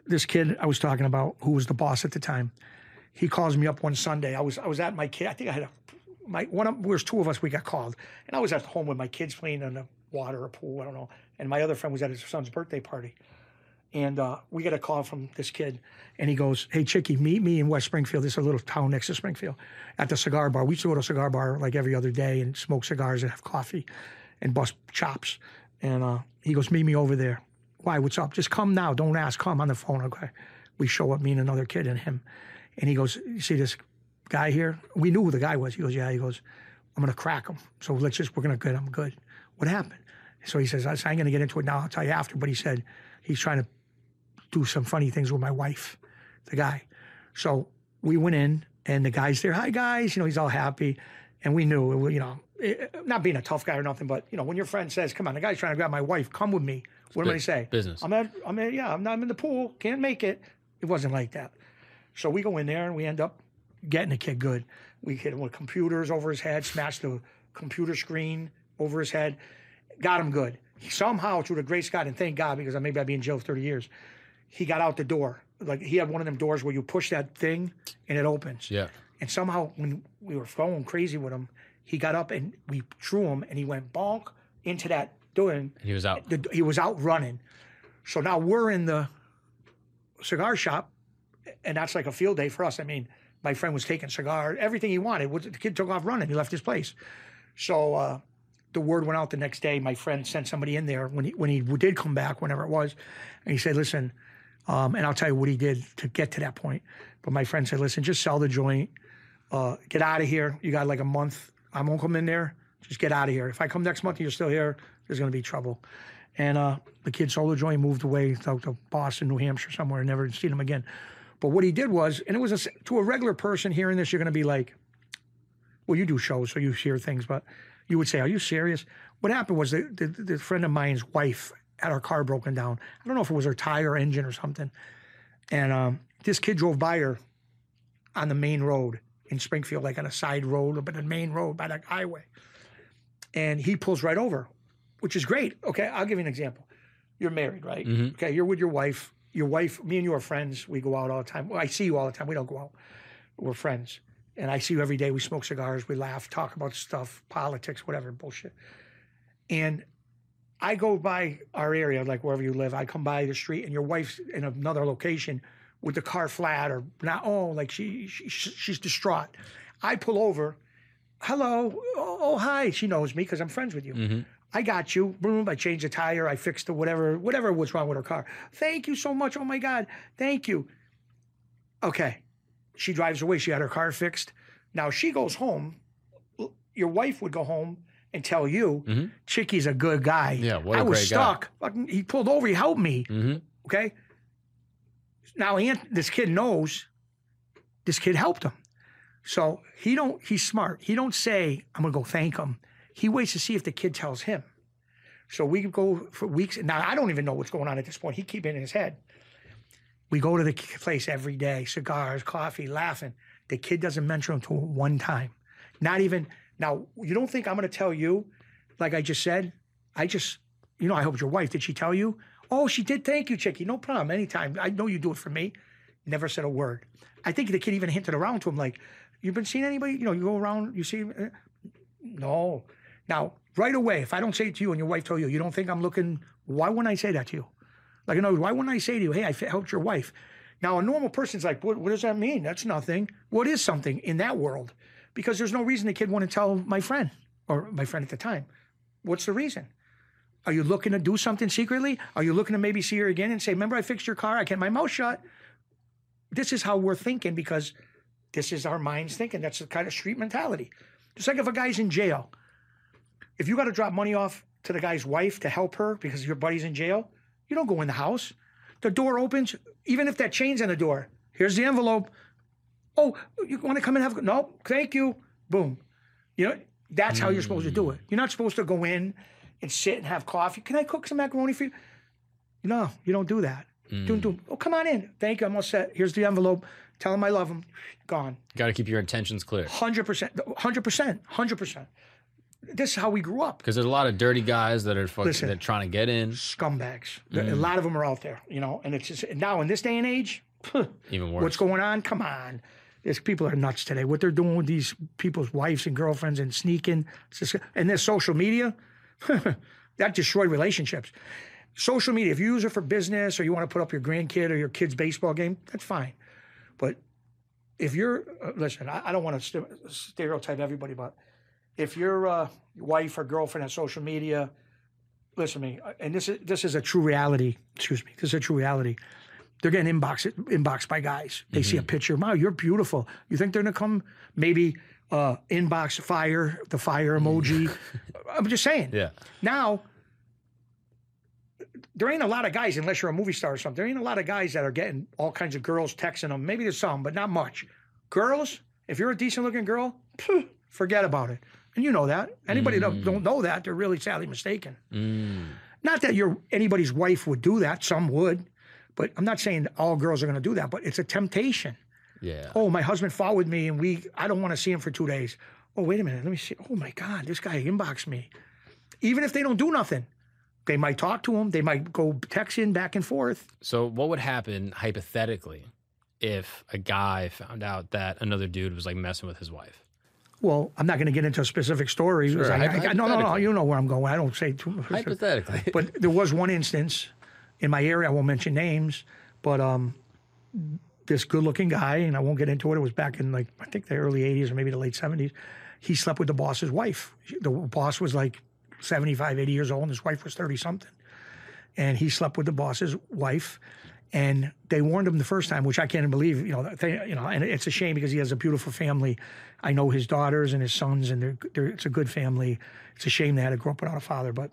this kid I was talking about, who was the boss at the time, he calls me up one Sunday. I was I was at my kid. I think I had a my one of there was two of us. We got called, and I was at home with my kids playing in the water or pool. I don't know. And my other friend was at his son's birthday party, and uh, we get a call from this kid, and he goes, "Hey, Chicky, meet me in West Springfield. This is a little town next to Springfield, at the cigar bar. We used to go to a cigar bar like every other day and smoke cigars and have coffee, and bust chops. And uh, he goes, meet me over there. Why? What's up? Just come now. Don't ask. Come on the phone. Okay. We show up, me and another kid and him, and he goes, you see this guy here? We knew who the guy was. He goes, yeah. He goes, I'm to crack him. So let's just, we're to get him good. What happened? So he says, I am to get into it now. I'll tell you after. But he said he's trying to do some funny things with my wife, the guy. So we went in and the guy's there. Hi, guys. You know, he's all happy. And we knew, you know, eh, not being a tough guy or nothing, but, you know, when your friend says, come on, the guy's trying to grab my wife, come with me. What am I say? Business. I'm at, I'm at, yeah, I'm, not, I'm in the pool, can't make it. It wasn't like that. So we go in there and we end up getting the kid good. We hit him with computers over his head, smashed the computer screen over his head, got him good. He, somehow, through the grace of God, and thank God, because maybe I'd be in jail for 30 years, he got out the door. Like he had one of them doors where you push that thing and it opens. Yeah. And somehow, when we were going crazy with him, he got up and we threw him and he went bonk into that door. And he was out. The, he was out running. So now we're in the cigar shop, and that's like a field day for us. I mean, my friend was taking cigar, everything he wanted. The kid took off running. He left his place. So uh, the word went out the next day. My friend sent somebody in there when he when he did come back, whenever it was, and he said, "Listen," um, and I'll tell you what he did to get to that point. But my friend said, "Listen, just sell the joint, uh, get out of here. You got like a month. I won't come in there. Just get out of here. If I come next month and you're still here, there's going to be trouble. And uh, the kid sold the joint, moved away to, to Boston, New Hampshire, somewhere. Never seen him again. But what he did was, and it was a, to a regular person hearing this, you're going to be like, well, you do shows, so you hear things, but you would say, are you serious? What happened was the, the, the friend of mine's wife had her car broken down. I don't know if it was her tire, engine, or something. And um, this kid drove by her on the main road in Springfield, like on a side road, but the main road by the highway. And he pulls right over, which is great. Okay, I'll give you an example. You're married, right? Okay, you're with your wife. Your wife, me and you are friends. We go out all the time. Well, I see you all the time. We don't go out. We're friends. And I see you every day. We smoke cigars, we laugh, talk about stuff, politics, whatever, bullshit. And I go by our area, like wherever you live. I come by the street, and your wife's in another location with the car flat or not. Oh, like she, she she's distraught. I pull over. Hello. Oh, oh, hi. She knows me because I'm friends with you. Mm-hmm. I got you. Boom. I changed the tire. I fixed the whatever whatever was wrong with her car. Thank you so much. Oh my God. Thank you. Okay. She drives away. She had her car fixed. Now she goes home. Your wife would go home and tell you, Chicky's a good guy. Mm-hmm. Yeah, what a I was guy. stuck. Fucking- He pulled over. He helped me. Mm-hmm. Okay. Now Ant, this kid knows this kid helped him. So he don't, he's smart. He don't say, I'm gonna go thank him. He waits to see if the kid tells him. So we go for weeks. Now I don't even know what's going on at this point. He keep it in his head. We go to the place every day, cigars, coffee, laughing. The kid doesn't mention him to one time. Not even now. You don't think I'm going to tell you, like I just said? I just, you know, I hope your wife did she tell you? Oh, she did. Thank you, Chicky. No problem. Anytime. I know you do it for me. Never said a word. I think the kid even hinted around to him, like, "You've been seeing anybody? You know, you go around, you see." eh?" No. Now, right away, if I don't say it to you and your wife told you, you don't think I'm looking. Why wouldn't I say that to you? Like, in other words, why wouldn't I say to you, hey, I helped your wife? Now, a normal person's like, what, what does that mean? That's nothing. What is something in that world? Because there's no reason the kid wouldn't tell my friend or my friend at the time. What's the reason? Are you looking to do something secretly? Are you looking to maybe see her again and say, remember, I fixed your car? I kept my mouth shut. This is how we're thinking because this is our minds thinking. That's the kind of street mentality. Just like if a guy's in jail, if you got to drop money off to the guy's wife to help her because your buddy's in jail, you don't go in the house. The door opens, even if that chain's in the door. Here's the envelope. Oh, you want to come and have? No, thank you. Boom. You know that's how you're supposed to do it. You're not supposed to go in and sit and have coffee. Can I cook some macaroni for you? No, you don't do that. Doom, doom. Oh, come on in. Thank you. I'm all set. Here's the envelope. Tell him I love him. Gone. Got to keep your intentions clear. Hundred percent. Hundred percent. Hundred percent. This is how we grew up. Because there's a lot of dirty guys that are fucking, Listen. that are trying to get in. Scumbags. A lot of them are out there, you know. And it's just now in this day and age, Even worse. what's going on? Come on. These people are nuts today. What they're doing with these people's wives and girlfriends and sneaking, just, and this social media, that destroyed relationships. Social media, if you use it for business or you want to put up your grandkid or your kid's baseball game, that's fine. But if you're, uh, listen, I, I don't want to st- stereotype everybody, but if your uh, wife or girlfriend has social media, listen to me, uh, and this is this is a true reality. Excuse me, this is a true reality. They're getting inboxed inboxed by guys. They see a picture. Wow, you're beautiful. You think they're gonna come? Maybe uh, inbox fire the fire emoji. I'm just saying. yeah. Now, there ain't a lot of guys, unless you're a movie star or something. There ain't a lot of guys that are getting all kinds of girls texting them. Maybe there's some, but not much. Girls, if you're a decent looking girl, phew, forget about it. And you know that. Anybody that mm. don't know that, they're really sadly mistaken. Mm. Not that you're anybody's wife would do that. Some would, but I'm not saying all girls are going to do that. But it's a temptation. Yeah. Oh, my husband fought with me, and we I don't want to see him for two days. Oh, wait a minute, let me see. Oh my God, this guy inboxed me. Even if they don't do nothing, they might talk to him. They might go texting back and forth. So, what would happen hypothetically if a guy found out that another dude was like messing with his wife? Well, I'm not going to get into a specific story. Sure, I- I- no, no, no. You know where I'm going. I don't say too much. Hypothetically. but there was one instance in my area. I won't mention names, but um, this good-looking guy, and I won't get into it. It was back in like I think the early '80s or maybe the late '70s. He slept with the boss's wife. The boss was like 75, 80 years old, and his wife was 30 something. And he slept with the boss's wife, and they warned him the first time, which I can't believe. You know, they, you know, and it's a shame because he has a beautiful family. I know his daughters and his sons, and they're, they're it's a good family. It's a shame they had to grow up without a father, but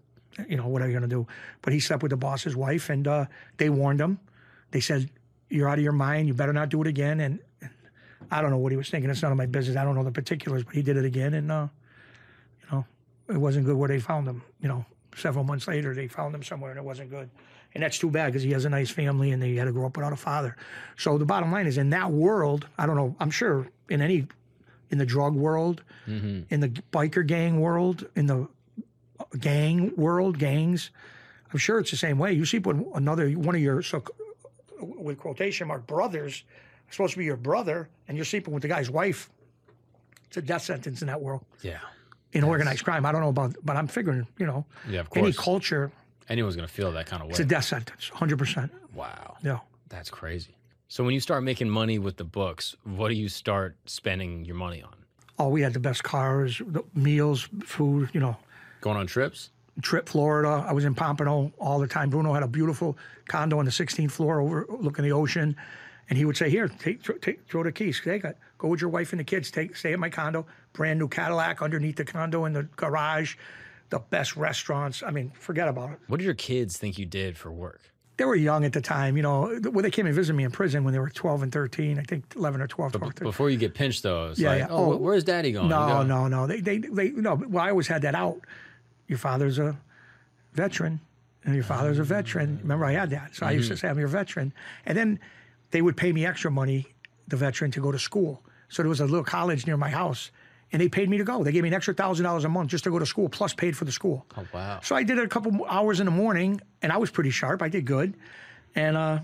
you know, what are you going to do? But he slept with the boss's wife, and uh, they warned him. They said, "You're out of your mind. You better not do it again." And, and, I don't know what he was thinking. It's none of my business. I don't know the particulars, but he did it again, and uh, you know, it wasn't good where they found him. You know, several months later, they found him somewhere, and it wasn't good. And that's too bad because he has a nice family, and he had to grow up without a father. So the bottom line is, in that world, I don't know. I'm sure in any in the drug world, mm-hmm. in the biker gang world, in the gang world, gangs. I'm sure it's the same way. You see, when another one of your so with quotation mark brothers supposed to be your brother, and you're sleeping with the guy's wife. It's a death sentence in that world. Yeah. In yes. organized crime, I don't know about, but I'm figuring, you know, yeah, of course. any culture, anyone's going to feel that kind of way. It's a death sentence, hundred percent. Wow. Yeah. That's crazy. So when you start making money with the books, what do you start spending your money on? Oh, we had the best cars, the meals, food, you know, Going on trips? Trip Florida. I was in Pompano all the time. Bruno had a beautiful condo on the 16th floor overlooking the ocean. And he would say, Here, take, take, throw the keys. Take it. Go with your wife and the kids. Take, stay at my condo. Brand new Cadillac underneath the condo in the garage. The best restaurants. I mean, forget about it. What did your kids think you did for work? They were young at the time, you know. When they came and visited me in prison when they were 12 and 13, I think 11 or 12, 12 Before you get pinched, though, it's yeah, like, yeah. Oh, oh, where's daddy going? No, no, no. They, they, they, no. Well, I always had that out your father's a veteran, and your father's a veteran. Remember, I had that. So mm-hmm. I used to mm-hmm. say, I'm your veteran. And then they would pay me extra money, the veteran, to go to school. So there was a little college near my house, and they paid me to go. They gave me an extra thousand dollars a month just to go to school, plus paid for the school. Oh wow! So I did it a couple hours in the morning, and I was pretty sharp. I did good, and uh,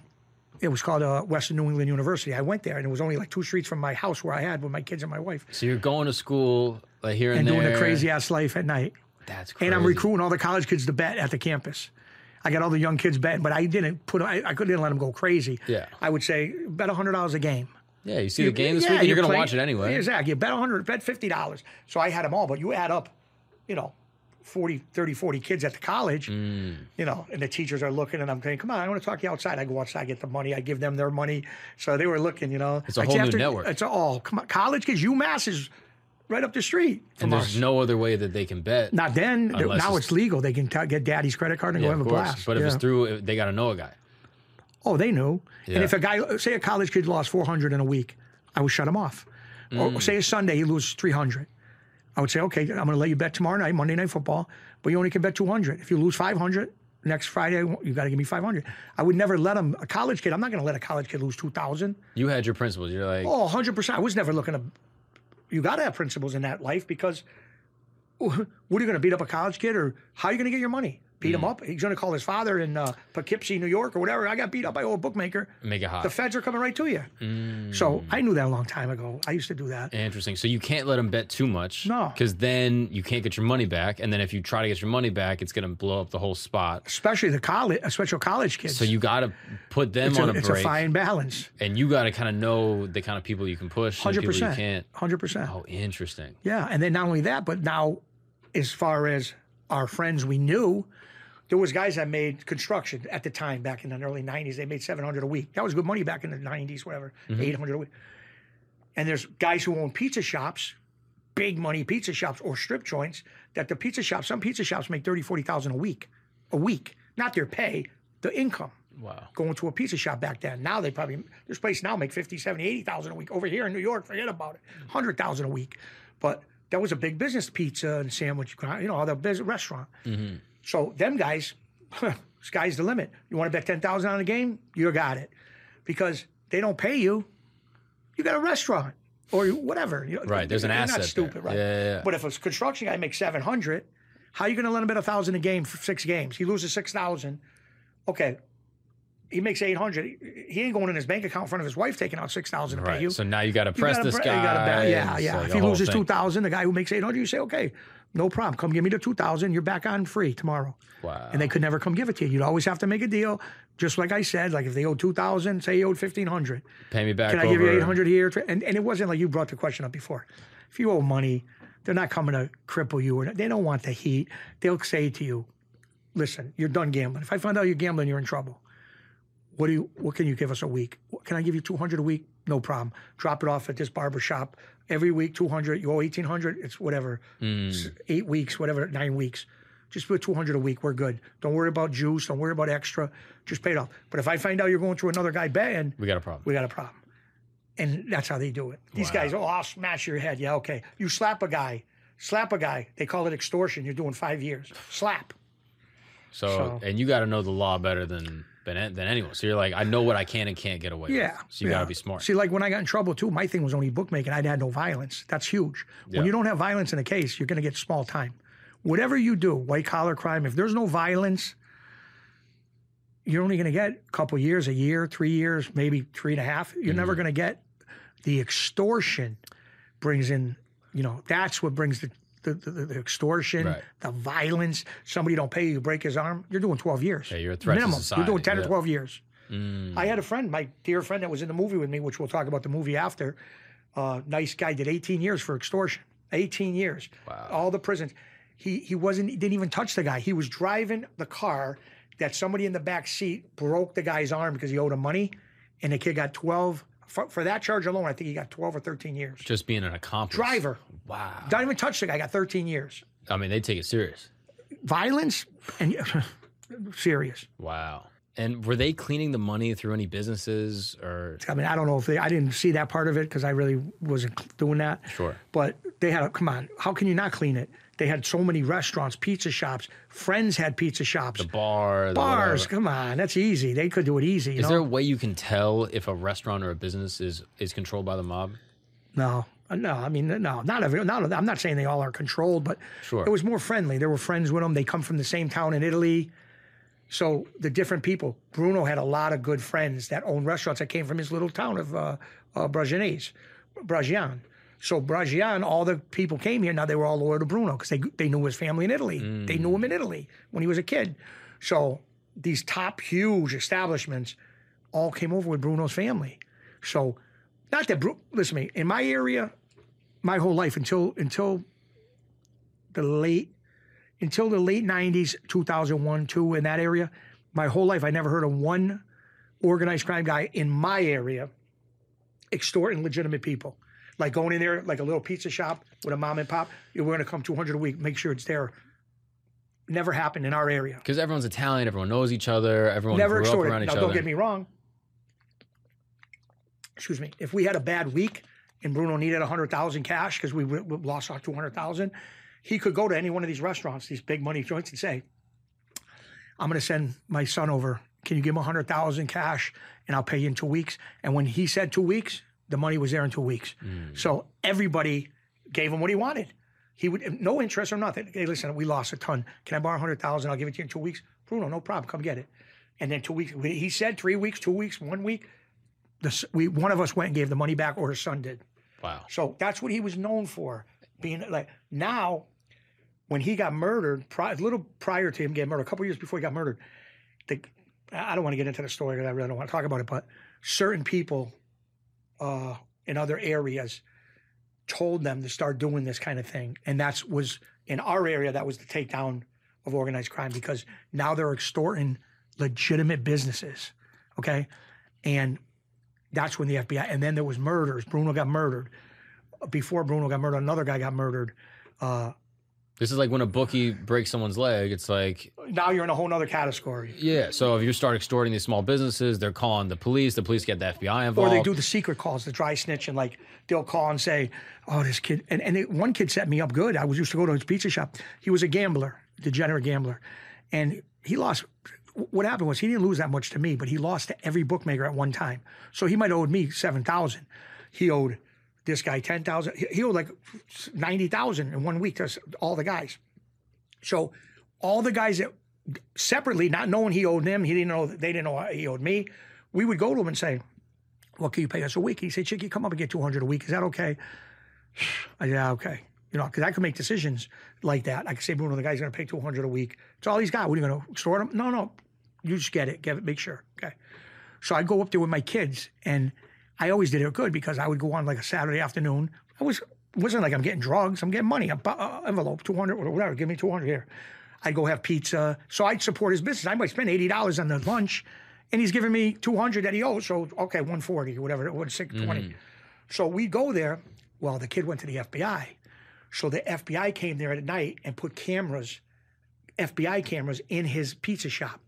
it was called uh, Western New England University. I went there, and it was only like two streets from my house where I had with my kids and my wife. So you're going to school like here and, and doing a crazy ass life at night. That's crazy. And I'm recruiting all the college kids to bet at the campus. I got all the young kids betting, but I didn't put. I, I couldn't let them go crazy. Yeah. I would say bet hundred dollars a game. Yeah, you see the game this yeah, week, you're, you're going to watch it anyway. Exactly. You bet 100, bet $50. So I had them all, but you add up, you know, 40, 30, 40 kids at the college, mm. you know, and the teachers are looking and I'm saying, come on, I want to talk to you outside. I go outside, I get the money. I give them their money. So they were looking, you know. It's a whole new network. It's all, come on, college kids, UMass is right up the street. and there's us. no other way that they can bet. Not then. Now it's, it's, legal. They can t- get daddy's credit card and yeah, go have a blast. But if it's through, they got to know a guy. Oh, they knew. Yeah. And if a guy, say a college kid lost 400 in a week, I would shut him off. Mm. Or say a Sunday he loses 300. I would say, okay, I'm going to let you bet tomorrow night, Monday Night Football, but you only can bet 200. If you lose 500, next Friday you got to give me 500. I would never let him, a college kid, I'm not going to let a college kid lose 2,000. You had your principles. You're like, oh, 100%. I was never looking to you got to have principles in that life because what are you going to beat up a college kid or how are you going to get your money? Beat mm. him up. He's going to call his father in uh, Poughkeepsie, New York, or whatever. I got beat up by a old bookmaker. Make it hot. The feds are coming right to you. Mm. So I knew that a long time ago. I used to do that. Interesting. So you can't let them bet too much. No. Because then you can't get your money back, and then if you try to get your money back, it's going to blow up the whole spot. Especially the college, especially college kids. So you got to put them it's on a, a it's break. It's a fine balance. And you got to kind of know the kind of people you can push. Hundred percent. can't. Hundred percent. Oh, interesting. Yeah, and then not only that, but now, as far as our friends we knew there was guys that made construction at the time back in the early 90s they made 700 a week. That was good money back in the 90s whatever mm-hmm. 800 a week. And there's guys who own pizza shops big money pizza shops or strip joints that the pizza shops some pizza shops make 30 40,000 a week a week not their pay the income. Wow. Going to a pizza shop back then. Now they probably this place now make 50 70 80,000 a week. Over here in New York forget about it. 100,000 a week. But that was a big business pizza and sandwich you know the business restaurant. Mm-hmm. So them guys, sky's the limit. You want to bet ten thousand on a game? You got it, because they don't pay you. You got a restaurant or whatever. Right. There's an asset. Not stupid, there. right? Yeah, yeah, yeah, But if a construction guy makes seven hundred, how are you going to let him bet a thousand a game for six games? He loses six thousand. Okay. He makes eight hundred. He ain't going in his bank account in front of his wife taking out six thousand to right. pay you. So now you got to press this guy. You gotta yeah, yeah. Like if he loses two thousand, the guy who makes eight hundred, you say, okay, no problem. Come give me the 2000 You're back on free tomorrow. Wow. And they could never come give it to you. You'd always have to make a deal. Just like I said, like if they owed 2000 say you owed 1500 Pay me back Can I over... give you 800 here? And, and it wasn't like you brought the question up before. If you owe money, they're not coming to cripple you. Or they don't want the heat. They'll say to you, listen, you're done gambling. If I find out you're gambling, you're in trouble. What do you? What can you give us a week? Can I give you two hundred a week? No problem. Drop it off at this barber shop every week. Two hundred. You owe eighteen hundred. It's whatever. Hmm. It's eight weeks, whatever. Nine weeks. Just put two hundred a week. We're good. Don't worry about juice. Don't worry about extra. Just pay it off. But if I find out you're going through another guy band, We got a problem. we got a problem. And that's how they do it. These Wow. guys, oh, I'll smash your head. Yeah, okay. You slap a guy, slap a guy. They call it extortion. You're doing five years. Slap. So, So- and you got to know the law better than than than anyone. So you're like, I know what I can and can't get away. Yeah. With. So you yeah. got to be smart. See, like when I got in trouble too, my thing was only bookmaking. I'd had no violence. That's huge. Yeah. When you don't have violence in a case, you're going to get small time. Whatever you do, white collar crime, if there's no violence, you're only going to get a couple years, a year, three years, maybe three and a half. You're Mm-hmm. never going to get the extortion brings in, you know, that's what brings the, the, the, the extortion, Right. the violence. Somebody don't pay you, break his arm. You're doing 12 years. Yeah, you're a threat to Minimum. You're doing 10 yeah. or 12 years. Mm. I had a friend, my dear friend that was in the movie with me, which we'll talk about the movie after. Uh, nice guy, did 18 years for extortion. 18 years. Wow. All the prisons. He he wasn't he didn't even touch the guy. He was driving the car that somebody in the back seat broke the guy's arm because he owed him money, and the kid got 12 for, for that charge alone. I think he got 12 or 13 years. Just being an accomplice. Driver, Wow. don't even touch the guy. Got 13 years. I mean, they take it serious. Violence and serious. Wow. And were they cleaning the money through any businesses or? I mean, I don't know if they. I didn't see that part of it because I really wasn't doing that. Sure. But they had, a, come on, how can you not clean it? They had so many restaurants, pizza shops. Friends had pizza shops. The bar, the Bars, whatever. come on, that's easy. They could do it easy. You Is know? there a way you can tell if a restaurant or a business is is controlled by the mob? No, Uh, no. I mean, no, not every. Not, I'm not saying they all are controlled, but Sure. it was more friendly. There were friends with them. They come from the same town in Italy. So the different people. Bruno had a lot of good friends that owned restaurants that came from his little town of uh, uh, Bragian. So Bragian, all the people came here. Now they were all loyal to Bruno because they they knew his family in Italy. Mm. They knew him in Italy when he was a kid. So these top huge establishments all came over with Bruno's family. So not that Bru- listen to me in my area, my whole life until until the late until the late '90s, 2001, two in that area, my whole life I never heard of one organized crime guy in my area extorting legitimate people. Like going in there, like a little pizza shop with a mom and pop. We're going to come 200 a week. Make sure it's there. Never happened in our area. Because everyone's Italian, everyone knows each other, everyone Never grew up extorted. around each Now, other. don't get me wrong. Excuse me. If we had a bad week and Bruno needed hundred thousand cash because we, we lost our two hundred thousand, he could go to any one of these restaurants, these big money joints, and say, "I'm going to send my son over. Can you give him hundred thousand cash, and I'll pay you in two weeks?" And when he said two weeks, the money was there in two weeks. Mm. So everybody gave him what he wanted. He would no interest or nothing. Hey, listen, we lost a ton. Can I borrow a hundred thousand? I'll give it to you in two weeks. Bruno, no problem. Come get it. And then two weeks. He said three weeks, two weeks, one week. The, we one of us went and gave the money back, or his son did. Wow. So that's what he was known for. Being like now, when he got murdered, pri- a little prior to him getting murdered, a couple years before he got murdered, the, I don't want to get into the story because I really don't want to talk about it. But certain people uh, in other areas told them to start doing this kind of thing, and that's was in our area. That was the takedown of organized crime because now they're extorting legitimate businesses. Okay, and that's when the FBI. And then there was murders. Bruno got murdered. Before Bruno got murdered, another guy got murdered. Uh, This is like when a bookie breaks someone's leg. It's like, now you're in a whole nother category. yeah. So if you start extorting these small businesses, they're calling the police. The police get the FBI involved. Or they do the secret calls, the dry snitch, and like they'll call and say, "Oh, this kid." And and they, one kid set me up good. I was used to go to his pizza shop. He was a gambler, degenerate gambler, and he lost. What happened was he didn't lose that much to me, but he lost to every bookmaker at one time. So he might have owed me seven thousand. He owed this guy ten thousand. He- He owed like ninety thousand in one week to all the guys. So all the guys that separately, not knowing he owed them, he didn't know they didn't know he owed me. We would go to him and say, "What can you pay us a week?" He said, "Chicky, come up and get two hundred a week. Is that okay?" I said, "Yeah, okay." You know, because I could make decisions like that. I could say, "Bruno, the guy's going to pay two hundred a week. It's all he's got. What are you going to extort him?" No, no, you just get it. Get it. Make sure. Okay. So I'd go up there with my kids, and I always did it good because I would go on like a Saturday afternoon. I was wasn't like I'm getting drugs. I'm getting money. A uh, envelope, two hundred or whatever. Give me two hundred here. I'd go have pizza. So I'd support his business. I might spend eighty dollars on the lunch, and he's giving me 200 that he owes. So okay, 140 or whatever, it was 620. So we go there. Well, the kid went to the FBI. So the FBI came there at night and put cameras, FBI cameras in his pizza shop.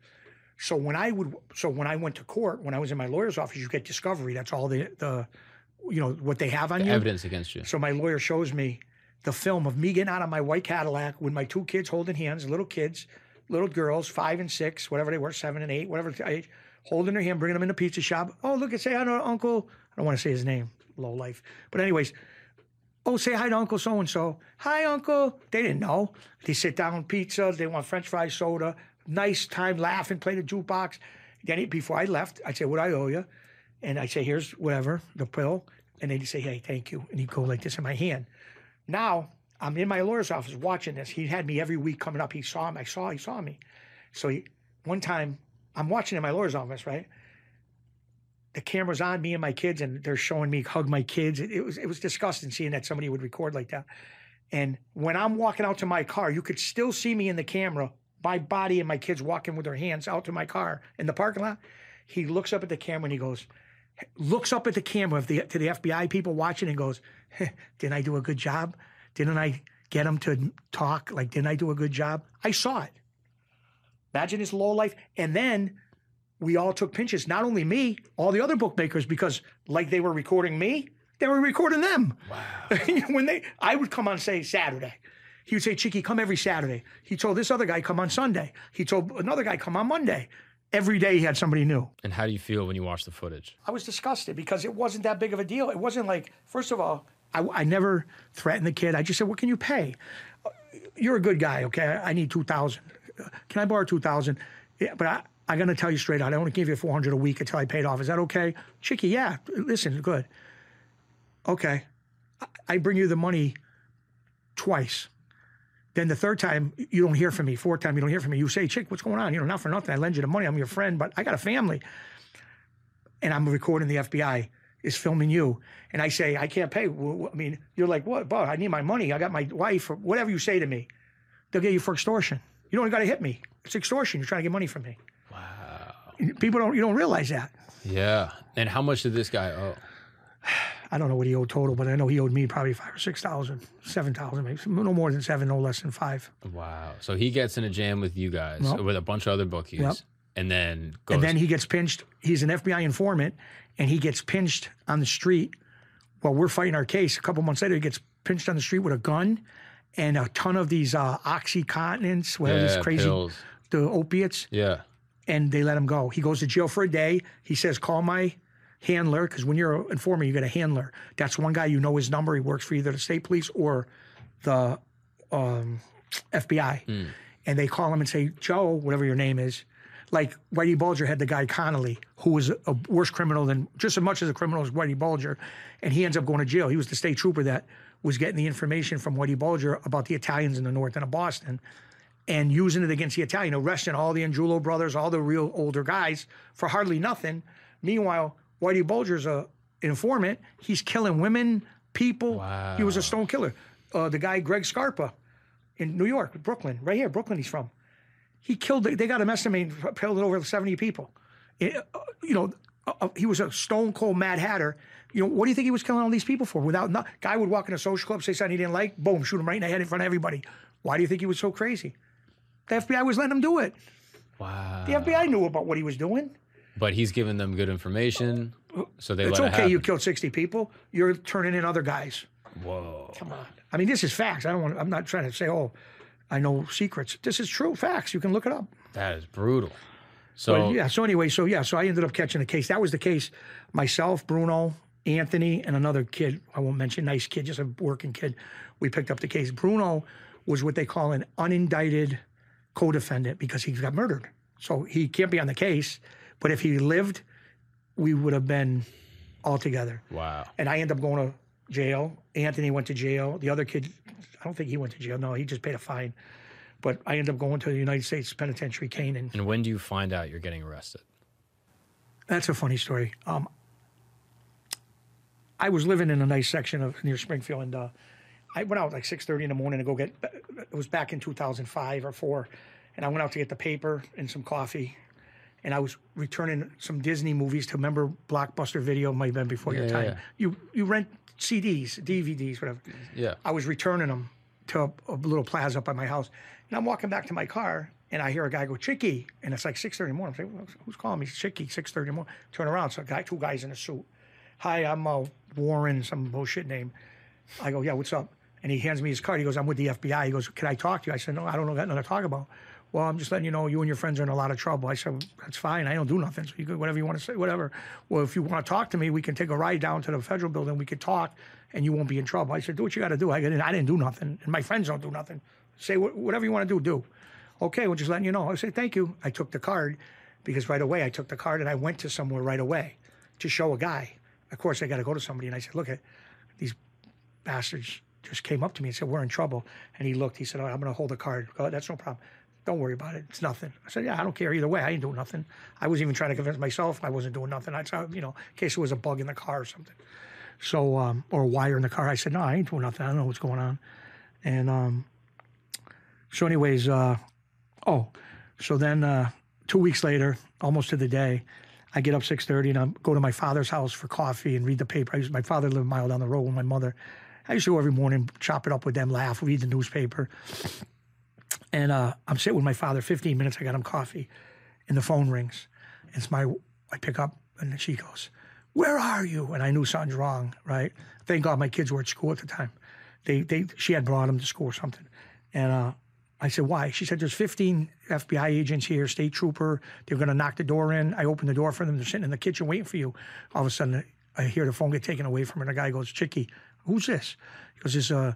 So when I would, so when I went to court, when I was in my lawyer's office, you get discovery. That's all the the, you know, what they have on you. Evidence against you. So my lawyer shows me the film of me getting out of my white Cadillac with my two kids holding hands, little kids, little girls, five and six, whatever they were, seven and eight, whatever age, holding their hand, bringing them in the pizza shop. Oh, look, and say hi to Uncle. I don't want to say his name, low life. But anyways, oh, say hi to Uncle so and so. Hi, Uncle. They didn't know. They sit down, pizza. They want French fries, soda. Nice time, laughing, play the jukebox. Then he- before I left, I'd say, "What I owe you?" And I'd say, "Here's whatever the pill." And they'd say, "Hey, thank you." And he'd go like this in my hand. Now I'm in my lawyer's office watching this. He had me every week coming up. He saw him. I saw. He saw me. So he, one time I'm watching in my lawyer's office, right? The camera's on me and my kids, and they're showing me hug my kids. It, it was it was disgusting seeing that somebody would record like that. And when I'm walking out to my car, you could still see me in the camera, my body and my kids walking with their hands out to my car in the parking lot. He looks up at the camera and he goes, looks up at the camera of the, to the FBI people watching and goes, Didn't I do a good job? Didn't I get them to talk? Like, didn't I do a good job? I saw it. Imagine his low life. And then we all took pinches, not only me, all the other bookmakers, because like they were recording me, they were recording them. Wow. when they, I would come on, say, Saturday. He would say, Chicky, come every Saturday. He told this other guy, come on Sunday. He told another guy, come on Monday. Every day he had somebody new. And how do you feel when you watch the footage? I was disgusted because it wasn't that big of a deal. It wasn't like, first of all, I, I never threatened the kid. I just said, "What can you pay? Uh, You're a good guy, okay? I need two thousand. Can I borrow two thousand? Yeah, but I, I'm gonna tell you straight out. I only give you four hundred a week until I paid off. Is that okay, Chicky? Yeah. Listen, good. Okay, I bring you the money twice. Then the third time you don't hear from me. Fourth time you don't hear from me. You say, "Chick, what's going on? You know, not for nothing. I lend you the money. I'm your friend, but I got a family." and I'm recording the FBI is filming you, and I say I can't pay. Well, I mean, you're like, what? Bob, I need my money. I got my wife, or whatever you say to me. They'll get you for extortion. You don't got to hit me. It's extortion. You're trying to get money from me. Wow. People don't. You don't realize that. Yeah. And how much did this guy owe? I don't know what he owed total, but I know he owed me probably five or six thousand, seven thousand, maybe no more than seven, no less than five. Wow. So he gets in a jam with you guys, Yep. with a bunch of other bookies, Yep. and then goes. And then he gets pinched. He's an FBI informant, and he gets pinched on the street while we're fighting our case. A couple months later, he gets pinched on the street with a gun and a ton of these uh, oxycontinins, whatever yeah, these crazy, pills. the opiates, Yeah. and they let him go. He goes to jail for a day. He says, "Call my." Handler, because when you're an informant, you get a handler. That's one guy you know his number. He works for either the state police or the um, FBI. And they call him and say, Joe, whatever your name is, like Whitey Bulger had the guy Connolly, who was a worse criminal than just as much as a criminal as Whitey Bulger, and he ends up going to jail. He was the state trooper that was getting the information from Whitey Bulger about the Italians in the north end of Boston and using it against the Italian, arresting all the Angiulo brothers, all the real older guys for hardly nothing. Meanwhile, Whitey Bulger's a informant. He's killing women, people. He was a stone killer. Uh, the guy Greg Scarpa in New York, Brooklyn, right here, Brooklyn. He's from. He killed. They got him estimated killed over seventy people. It- uh, you know, uh, uh, he was a stone cold Mad Hatter. You know, what do you think he was killing all these people for? Without no, guy would walk in a social club, say something he didn't like, boom, shoot him right in the head in front of everybody. Why do you think he was so crazy? The FBI was letting him do it. Wow. The FBI knew about what he was doing. But he's giving them good information, so they It's let it It's okay you killed 60 people. You're turning in other guys. Whoa. Come on. I mean, this is facts. I don't want. I'm not trying to say, oh, I know secrets. This is true facts. You can look it up. That is brutal. So But yeah. So anyway, so yeah. So I ended up catching the case. That was the case. Myself, Bruno, Anthony, and another kid. I won't mention. Nice kid, just a working kid. We picked up the case. Bruno was what they call an unindicted co-defendant because he got murdered. So he can't be on the case. But if he lived, we would have been all together. wow. And I end up going to jail. Anthony went to jail. The other kid, I don't think he went to jail. No, he just paid a fine. But I end up going to the United States Penitentiary, Canaan. And when do you find out you're getting arrested? That's a funny story. Um, I was living in a nice section of near Springfield, and uh, I went out like six thirty in the morning to go get. It was back in two thousand five or four, and I went out to get the paper and some coffee, and I was returning some Disney movies to remember Blockbuster Video might have been before your time. yeah. You you rent CDs, DVDs, whatever. Yeah. I was returning them to a, a little plaza up by my house, and I'm walking back to my car, and I hear a guy go Chicky, and it's like 6:30 in the morning. I'm saying, who's calling me? Chicky, 6:30 in the morning. Turn around, so a guy, two guys in a suit. Hi, I'm uh, Warren, some bullshit name. I go, yeah, what's up? And he hands me his card. He goes, I'm with the FBI. He goes, can I talk to you? I said, no, I don't know, got nothing to talk about. Well, I'm just letting you know you and your friends are in a lot of trouble. I said, that's fine. I don't do nothing. So you can, whatever you want to say, whatever. Well, if you want to talk to me, we can take a ride down to the federal building. We could talk, and you won't be in trouble. I said, do what you got to do. I didn't, I didn't do nothing, and my friends don't do nothing. Say wh- whatever you want to do, do. Okay, we're just letting you know. I said, thank you. I took the card because right away I took the card and I went to somewhere right away to show a guy. Of course, I got to go to somebody, and I said, look at these bastards just came up to me and said, We're in trouble. And he looked, he said, oh, I'm going to hold the card. Go, That's no problem. Don't worry about it. It's nothing. I said, Yeah, I don't care either way. I ain't doing nothing. I was even trying to convince myself I wasn't doing nothing. I said, you know, in case there was a bug in the car or something. So, um, or a wire in the car. I said, No, I ain't doing nothing. I don't know what's going on. And um, so, anyways, uh, oh, so then uh, two weeks later, almost to the day, I get up 6:30 and I go to my father's house for coffee and read the paper. I used, my father lived a mile down the road with my mother. I used to go every morning, chop it up with them, laugh, read the newspaper. And uh, I'm sitting with my father, 15 minutes. I got him coffee, and the phone rings. And it's my. I pick up, and she goes, "Where are you?" And I knew something's wrong. Right? Thank God my kids were at school at the time. They they she had brought them to school or something, and uh, I said, why? She said, there's 15 FBI agents here, state trooper. They're going to knock the door in. I open the door for them. They're sitting in the kitchen waiting for you. All of a sudden, I hear the phone get taken away from her. And the guy goes, Chicky, who's this? He goes, this uh,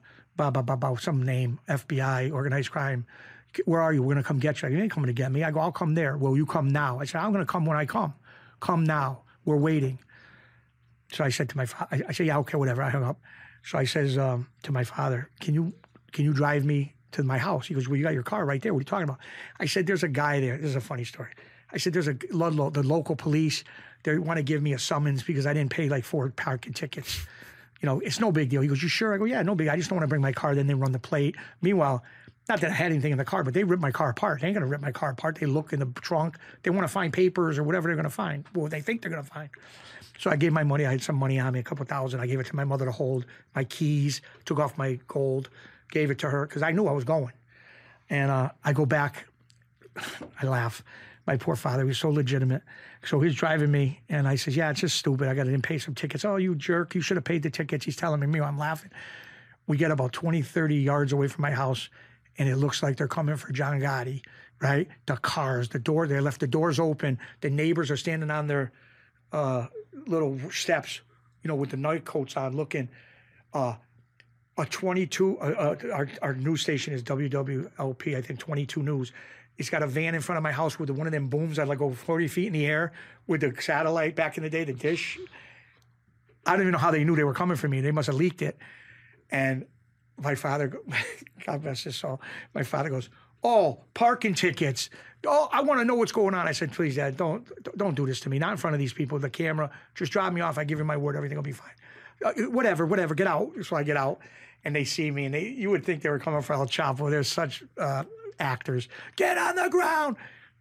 some name, FBI, organized crime. Where are you? We're going to come get you. You ain't coming to get me. I go, I'll come there. Will you come now? I said, I'm going to come when I come. Come now. We're waiting. So I said to my father, I, said, yeah, okay, whatever. I hung up. So I says um, to my father, can you can you drive me to my house? He goes, well, you got your car right there. What are you talking about? I said, there's a guy there. This is a funny story. I said, there's a lo- lo- the local police. They want to give me a summons because I didn't pay like four parking tickets. You know, it's no big deal. He goes, you sure? I go, yeah, no big. I just don't want to bring my car. Then they run the plate. Meanwhile, not that I had anything in the car, but they ripped my car apart. They ain't gonna rip my car apart. They look in the trunk. They want to find papers or whatever they're gonna find. Well, they think they're gonna find. So I gave my money. I had some money on me, a couple thousand. I gave it to my mother to hold. My keys, took off my gold, gave it to her because I knew I was going. And uh, I go back. I laugh. My poor father, he was so legitimate. So he's driving me, and I says, "Yeah, it's just stupid. I got to pay some tickets." Oh, you jerk! You should have paid the tickets. He's telling me, me, I'm laughing. We get about 20, 30 yards away from my house, and it looks like they're coming for John Gotti. Right? The cars, the door. They left the doors open. The neighbors are standing on their uh, little steps, you know, with the night coats on, looking. Uh, a 22, uh, uh, our, our news station is WWLP, I think 22 News. It's got a van in front of my house with one of them booms that like go 40 feet in the air with the satellite back in the day, the dish. I don't even know how they knew they were coming for me. They must have leaked it. And my father, go- God bless his soul, my father goes, "Oh, parking tickets. Oh, I want to know what's going on." I said, "Please, Dad, don't don't do this to me. Not in front of these people. The camera. Just drop me off. I give you my word. Everything will be fine. Uh, whatever, whatever. Get out." So I get out, and they see me, and they you would think they were coming for El Chapo. They're such uh, actors. Get on the ground.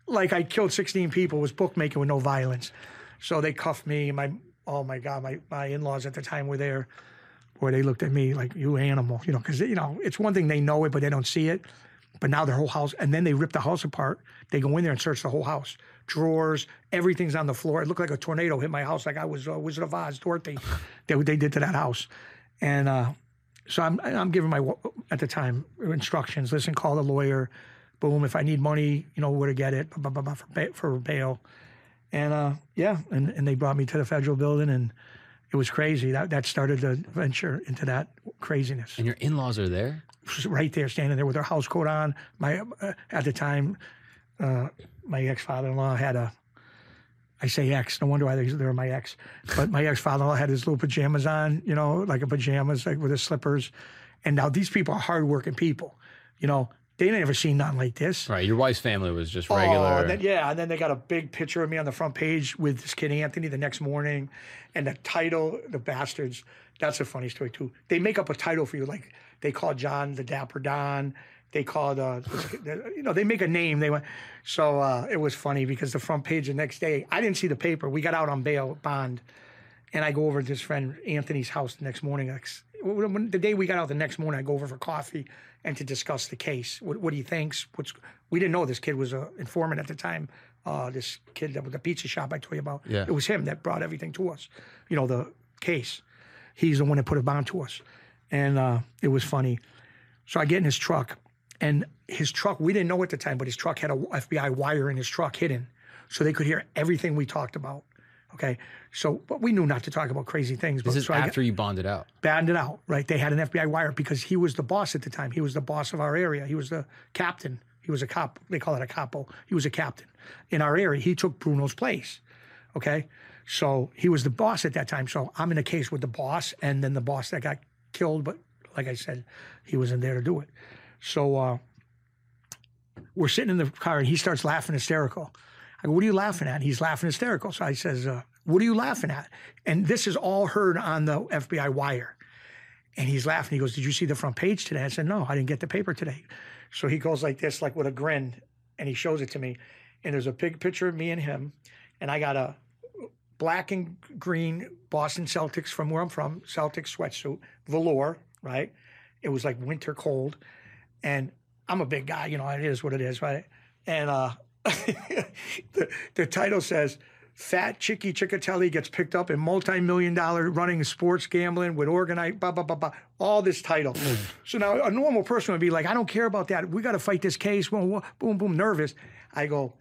Like I killed 16 people. Was bookmaking with no violence. So they cuffed me. My oh my god, my my in-laws at the time were there where they looked at me like you animal, you know, because you know it's one thing they know it but they don't see it. But now their whole house, and then they rip the house apart. They go in there and search the whole house, drawers, everything's on the floor. It looked like a tornado hit my house, like I was uh, Wizard of Oz, Dorothy. they they did to that house, and uh, so I'm I'm giving my at the time instructions. Listen, call the lawyer. Boom. If I need money, you know where to get it. Blah, blah, blah, blah, for, ba- for bail. And uh, yeah, and, and they brought me to the federal building, and it was crazy. That that started the venture into that craziness. And your in laws are there? Right there, standing there with their house coat on. My uh, at the time, uh, my ex father in law had a. I say ex. No wonder why they, they were my ex. But my ex father in law had his little pajamas on, you know, like a pajamas, like with his slippers. And now these people are hardworking people. You know, they never seen nothing like this. Right. Your wife's family was just Oh, regular. and then, yeah, and then they got a big picture of me on the front page with this kid Anthony the next morning, and the title, the bastards. That's a funny story too. They make up a title for you, like they call John the Dapper Don, they called, uh, you know, they make a name. They went, so uh, it was funny because the front page the next day, I didn't see the paper. We got out on bail bond, and I go over to this friend Anthony's house the next morning. The day we got out the next morning, I go over for coffee and to discuss the case. What, what he thinks. What's we didn't know this kid was an informant at the time. Uh, this kid that was the pizza shop I told you about. Yeah. It was him that brought everything to us. You know the case. He's the one that put a bond to us, and uh, it was funny. So I get in his truck, and his truck, we didn't know at the time, but his truck had a FBI wire in his truck hidden. So they could hear everything we talked about. Okay. So, but we knew not to talk about crazy things. This but, is so after got, you bonded out. Bonded out, right? They had an FBI wire because he was the boss at the time. He was the boss of our area. He was the captain. He was a cop. They call it a capo. He was a captain in our area. He took Bruno's place. Okay. So he was the boss at that time. So I'm in a case with the boss and then the boss that got killed. But like I said, he wasn't there to do it. So, uh, we're sitting in the car and he starts laughing hysterical. I go, what are you laughing at? He's laughing hysterical. So I says, uh, what are you laughing at? And this is all heard on the FBI wire. And he's laughing. He goes, did you see the front page today? I said, no, I didn't get the paper today. So he goes like this, like with a grin, and he shows it to me. And there's a big picture of me and him. And I got a black and green Boston Celtics from where I'm from, Celtics sweatsuit, velour, right? It was like winter cold. And I'm a big guy, you know, it is what it is, right? And uh, the, the title says, Fat Chicky Cecchetelli gets picked up in multi-million dollar running sports gambling with organized, blah, blah, blah, blah. All this title. so now a normal person would be like, I don't care about that. We got to fight this case. Boom, boom, boom, nervous. I go,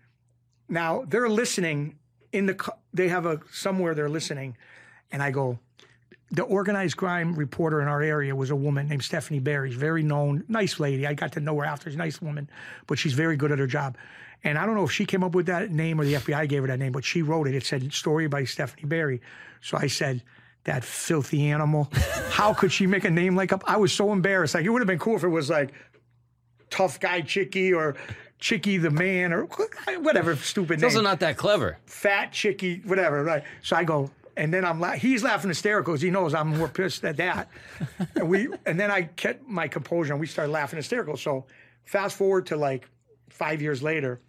now they're listening in the, they have a, somewhere they're listening. And I go, the organized crime reporter in our area was a woman named Stephanie Barry. Very known, nice lady. I got to know her after. She's a nice woman, but she's very good at her job. And I don't know if she came up with that name or the FBI gave her that name, but she wrote it. It said story by Stephanie Barry. So I said, that filthy animal. How could she make a name like up? I was so embarrassed. Like it would have been cool if it was like tough guy Chicky or Chicky the man or whatever stupid it's name. also not that clever. Fat Chicky, whatever. Right. So I go, and then I'm la- he's laughing hysterical because he knows I'm more pissed at that. and we and then I kept my composure and we started laughing hysterical. So fast forward to like five years later,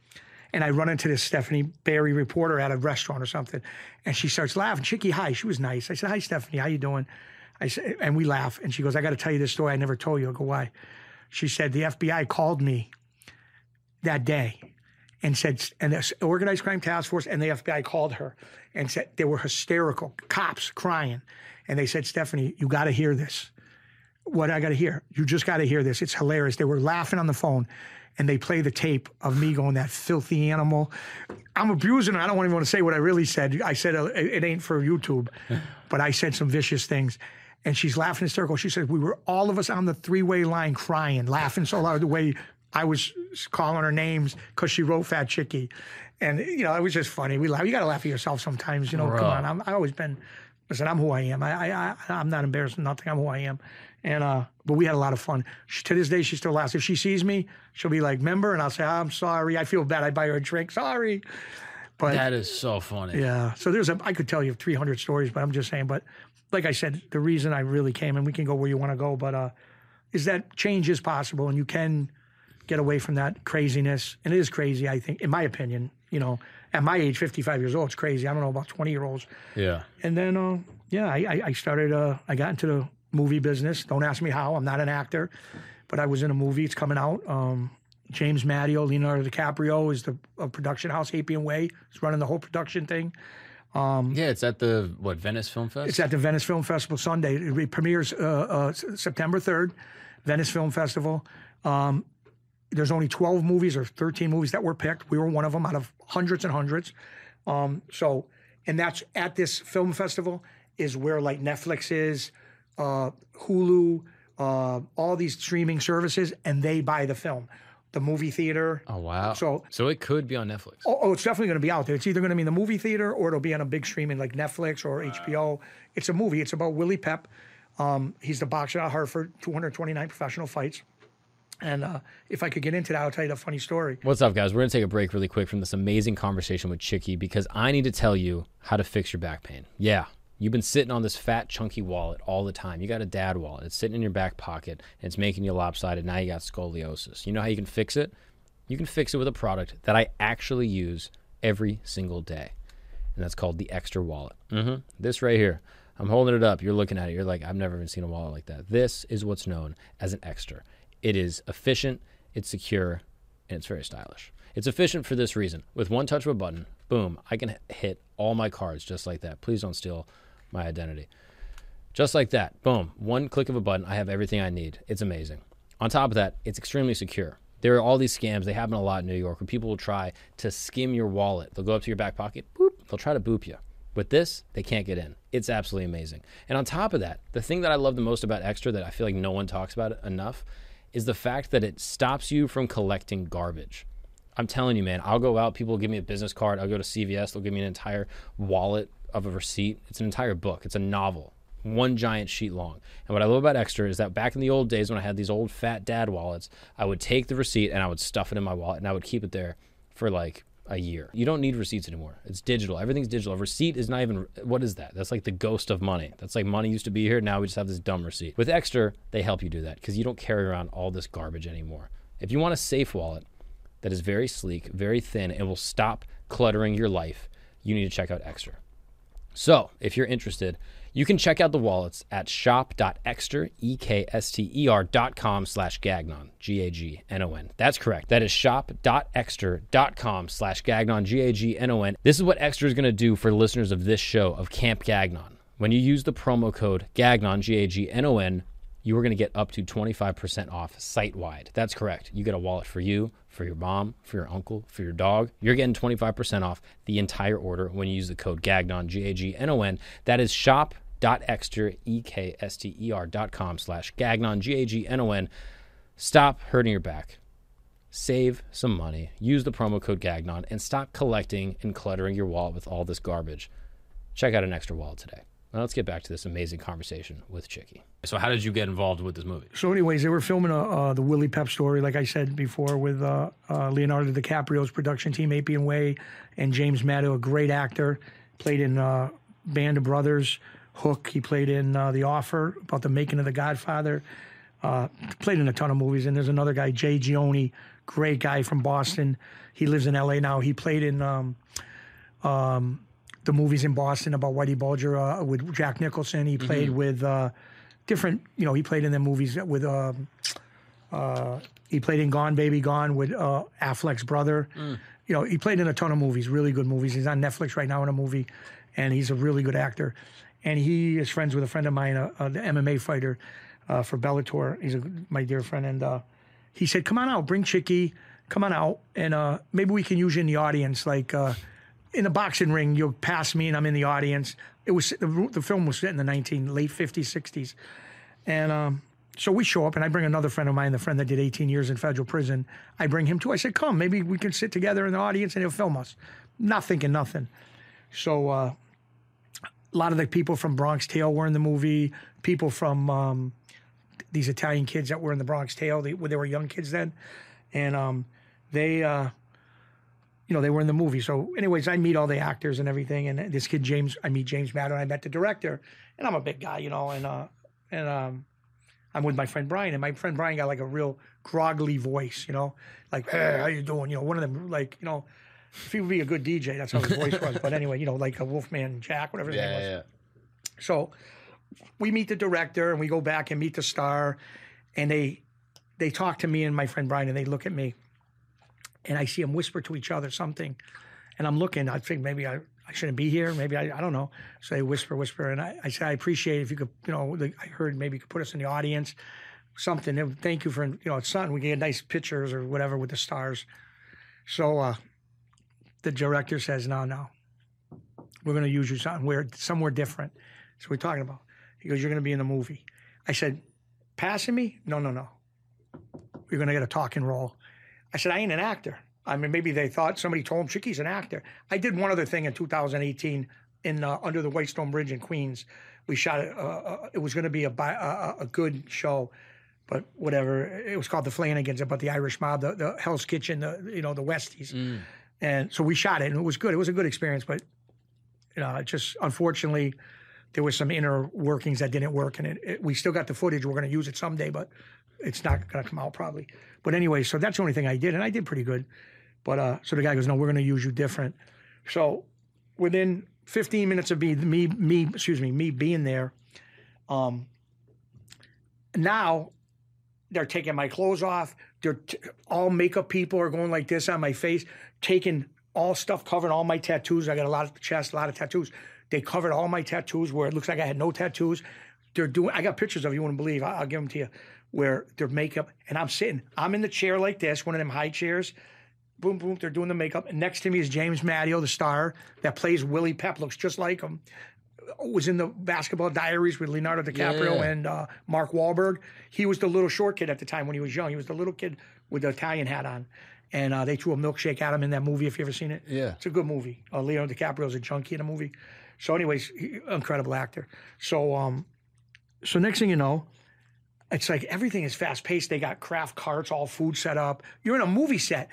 and I run into this Stephanie Barry reporter at a restaurant or something, and she starts laughing. Chicky, hi. She was nice. I said, hi, Stephanie. How you doing? I said, and we laugh. And she goes, I got to tell you this story I never told you. I go, why? She said the FBI called me that day and said, and the organized crime task force and the FBI called her and said they were hysterical, cops crying, and they said, Stephanie, you got to hear this. What I got to hear? You just got to hear this. It's hilarious. They were laughing on the phone and they play the tape of me going, that filthy animal. I'm abusing her. I don't even want to say what I really said. I said, uh, it ain't for YouTube, but I said some vicious things. And she's laughing hysterical. She said, we were all of us on the three way line crying, laughing so loud the way I was calling her names because she wrote Fat Chicky. And, you know, it was just funny. We laugh. You got to laugh at yourself sometimes, you know. Bro. Come on. I'm, i always been, listen, I'm who I am. I, I, I, I'm not embarrassed nothing. I'm who I am. And, uh, but we had a lot of fun. She, to this day, she still laughs. If she sees me, she'll be like, member? And I'll say, I'm sorry. I feel bad. I buy her a drink. Sorry. But That is so funny. yeah. So there's a, I could tell you 300 stories, but I'm just saying. But like I said, the reason I really came, and we can go where you want to go, but uh, is that change is possible and you can get away from that craziness. And it is crazy, I think, in my opinion. You know, at my age, 55 years old, it's crazy. I don't know about 20 year olds. Yeah. And then, uh, yeah, I, I- I started, uh, I got into the movie business. Don't ask me how. I'm not an actor, but I was in a movie. It's coming out. Um, James Madio, Leonardo DiCaprio is the uh, production house, Appian Way. He's running the whole production thing. Yeah, it's at the what Venice Film Fest. It's at the Venice Film Festival Sunday. It premieres uh, uh, September 3rd, Venice Film Festival. Um, there's only 12 movies or 13 movies that were picked. We were one of them out of hundreds and hundreds. Um, so, and that's at this film festival is where like Netflix is, uh, Hulu, uh, all these streaming services, and they buy the film. The movie theater. oh wow. So- so it could be on Netflix. Oh, oh, it's definitely going to be out there. It's either going to be in the movie theater or it'll be on a big streaming like Netflix or HBO. It's a movie. It's about Willie Pep. Um, he's the boxer at Hartford, 229 professional fights. And uh, if I could get into that, I'll tell you the funny story. What's up, guys? We're gonna take a break really quick from this amazing conversation with Chicky because I need to tell you how to fix your back pain. Yeah, You've been sitting on this fat, chunky wallet all the time. You got a dad wallet. It's sitting in your back pocket and it's making you lopsided. Now you got scoliosis. You know how you can fix it? You can fix it with a product that I actually use every single day. And that's called the Ekster Wallet. Mm-hmm. This right here. I'm holding it up. You're looking at it. You're like, I've never even seen a wallet like that. This is what's known as an Ekster. It is efficient, it's secure, and it's very stylish. It's efficient for this reason. With one touch of a button, boom, I can hit all my cards just like that. Please don't steal my identity. Just like that, boom, one click of a button, I have everything I need. It's amazing. On top of that, it's extremely secure. There are all these scams. They happen a lot in New York where people will try to skim your wallet. They'll go up to your back pocket, boop, they'll try to boop you. With this, they can't get in. It's absolutely amazing. And on top of that, the thing that I love the most about Ekster that I feel like no one talks about enough is the fact that it stops you from collecting garbage. I'm telling you, man, I'll go out, people will give me a business card, I'll go to CVS, they'll give me an entire wallet of a receipt. It's an entire book, it's a novel, one giant sheet long. And what I love about Ekster is that back in the old days when I had these old fat dad wallets, I would take the receipt and I would stuff it in my wallet and I would keep it there for like a year. You don't need receipts anymore. It's digital. Everything's digital. A receipt is not even what is that? That's like the ghost of money. That's like money used to be here. Now we just have this dumb receipt. With Ekster, they help you do that because you don't carry around all this garbage anymore. If you want a safe wallet that is very sleek, very thin, and will stop cluttering your life, you need to check out Ekster. So, if you're interested, you can check out the wallets at shop.ekster, E-K-S-T-E-R dot com slash gagnon, G-A-G-N-O-N. That's correct. That is shop.ekster.com slash gagnon, G-A-G-N-O-N. This is what Ekster is going to do for listeners of this show of Camp Gagnon. When you use the promo code GAGNON, G-A-G-N-O-N, you are going to get up to 25% off site wide. That's correct. You get a wallet for you, for your mom, for your uncle, for your dog. You're getting 25% off the entire order when you use the code GAGNON, G A G N O N. That is shop.ekster, E K S T E R dot com slash GAGNON, G A G N O N. Stop hurting your back. Save some money. Use the promo code GAGNON and stop collecting and cluttering your wallet with all this garbage. Check out an Ekster wallet today. Now let's get back to this amazing conversation with Chicky. So, how did you get involved with this movie? So, anyways, they were filming uh, uh, the Willie Pep story, like I said before, with uh, uh, Leonardo DiCaprio's production team, Appian Way, and James Madio, a great actor, played in uh, Band of Brothers, Hook. He played in uh, The Offer about the making of The Godfather. Uh, played in a ton of movies. And there's another guy, Jay Giannone, great guy from Boston. He lives in L.A. now. He played in. Um, um, the movies in Boston about Whitey Bulger uh, with Jack Nicholson. He played with uh, different, you know, he played in the movies with, um, uh, he played in Gone Baby Gone with uh, Affleck's brother. You know, he played in a ton of movies, really good movies. He's on Netflix right now in a movie, and he's a really good actor. And he is friends with a friend of mine, uh, uh, the MMA fighter uh, for Bellator. He's a, my dear friend, and uh, he said, "Come on out, bring Chicky, come on out, and uh, maybe we can use you in the audience, like." Uh, in the boxing ring, you'll pass me and I'm in the audience. It was the, the film was set in the 19 late 50s, 60s, and um, so we show up and I bring another friend of mine, the friend that did 18 years in federal prison. I bring him too. I said, "Come, maybe we can sit together in the audience and he'll film us." Not thinking nothing. So a lot of the people from Bronx Tale were in the movie. People from um, these Italian kids that were in the Bronx Tale, they, they were young kids then, and um, they. Uh, you know, they were in the movie. So, anyways, I meet all the actors and everything. And this kid James, I meet James Madio. I met the director, and I'm a big guy, you know, and uh, and um, I'm with my friend Brian, and my friend Brian got like a real groggly voice, you know, like hey, how you doing? You know, one of them, like you know, if he would be a good DJ, that's how his voice was. But anyway, you know, like a Wolfman Jack, whatever his name was. Yeah, yeah. So we meet the director and we go back and meet the star, and they they talk to me and my friend Brian, and they look at me, and I see them whisper to each other something, and I'm looking. I think maybe I, I shouldn't be here. Maybe I, I don't know. So they whisper, whisper, and I, I say I appreciate if you could, you know, the, I heard maybe you could put us in the audience, something. And Thank you for, you know, it's something we get nice pictures or whatever with the stars. So uh, the director says, no, no, we're going to use you somewhere somewhere different. So we're talking about. He goes, you're going to be in the movie. I said, passing me? No, no, no. You're going to get a talking role. I said, I ain't an actor. I mean, maybe they thought somebody told him Chicky's an actor. I did one other thing in 2018 in uh, Under the Whitestone Bridge in Queens. We shot it. Uh, uh, it was going to be a, a a good show, but whatever. It was called the Flanagans about the Irish mob, the, the Hell's Kitchen, the you know the Westies, and so we shot it, and it was good. It was a good experience, but you know, just unfortunately, there was some inner workings that didn't work, and it, it, we still got the footage. We're going to use it someday, but it's not going to come out probably. But anyway, so that's the only thing I did, and I did pretty good. But uh, so the guy goes, "No, we're going to use you different." So within 15 minutes of me, me, me, excuse me, me being there, um, now they're taking my clothes off. They're t- all makeup people are going like this on my face, taking all stuff, covering all my tattoos. I got a lot of chest, a lot of tattoos. They covered all my tattoos where it looks like I had no tattoos. They're doing. I got pictures of you wouldn't believe. I, will give them to you. Where their makeup and I'm sitting. I'm in the chair like this, one of them high chairs. Boom, boom. They're doing the makeup. And next to me is James Madio, the star that plays Willie Pep. Looks just like him was in the Basketball Diaries with Leonardo DiCaprio Yeah. and uh, Mark Wahlberg. He was the little short kid at the time when he was young. He was the little kid with the Italian hat on. And uh, they threw a milkshake at him in that movie. If you've ever seen it, Yeah. it's a good movie. Uh, Leonardo DiCaprio's a junkie in the movie. So, anyways, he, incredible actor. So, um, so next thing you know, it's like everything is fast paced. They got craft carts, all food set up. You're in a movie set,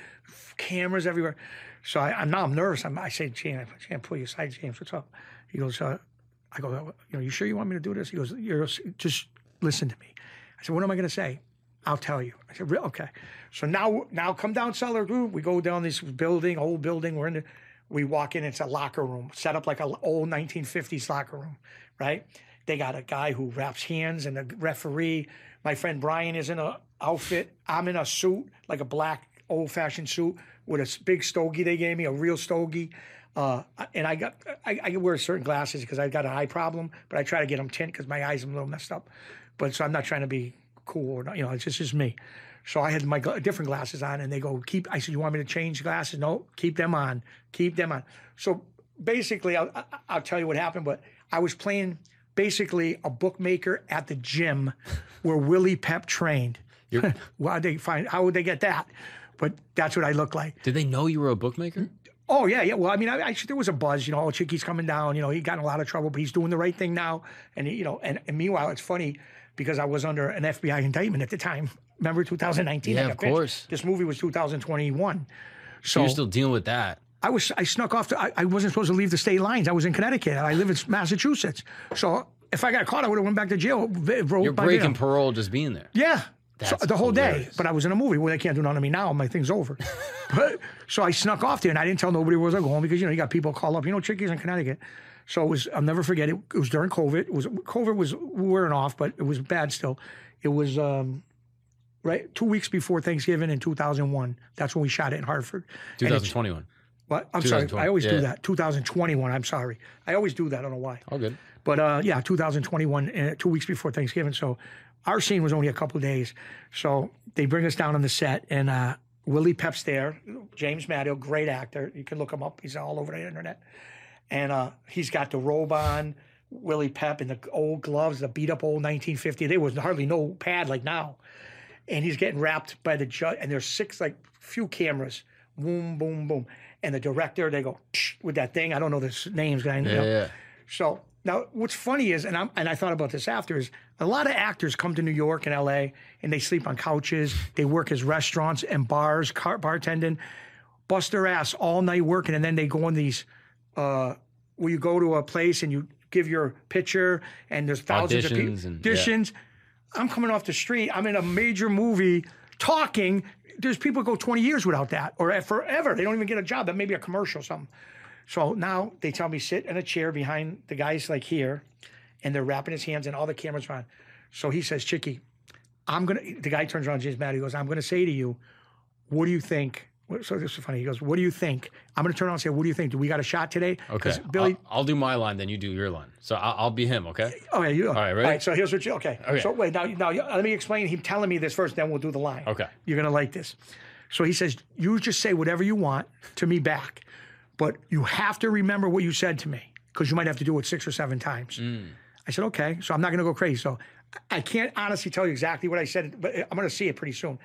cameras everywhere. So I, I'm now I'm nervous. I'm, I say, James, I can't pull you aside, James. What's up? He goes, uh, I go, you know, you sure you want me to do this? He goes, you're just listen to me. I said, what am I going to say? I'll tell you. I said, "Re- okay. So now, now come down cellar group. We go down this building, old building. We're in the, we walk in. It's a locker room set up like a old 1950s locker room, right? They got a guy who wraps hands and a referee. My friend Brian is in a outfit. I'm in a suit, like a black old fashioned suit with a big stogie they gave me, a real stogie. Uh, and I got I, I wear certain glasses because I've got an eye problem, but I try to get them tint because my eyes are a little messed up. But so I'm not trying to be cool or not, you know, it's just, just me. So I had my gla- different glasses on, and they go, "Keep." I said, "You want me to change glasses?" No, keep them on. Keep them on. So basically, I'll, I'll tell you what happened. But I was playing basically a bookmaker at the gym where Willie Pep trained. Why they find? How would they get that? But that's what I look like. Did they know you were a bookmaker? Oh yeah, yeah. Well, I mean, I, I, there was a buzz. You know, oh, Chicky's coming down. You know, he got in a lot of trouble, but he's doing the right thing now. And you know, and, and meanwhile, it's funny because I was under an FBI indictment at the time. Remember 2019? Yeah, of course. This movie was 2021. So You're still dealing with that. I was I snuck off. To, I, I wasn't supposed to leave the state lines. I was in Connecticut. I live in Massachusetts. So if I got caught, I would have went back to jail. You're breaking parole just being there. Yeah. So, the whole day, but I was in a movie. Well, they can't do nothing to me now. My thing's over. but so I snuck off there, and I didn't tell nobody where I was going because you know you got people call up. You know, Chicky's in Connecticut, so it was. I'll never forget it. It was during COVID. It was COVID was wearing off, but it was bad still. It was um, right two weeks before Thanksgiving in 2001. That's when we shot it in Hartford. And it's- 2021. What? I'm sorry. I always do that. 2021. I'm sorry. I always do that. I don't know why. All good. But uh, yeah, 2021, uh, two weeks before Thanksgiving. So our scene was only a couple of days. So they bring us down on the set, and uh, Willie Pep's there. James Madio, great actor. You can look him up. He's all over the internet. And uh, he's got the robe on, Willie Pep, and the old gloves, the beat up old 1950. There was hardly no pad like now. And he's getting wrapped by the judge, and there's six, like, few cameras. Boom, boom, boom. And the director, they go with that thing. I don't know the names, guy. Yeah, yeah. So now, what's funny is, and I'm and I thought about this after, is a lot of actors come to New York and L.A. and they sleep on couches. They work as restaurants and bars, car, bartending, bust their ass all night working, and then they go on these uh, where you go to a place and you give your picture, and there's thousands of people Auditions yeah. auditions. I'm coming off the street. I'm in a major movie talking. There's people go 20 years without that or forever. They don't even get a job. That may be a commercial or something. So now they tell me sit in a chair behind the guys like here, and they're wrapping his hands and all the cameras on. So he says, Chicky, I'm gonna. The guy turns around, James Matt. He goes, I'm gonna say to you, what do you think? So this is funny. He goes, what do you think? I'm gonna turn around and say, what do you think? Do we got a shot today? Okay. Billy. I'll, I'll do my line, then you do your line. So I'll, I'll be him, okay? Oh yeah, you. All right, ready? All right. So here's what you. Okay. Okay. So wait now. Now let me explain. Him telling me this first, then we'll do the line. Okay. You're gonna like this. So he says, you just say whatever you want to me back, but you have to remember what you said to me because you might have to do it six or seven times. Mm. I said, okay. So I'm not gonna go crazy. So I can't honestly tell you exactly what I said, but I'm gonna see it pretty soon.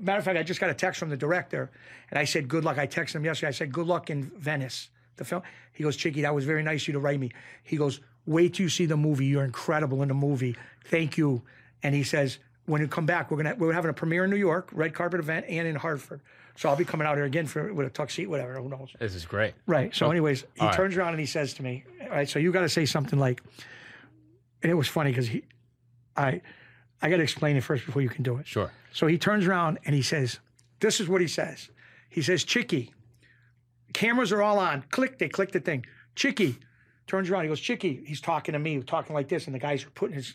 Matter of fact, I just got a text from the director, and I said, good luck. I texted him yesterday. I said, good luck in Venice. The film. He goes, Chicky, that was very nice of you to write me. He goes, wait till you see the movie. You're incredible in the movie. Thank you. And he says, when you come back, we're gonna we're having a premiere in New York, red carpet event, and in Hartford. So I'll be coming out here again for with a tuxedo, whatever. Who knows? This is great. Right. So, oh, anyways, he all right. turns around and he says to me, "All right, so you got to say something like, and it was funny because he, I, I got to explain it first before you can do it. Sure. So he turns around and he says, "This is what he says." He says, "Chicky, cameras are all on. Click." They click the thing. Chicky turns around. He goes, "Chicky." He's talking to me, talking like this, and the guys are putting his.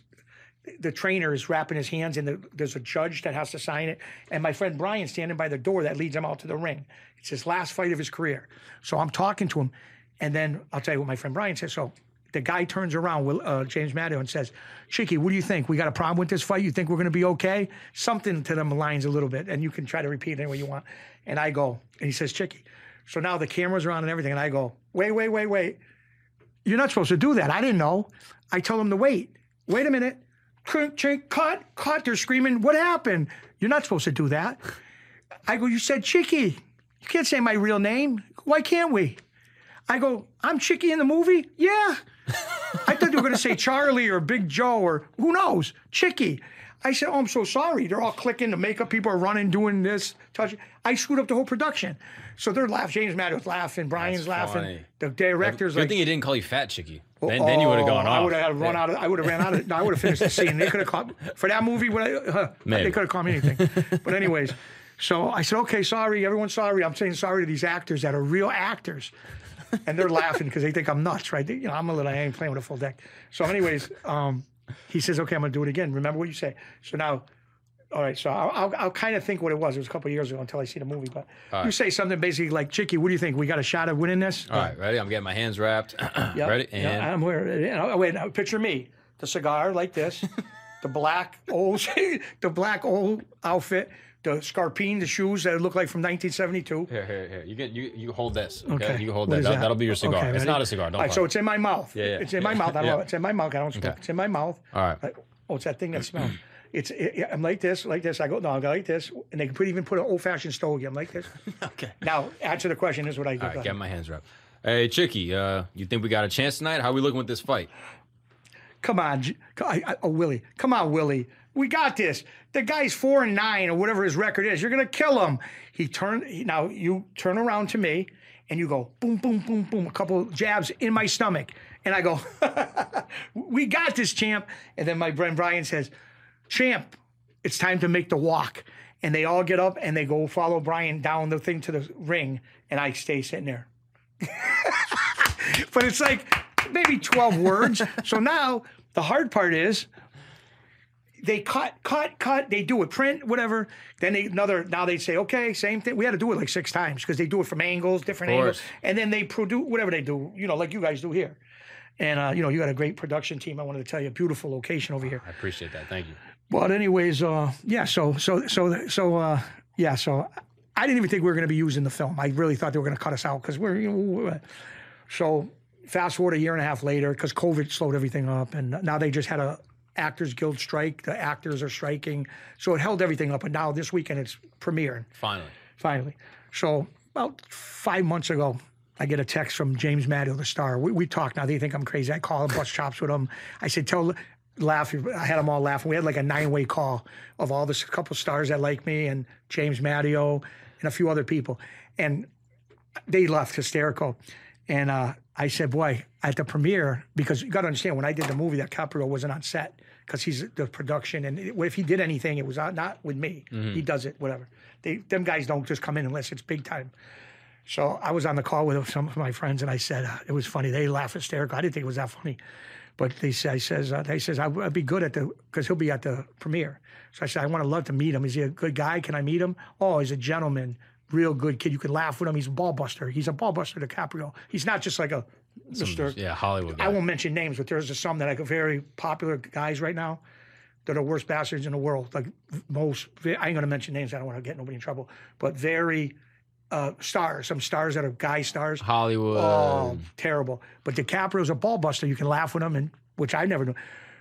The trainer is wrapping his hands, and the, there's a judge that has to sign it. And my friend Brian standing by the door that leads him out to the ring. It's his last fight of his career. So I'm talking to him, and then I'll tell you what my friend Brian says. So the guy turns around, Will- uh, James Madio, and says, Chicky, what do you think? We got a problem with this fight? You think we're going to be okay? Something to them lines a little bit, and you can try to repeat it any way you want. And I go, and he says, Chicky. So now the cameras are on and everything, and I go, wait, wait, wait, wait. You're not supposed to do that. I didn't know. I tell him to wait. Wait a minute. Cut, cut. They're screaming, what happened? You're not supposed to do that. I go, you said Chicky. You can't say my real name. Why can't we? I go, I'm Chicky in the movie? Yeah. I thought they were going to say Charlie or Big Joe or who knows, Chicky. I said, Oh, I'm so sorry. They're all clicking. The makeup people are running, doing this, touching. I screwed up the whole production. So they're laughing. James Maddox laughing. Brian's That's laughing. funny. The director's Good like, thing he didn't call you fat chicky. Then, then you would have gone Oh, off. I would have run out of. I would have ran out of. I would have finished the scene. They could have caught for that movie. Would I, huh, Maybe. they could have called me anything. but anyways, so I said, okay, sorry, everyone's sorry. I'm saying sorry to these actors that are real actors, and they're laughing because they think I'm nuts, right? They- you know, I'm a little. I ain't playing with a full deck. So, anyways, um, he says, okay, I'm gonna do it again. Remember what you say. So now. All right, so I'll, I'll, I'll kind of think what it was. It was a couple of years ago until I see the movie. But you say something basically like, "Chicky, what do you think? We got a shot of winning this?" All right, ready? I'm getting my hands wrapped. Yep. Ready? And I'm where. You know, wait, now picture me, the cigar like this, the black old, the black old outfit, the scarpine, the shoes that look like from 1972. here, here, here. You get you you hold this. Okay, Okay. you hold That- that? That'll be your cigar. Okay, it's ready? not a cigar. Don't. All right, so it. it's in my mouth. Yeah, yeah. It's in my mouth. I don't Yeah. know. It's in my mouth. I don't smoke. Okay. It's in my mouth. All right. Like, oh, it's that thing that smells. It's it, I'm like this, like this. I go no, I go like this, and they can put even put an old fashioned stogie. I'm like this. okay. Now answer the question. Is what I do. All right, get my hands wrapped. Hey, Chicky, uh, you think we got a chance tonight? How we looking with this fight? Come on, J- I, I, oh Willie, come on, Willie. We got this. The guy's four and nine or whatever his record is. You're gonna kill him. He turned. Now you turn around to me and you go boom, boom, boom, boom. A couple jabs in my stomach, and I go, "We got this, champ." And then my friend Brian says, "Champ, it's time to make the walk." And they all get up and they go follow Brian down the thing to the ring, and I stay sitting there but it's like maybe 12 words. So now the hard part is they cut, cut, cut. They do a print, whatever. Then they another. Now they say, okay, same thing. We had to do it like six times because they do it from angles, different angles, and then they produce whatever they do. You know, like you guys do here. And uh, you know, you got a great production team. I wanted to tell you, a beautiful location over here. I appreciate that. Thank you. But anyways, uh, yeah. So so so so uh, yeah. So I didn't even think we were going to be using the film. I really thought they were going to cut us out because we're. You know, we're- so fast forward a year and a half later, because COVID slowed everything up, and now they just had a Actors Guild strike. The actors are striking, so it held everything up. And now this weekend it's premiering Finally. finally. So about five months ago, I get a text from James Madio, the star. We, we talk now. They think I'm crazy. I call him, bust chops with him. I said, tell, laugh. I had them all laughing. We had like a nine way call of all this couple stars that like me and James Madio and a few other people. And they left hysterical. And uh, I said, boy, at the premiere, because you got to understand, when I did the movie, DiCaprio wasn't on set because he's the production. And if he did anything, it was not, with me. He does it, whatever. They, them guys don't just come in unless it's big time. So I was on the call with some of my friends, and I said uh, it was funny. They laugh hysterical. I didn't think it was that funny, but they say, I says, uh, they says I would be good at the because he'll be at the premiere. So I said I want to love to meet him. Is he a good guy? Can I meet him? Oh, he's a gentleman, real good kid. You can laugh with him. He's a ball buster. He's a ball buster. DiCaprio. He's not just like a Mister. Yeah, Hollywood guy. I won't mention names, but there's some that are very popular guys right now. They're the worst bastards in the world. Like most, I ain't gonna mention names. I don't want to get nobody in trouble. But very uh, stars, some stars that are guy stars. Hollywood. Oh, terrible. But DiCaprio's a ball buster. You can laugh with him, and which I never do.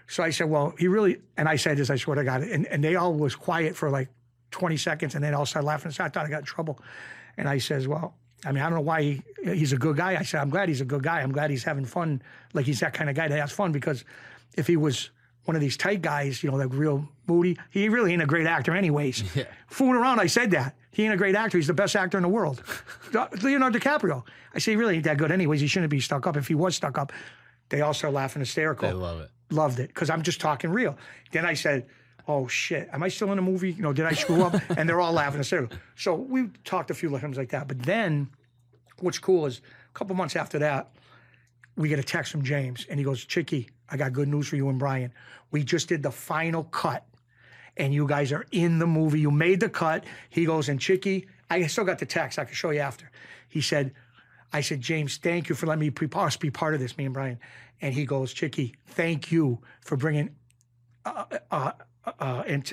So I said, well, he really, and I said this, I swear to God, and, and they all was quiet for like 20 seconds, and then all started laughing. So I thought I got in trouble. And I says, well, I mean, I don't know why he, he's a good guy. I said, I'm glad he's a good guy. I'm glad he's having fun. Like he's that kind of guy that has fun because if he was one of these tight guys, you know, like real moody, he really ain't a great actor anyways. Fooling around, I said that. He ain't a great actor. He's the best actor in the world. Leonardo DiCaprio. I say he really ain't that good anyways. He shouldn't be stuck up. If he was stuck up, they all start laughing hysterical. They love it. loved it because I'm just talking real. Then I said, "Oh shit, am I still in a movie? You know, did I screw up?" and they're all laughing. hysterical. so we talked a few times like that. But then, what's cool is a couple months after that, we get a text from James, and he goes, "Chicky, I got good news for you and Brian. We just did the final cut." And you guys are in the movie. You made the cut. He goes, and Chicky, I still got the text. I can show you after. He said, I said, James, thank you for letting me be part of this, me and Brian. And he goes, Chicky, thank you for bringing, uh, uh, uh, uh and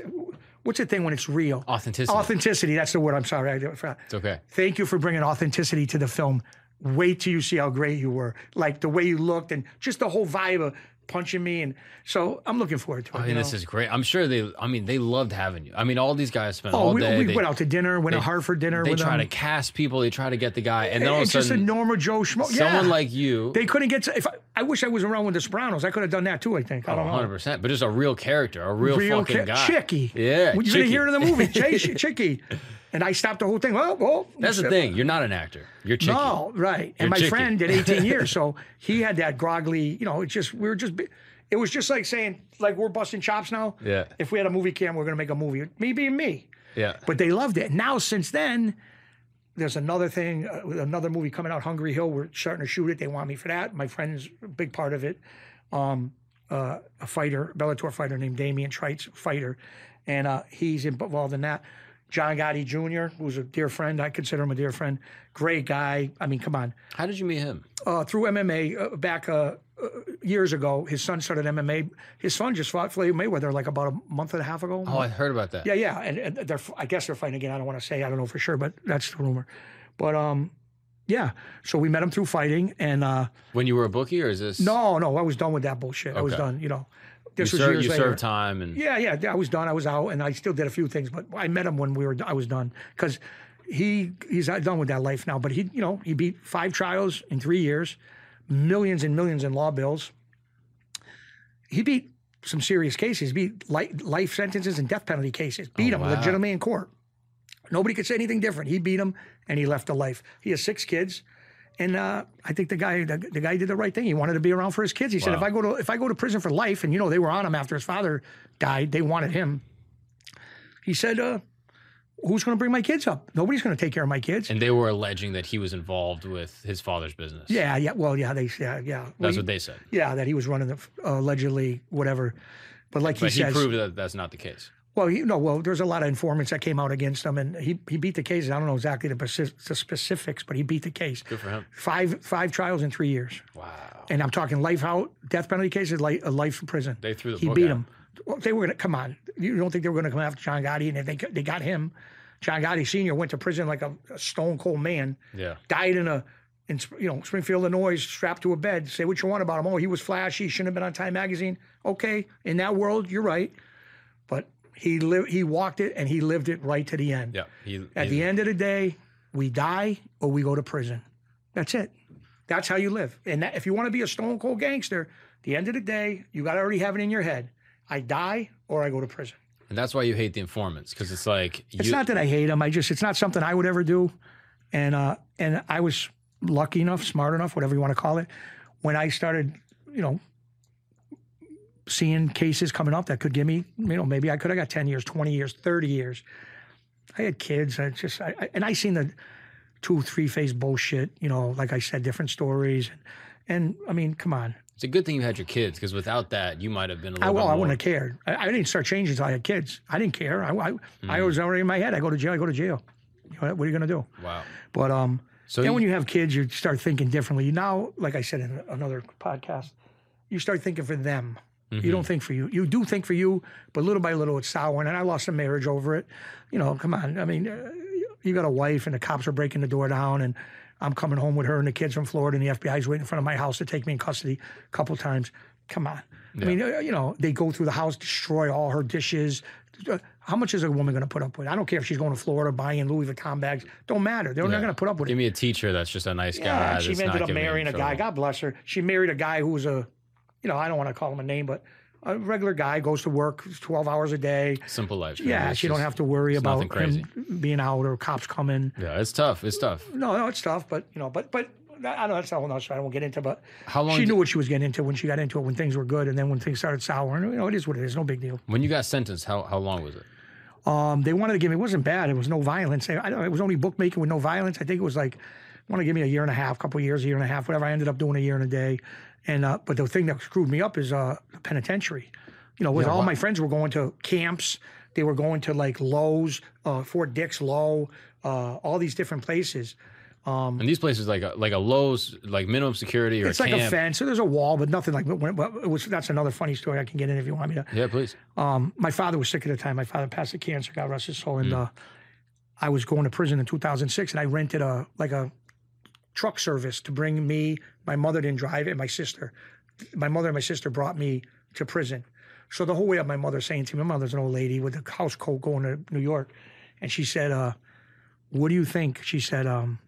what's the thing when it's real? Authenticity. Authenticity. That's the word. I'm sorry. I forgot. It's okay. Thank you for bringing authenticity to the film. Wait till you see how great you were. Like the way you looked and just the whole vibe of punching me, and so I'm looking forward to it. I mean, this know? is great. I'm sure they. I mean, they loved having you. I mean, all these guys spent oh, all we, day. We they, went out to dinner, went they, to Hartford dinner. They try them. to cast people. They try to get the guy, and then all it's of a sudden, just a normal Joe Schmo. Someone yeah. like you. They couldn't get. To, if I, I, wish I was around with the Sopranos, I could have done that too. I think. I oh, don't 100. percent But just a real character, a real, real fucking ca- guy. Chicky. Yeah, you're gonna hear it in the movie, Jay Chicky. And I stopped the whole thing. Well, well that's the thing. You're not an actor. You're chicky. No, right. You're and my chicky. friend did 18 years, so he had that groggly. You know, it just we were just it was just like saying, like we're busting chops now. Yeah. If we had a movie cam, we're gonna make a movie. Me being me. Yeah. But they loved it. Now since then, there's another thing, uh, another movie coming out, Hungry Hill. We're starting to shoot it. They want me for that. My friend's a big part of it. Um, uh, a fighter, Bellator fighter named Damian Trites, fighter, and uh, he's involved in that. John Gotti Jr., who's a dear friend. I consider him a dear friend. Great guy. I mean, come on. How did you meet him? Uh, through MMA uh, back uh, uh, years ago. His son started MMA. His son just fought Floyd Mayweather like about a month and a half ago. Oh, I heard about that. Yeah, yeah, and, and they're I guess they're fighting again. I don't want to say. I don't know for sure, but that's the rumor. But um, yeah. So we met him through fighting, and uh, when you were a bookie, or is this? No, no, I was done with that bullshit. Okay. I was done. You know. This you was served, years you later. served time and yeah, yeah. I was done. I was out, and I still did a few things, but I met him when we were. I was done because he he's done with that life now. But he, you know, he beat five trials in three years, millions and millions in law bills. He beat some serious cases. Beat life, life sentences and death penalty cases. Beat Oh, him wow. legitimately in court. Nobody could say anything different. He beat him, and he left a life. He has six kids. And uh, I think the guy, the, the, guy did the right thing. He wanted to be around for his kids. He said, "If I go to if I go to prison for life, and you know they were on him after his father died, they wanted him." He said, uh, "Who's going to bring my kids up? Nobody's going to take care of my kids." and they were alleging that he was involved with his father's business. yeah, yeah. Well, yeah, they, yeah, yeah. Well, that's he- what they said. Yeah, that he was running the uh, allegedly whatever. But like But he he says, proved that that's not the case. Well, you know, well, there's a lot of informants that came out against him, and he he beat the case. I don't know exactly the, the specifics, but he beat the case. Good for him. Five five trials in three years, Wow. and I'm talking life out, death penalty cases, life, a life in prison. They threw the he book beat at him. Well, they were gonna come on. You don't think they were gonna come after John Gotti, and if they they got him. John Gotti Senior went to prison like a, a stone cold man. Yeah. Died in a in you know Springfield, Illinois, strapped to a bed. Say what you want about him. Oh, he was flashy. Shouldn't have been on Time Magazine. Okay, in that world, you're right. But he lived. He walked it, and he lived it right to the end. Yeah. He, At the end of the day, we die or we go to prison. That's it. That's how you live. And that, if you want to be a stone cold gangster, the end of the day, you got to already have it in your head. I die or I go to prison. and that's why you hate the informants because it's like It's not that I hate them. I just it's not something I would ever do. And uh, and I was lucky enough, smart enough, whatever you want to call it, when I started, you know, seeing cases coming up that could give me, you know, maybe I could have got ten years, twenty years, thirty years. I had kids. I just I, I, and I seen the two, three phase bullshit. You know, like I said, different stories. And, and I mean, come on. It's a good thing you had your kids because without that, you might have been a little well, bit I wouldn't have cared. I, I didn't start changing until I had kids. I didn't care. I, I, I was already in my head. I go to jail. I go to jail. You know, what are you going to do? Wow. But um, So then you- when you have kids, you start thinking differently. Now, like I said in another podcast, you start thinking for them. Mm-hmm. You don't think for you. You do think for you, but little by little it's souring. And I lost a marriage over it. You know, come on. I mean, uh, you got a wife, and the cops are breaking the door down, and I'm coming home with her and the kids from Florida, and the FBI's waiting in front of my house to take me in custody a couple times. Come on. I mean, uh, you know, they go through the house, destroy all her dishes. Uh, How much is a woman going to put up with? I don't care if she's going to Florida buying Louis Vuitton bags. Don't matter. They're Yeah. not going to put up with it. Give me a teacher that's just a nice Yeah, guy. she ended up marrying a guy. God bless her. She married a guy who was a, you know, I don't want to call him a name, but a regular guy goes to work 12 hours a day. Simple life. Yeah, It's she don't have to worry about crazy. him being out or cops coming. Yeah, it's tough. It's tough. No, no, it's tough, but you know, but but I know that's a whole nother story. I won't get into, but How long she did- knew what she was getting into when she got into it. When things were good, and then when things started souring, you know, it is what it is. No big deal. When you got sentenced, how how long was it? Um, they wanted to give me. It wasn't bad. It was no violence. I, I it was only bookmaking with no violence. I think it was like want to give me a year and a half, couple of years, a year and a half, whatever. I ended up doing a year and a day. And uh, but the thing that screwed me up is uh, penitentiary. You know, with Yeah, all why- my friends were going to camps. They were going to like Lowe's, uh, Fort Dix, Low, uh, all these different places. And these places like a, like a Lowe's, like minimum security or It's a like camp. a fence. So there's a wall, but nothing like. But it was that's another funny story I can get in if you want me to. Yeah, please. Um, my father was sick at the time. My father passed of cancer. God rest his soul. And Mm. uh, I was going to prison in 2006, and I rented a like a truck service to bring me. My mother didn't drive, and my sister. My mother and my sister brought me to prison. So the whole way up, my mother saying to me, my mother's an old lady with a house coat going to New York, and she said, uh, "What do you think?" She said, um,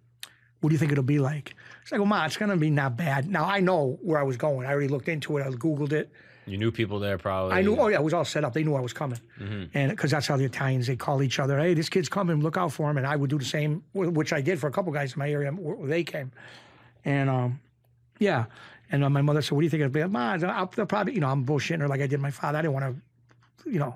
"What do you think it'll be like?" She's like, "Well, ma, it's gonna be not bad." Now I know where I was going. I already looked into it. I googled it. You knew people there probably. I knew. Oh yeah, it was all set up. They knew I was coming, and because that's how the Italians they call each other. Hey, this kid's coming. Look out for him. And I would do the same, which I did for a couple guys in my area where they came, and um, yeah. And uh, my mother said, "What do you think it'll be?" Ma, I'll, they'll probably, you know, I'm bullshitting her like I did my father. I didn't want to, you know.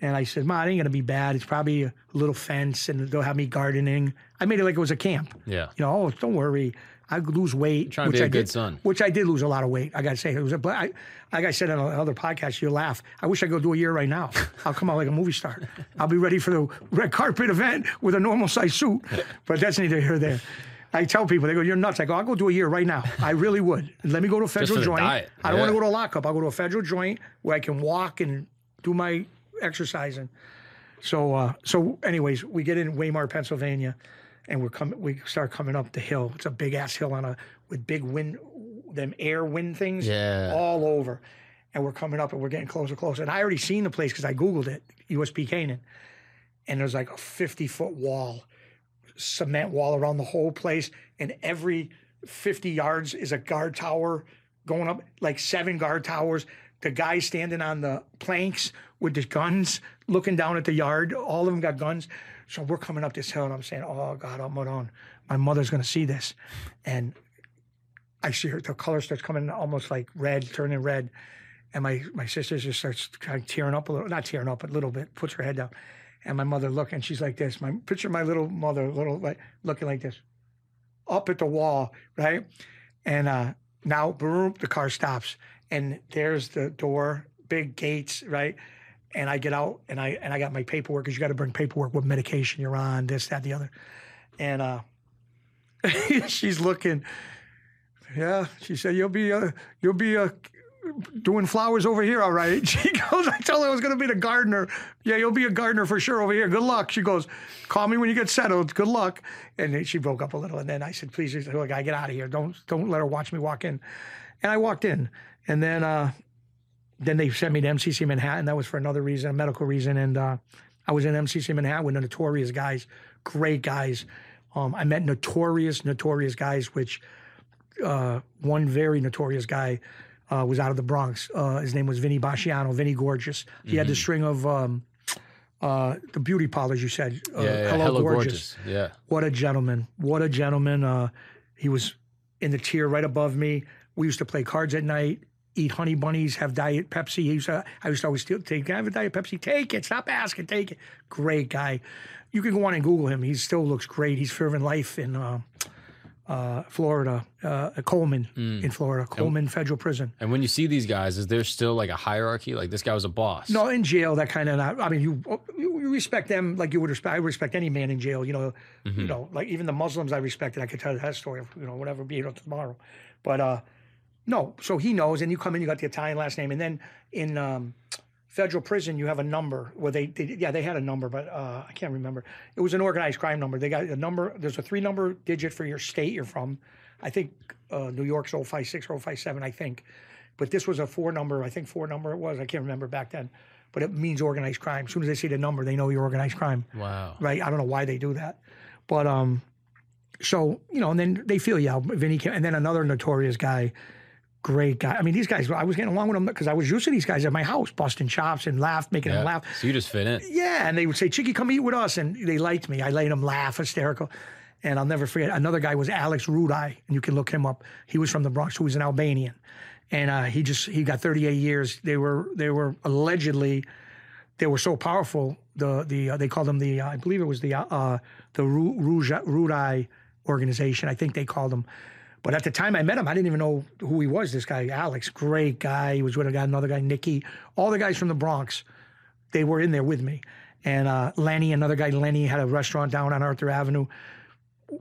And I said, "Ma, it ain't gonna be bad. It's probably a little fence, and they'll have me gardening." I made it like it was a camp. Yeah. You know, oh, don't worry. I lose weight. Trying to which be a I good did, son. Which I did lose a lot of weight. I got to say, it was. A, but I, like I said on another podcast, you laugh. I wish I could do a year right now. I'll come out like a movie star. I'll be ready for the red carpet event with a normal size suit. But that's neither here nor there. I tell people, they go, "You're nuts." I go, "I'll go do a year right now. I really would. Let me go to a federal joint. diet. I don't want to go to a lockup. I'll go to a federal joint where I can walk and do my exercising." So, uh, so anyways, we get in Waymart, Pennsylvania, and we're coming. We start coming up the hill. It's a big ass hill on a with big wind, them air wind things, Yeah. all over. And we're coming up, and we're getting closer, closer. And I already seen the place because I googled it, USP Canaan, and there's like a 50 foot wall, cement wall around the whole place, and every 50 yards is a guard tower going up, like seven guard towers. The guys standing on the planks with the guns, looking down at the yard. All of them got guns. So we're coming up this hill, and I'm saying, "Oh God, I'm on. My mother's gonna see this," and I see her. The color starts coming almost like red, turning red, and my my sister just starts kind of tearing up a little, not tearing up, but a little bit. Puts her head down, and my mother look, and she's like this. My picture my little mother, little like looking like this, up at the wall, right, and uh now boom, the car stops, and there's the door, big gates, right. And I get out and I and I got my paperwork because you got to bring paperwork what medication you're on, this, that, the other. And uh she's looking. Yeah, she said you'll be uh, you'll be uh, doing flowers over here, all right. She goes, I told her I was going to be the gardener. Yeah, you'll be a gardener for sure over here. Good luck. She goes, call me when you get settled. Good luck. And she broke up a little, and then I said, please, look, I get out of here. Don't don't let her watch me walk in. And I walked in, and then uh, then they sent me to MCC Manhattan. That was for another reason, a medical reason, and uh, I was in MCC Manhattan with the notorious guys, great guys. Um, I met notorious, notorious guys, which uh, one very notorious guy uh, was out of the Bronx. Uh, his name was Vinny Basciano, Vinny Gorgeous. He had the string of um, uh, the beauty parlors, you said. Uh, Yeah, yeah, Hello, hello, gorgeous. gorgeous. Yeah. What a gentleman. What a gentleman. Uh, he was in the tier right above me. We used to play cards at night, eat honey bunnies, have Diet Pepsi. He used to, I used to always steal, take, can I have a Diet Pepsi? Take it. Stop asking. Take it. Great guy. You can go on and Google him. He still looks great. He's serving life in uh, Florida, uh, Coleman in Florida, Coleman Federal Prison. And when you see these guys, is there still like a hierarchy? Like this guy was a boss. No, in jail, that kind of. I mean, you you respect them like you would respect. I respect any man in jail. You know, you know, like even the Muslims I respected. I could tell that story. You know, whatever be it tomorrow, but uh, no. So he knows, and you come in, you got the Italian last name, and then in um, federal prison, you have a number. Where they, they yeah, they had a number, but uh, I can't remember. It was an organized crime number. They got a number. There's a three number digit for your state you're from. I think uh, New York's 056 or 057, I think. But this was a four number, I think four number it was. I can't remember back then. But it means organized crime. As soon as they see the number, they know you're organized crime. Wow. Right? I don't know why they do that. But um so, you know, and then they feel you out. Vinny came, and then another notorious guy, great guy. I mean, these guys, I was getting along with them because I was used to these guys at my house, busting chops and laugh, making them laugh. So you just fit in. Yeah, and they would say, "Chicky, come eat with us," and they liked me. I made them laugh, hysterical. And I'll never forget. Another guy was Alex Rudaj, and you can look him up. He was from the Bronx. Who was an Albanian, and uh, he just he got 38 years. They were they were allegedly they were so powerful. The the uh, they called them the uh, I believe it was the uh, uh the Rudaj organization. I think they called them. But at the time I met him, I didn't even know who he was. This guy, Alex, great guy. He was with a guy, another guy, Nicky. All the guys from the Bronx, they were in there with me. And uh, Lenny, another guy, Lenny, had a restaurant down on Arthur Avenue.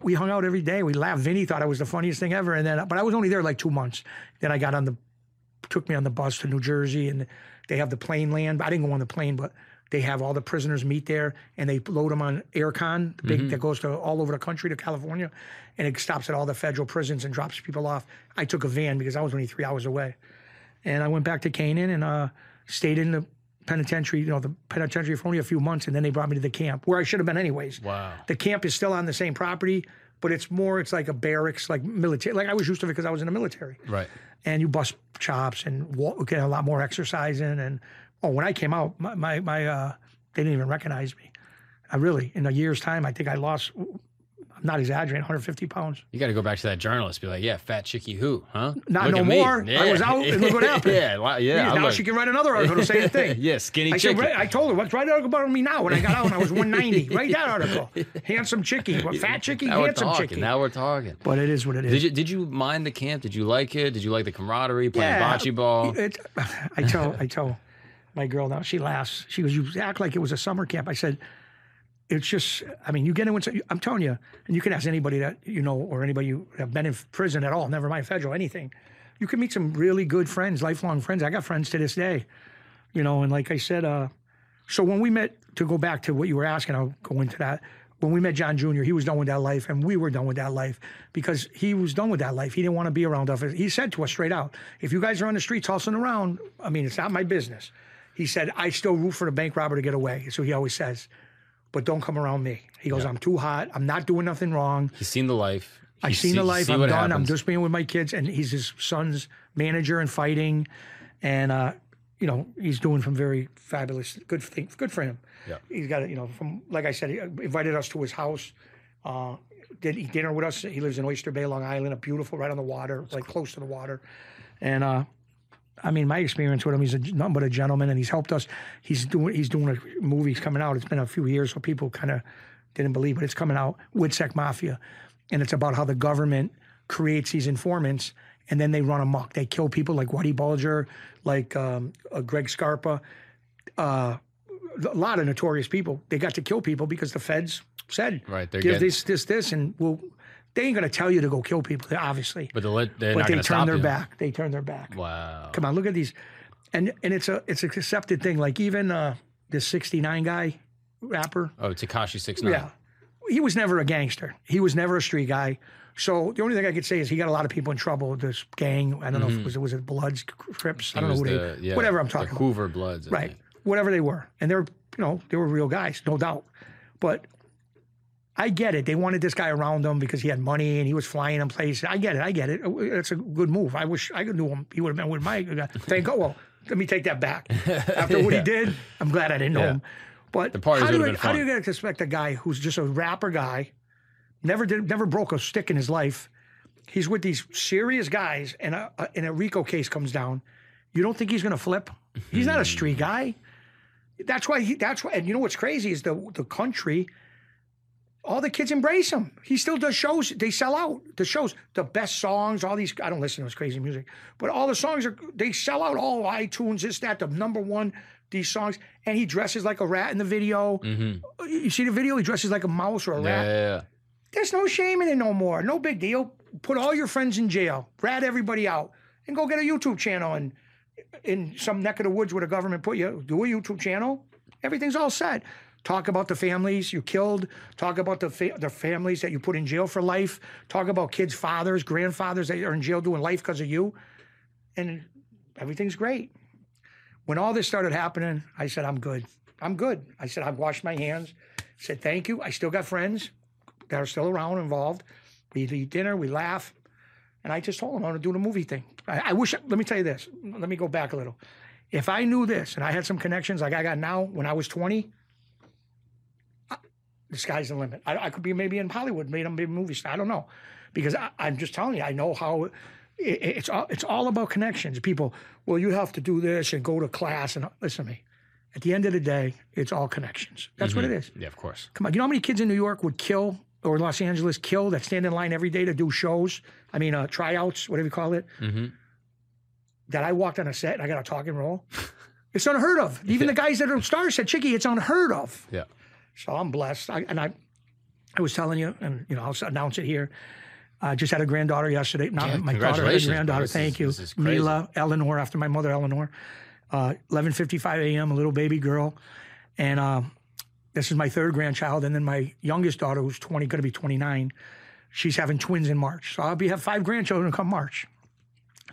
We hung out every day. We laughed. Vinny thought I was the funniest thing ever. And then, but I was only there like two months. Then I got on the, took me on the bus to New Jersey, and they have the plane land. But I didn't go on the plane, but they have all the prisoners meet there, and they load them on Aircon, the big mm-hmm. that goes to all over the country to California, and it stops at all the federal prisons and drops people off. I took a van because I was only three hours away, and I went back to Canaan and uh, stayed in the penitentiary, you know, the penitentiary for only a few months, and then they brought me to the camp where I should have been anyways. Wow. The camp is still on the same property, but it's more, it's like a barracks, like military. Like I was used to it because I was in the military. Right. And you bust chops and walk, get a lot more exercising. And oh, when I came out, my my, my uh, they didn't even recognize me. I really, in a year's time, I think I lost I'm not exaggerating, 150 pounds. You got to go back to that journalist. Be like, yeah, fat chicky who, huh? Not look no more. Yeah. I was out, and look what happened. yeah, yeah. now she can write another article to say the thing. yeah, skinny I chicken. Said, I told her, what's write an article about me now when I got out and I was 190. write that article. Handsome chicky. What, fat chicky, now handsome chicky. Now we're talking. But it is what it is. Did you, did you mind the camp? Did you like it? Did you like the camaraderie, playing yeah, bocce ball? It, I tell, I tell my girl now, she laughs. She goes, you act like it was a summer camp. I said, it's just, I mean, you get into, I'm telling you, and you can ask anybody that you know or anybody you have been in prison at all, never mind federal, anything. You can meet some really good friends, lifelong friends. I got friends to this day, you know, and like I said, uh, so when we met, to go back to what you were asking, I'll go into that. When we met John Jr., he was done with that life, and we were done with that life because he was done with that life. He didn't want to be around us. He said to us straight out, if you guys are on the streets hustling around, I mean, it's not my business. He said, I still root for the bank robber to get away. So he always says but don't come around me. He goes, yeah. I'm too hot. I'm not doing nothing wrong. He's seen the life. I've seen see, the life. I'm done. Happens. I'm just being with my kids. And he's his son's manager and fighting. And, uh, you know, he's doing some very fabulous, good thing. Good for him. Yeah. He's got, you know, from, like I said, he invited us to his house. Uh, did eat dinner with us. He lives in Oyster Bay, Long Island, a beautiful, right on the water, That's like cool. close to the water. And, uh, I mean, my experience with him, he's a, nothing but a gentleman, and he's helped us. He's doing he's doing a movie. He's coming out. It's been a few years, so people kind of didn't believe, but it's coming out. Woodseck Mafia, and it's about how the government creates these informants, and then they run amok. They kill people like Whitey Bulger, like um, uh, Greg Scarpa, uh, a lot of notorious people. They got to kill people because the feds said, right, give getting... this, this, this, and we'll they ain't to tell you to go kill people, obviously. But, they're they're but they turn their you. back. They turn their back. Wow. Come on, look at these, and and it's a it's a accepted thing. Like even uh, this '69 guy, rapper. Oh, Tekashi Six Nine. Yeah, he was never a gangster. He was never a street guy. So the only thing I could say is he got a lot of people in trouble. This gang, I don't know if it was, was it Bloods, Crips, I don't know who the, they, yeah, whatever I'm talking the Hoover Bloods, right? Whatever they were, and they're you know they were real guys, no doubt. But I get it. They wanted this guy around them because he had money and he was flying in places. I get it. I get it. It's a good move. I wish I could do him. He would have been with my guy. Thank God. Well, let me take that back. After what yeah. he did, I'm glad I didn't know yeah. him. But how, do you, how do you expect a guy who's just a rapper guy, never did, never broke a stick in his life? He's with these serious guys, and a, a, and a RICO case comes down. You don't think he's going to flip? He's not a street guy. That's why. He, that's why. And you know what's crazy is the the country all the kids embrace him. He still does shows. They sell out the shows, the best songs, all these. I don't listen to his crazy music, but all the songs are they sell out all iTunes. This that the number one these songs, and he dresses like a rat in the video. Mm-hmm. You see the video? He dresses like a mouse or a yeah, rat. Yeah, yeah. There's no shame in it no more. No big deal. Put all your friends in jail, rat everybody out, and go get a YouTube channel and in some neck of the woods where the government put you. Do a YouTube channel. Everything's all set. Talk about the families you killed. Talk about the fa- the families that you put in jail for life. Talk about kids' fathers, grandfathers that are in jail doing life because of you, and everything's great. When all this started happening, I said, "I'm good. I'm good." I said, "I've washed my hands." Said, "Thank you. I still got friends that are still around, involved. We eat dinner, we laugh." And I just told them I want to do the movie thing. I, I wish. Let me tell you this. Let me go back a little. If I knew this and I had some connections like I got now when I was 20, the sky's the limit. I, I could be maybe in Hollywood, maybe I'm a movie star. I don't know, because I, I'm just telling you, I know how. It, it's all it's all about connections. People, well, you have to do this and go to class and listen to me. At the end of the day, it's all connections. That's what it is. Yeah, of course. Come on, you know how many kids in New York would kill or Los Angeles kill that stand in line every day to do shows? I mean, uh, tryouts, whatever you call it. Mm-hmm. That I walked on a set and I got a talking role. It's unheard of. Even the guys that are stars said, "Chicky, it's unheard of." Yeah. So I'm blessed. I, and I, I was telling you, and you know, I'll announce it here. I just had a granddaughter yesterday. Not Yeah, my daughter, congratulations, granddaughter. This Thank is- you, this is crazy. Mila Eleanor, after my mother Eleanor. Uh, 11:55 a.m. A little baby girl, and uh, this is my third grandchild. And then my youngest daughter, who's 20, going to be 29, she's having twins in March. So I'll be have five grandchildren come March.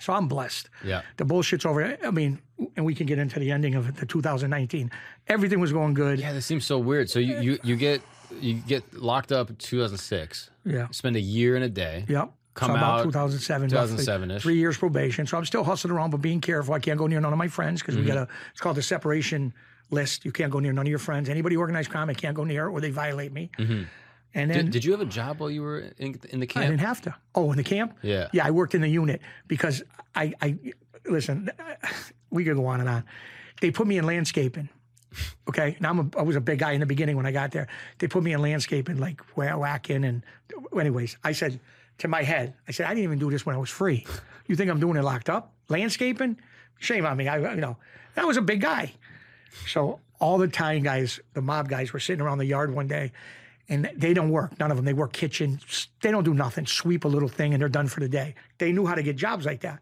So I'm blessed. Yeah. The bullshit's over. I mean, and we can get into the ending of the 2019. Everything was going good. Yeah, this seems so weird. So you, you, you get you get locked up in 2006. Yeah. Spend a year and a day. Yep. Come so about out 2007. 2007-ish. Three years probation. So I'm still hustling around, but being careful. I can't go near none of my friends because we Mm-hmm. got a, it's called the separation list. You can't go near none of your friends. Anybody organized crime, I can't go near or they violate me. And then Did, did you have a job while you were in, in the camp? I didn't have to. Oh, in the camp? Yeah. Yeah, I worked in the unit because I, I listen, we could go on and on. They put me in landscaping. Okay. Now I'm a, I was a big guy in the beginning when I got there. They put me in landscaping, like wha- whacking. And, anyways, I said to my head, I said, I didn't even do this when I was free. You think I'm doing it locked up? Landscaping? Shame on me. I, you know, I was a big guy. So all the time guys, the mob guys were sitting around the yard one day and they don't work. None of them. They work kitchen. They don't do nothing. Sweep a little thing and they're done for the day. They knew how to get jobs like that.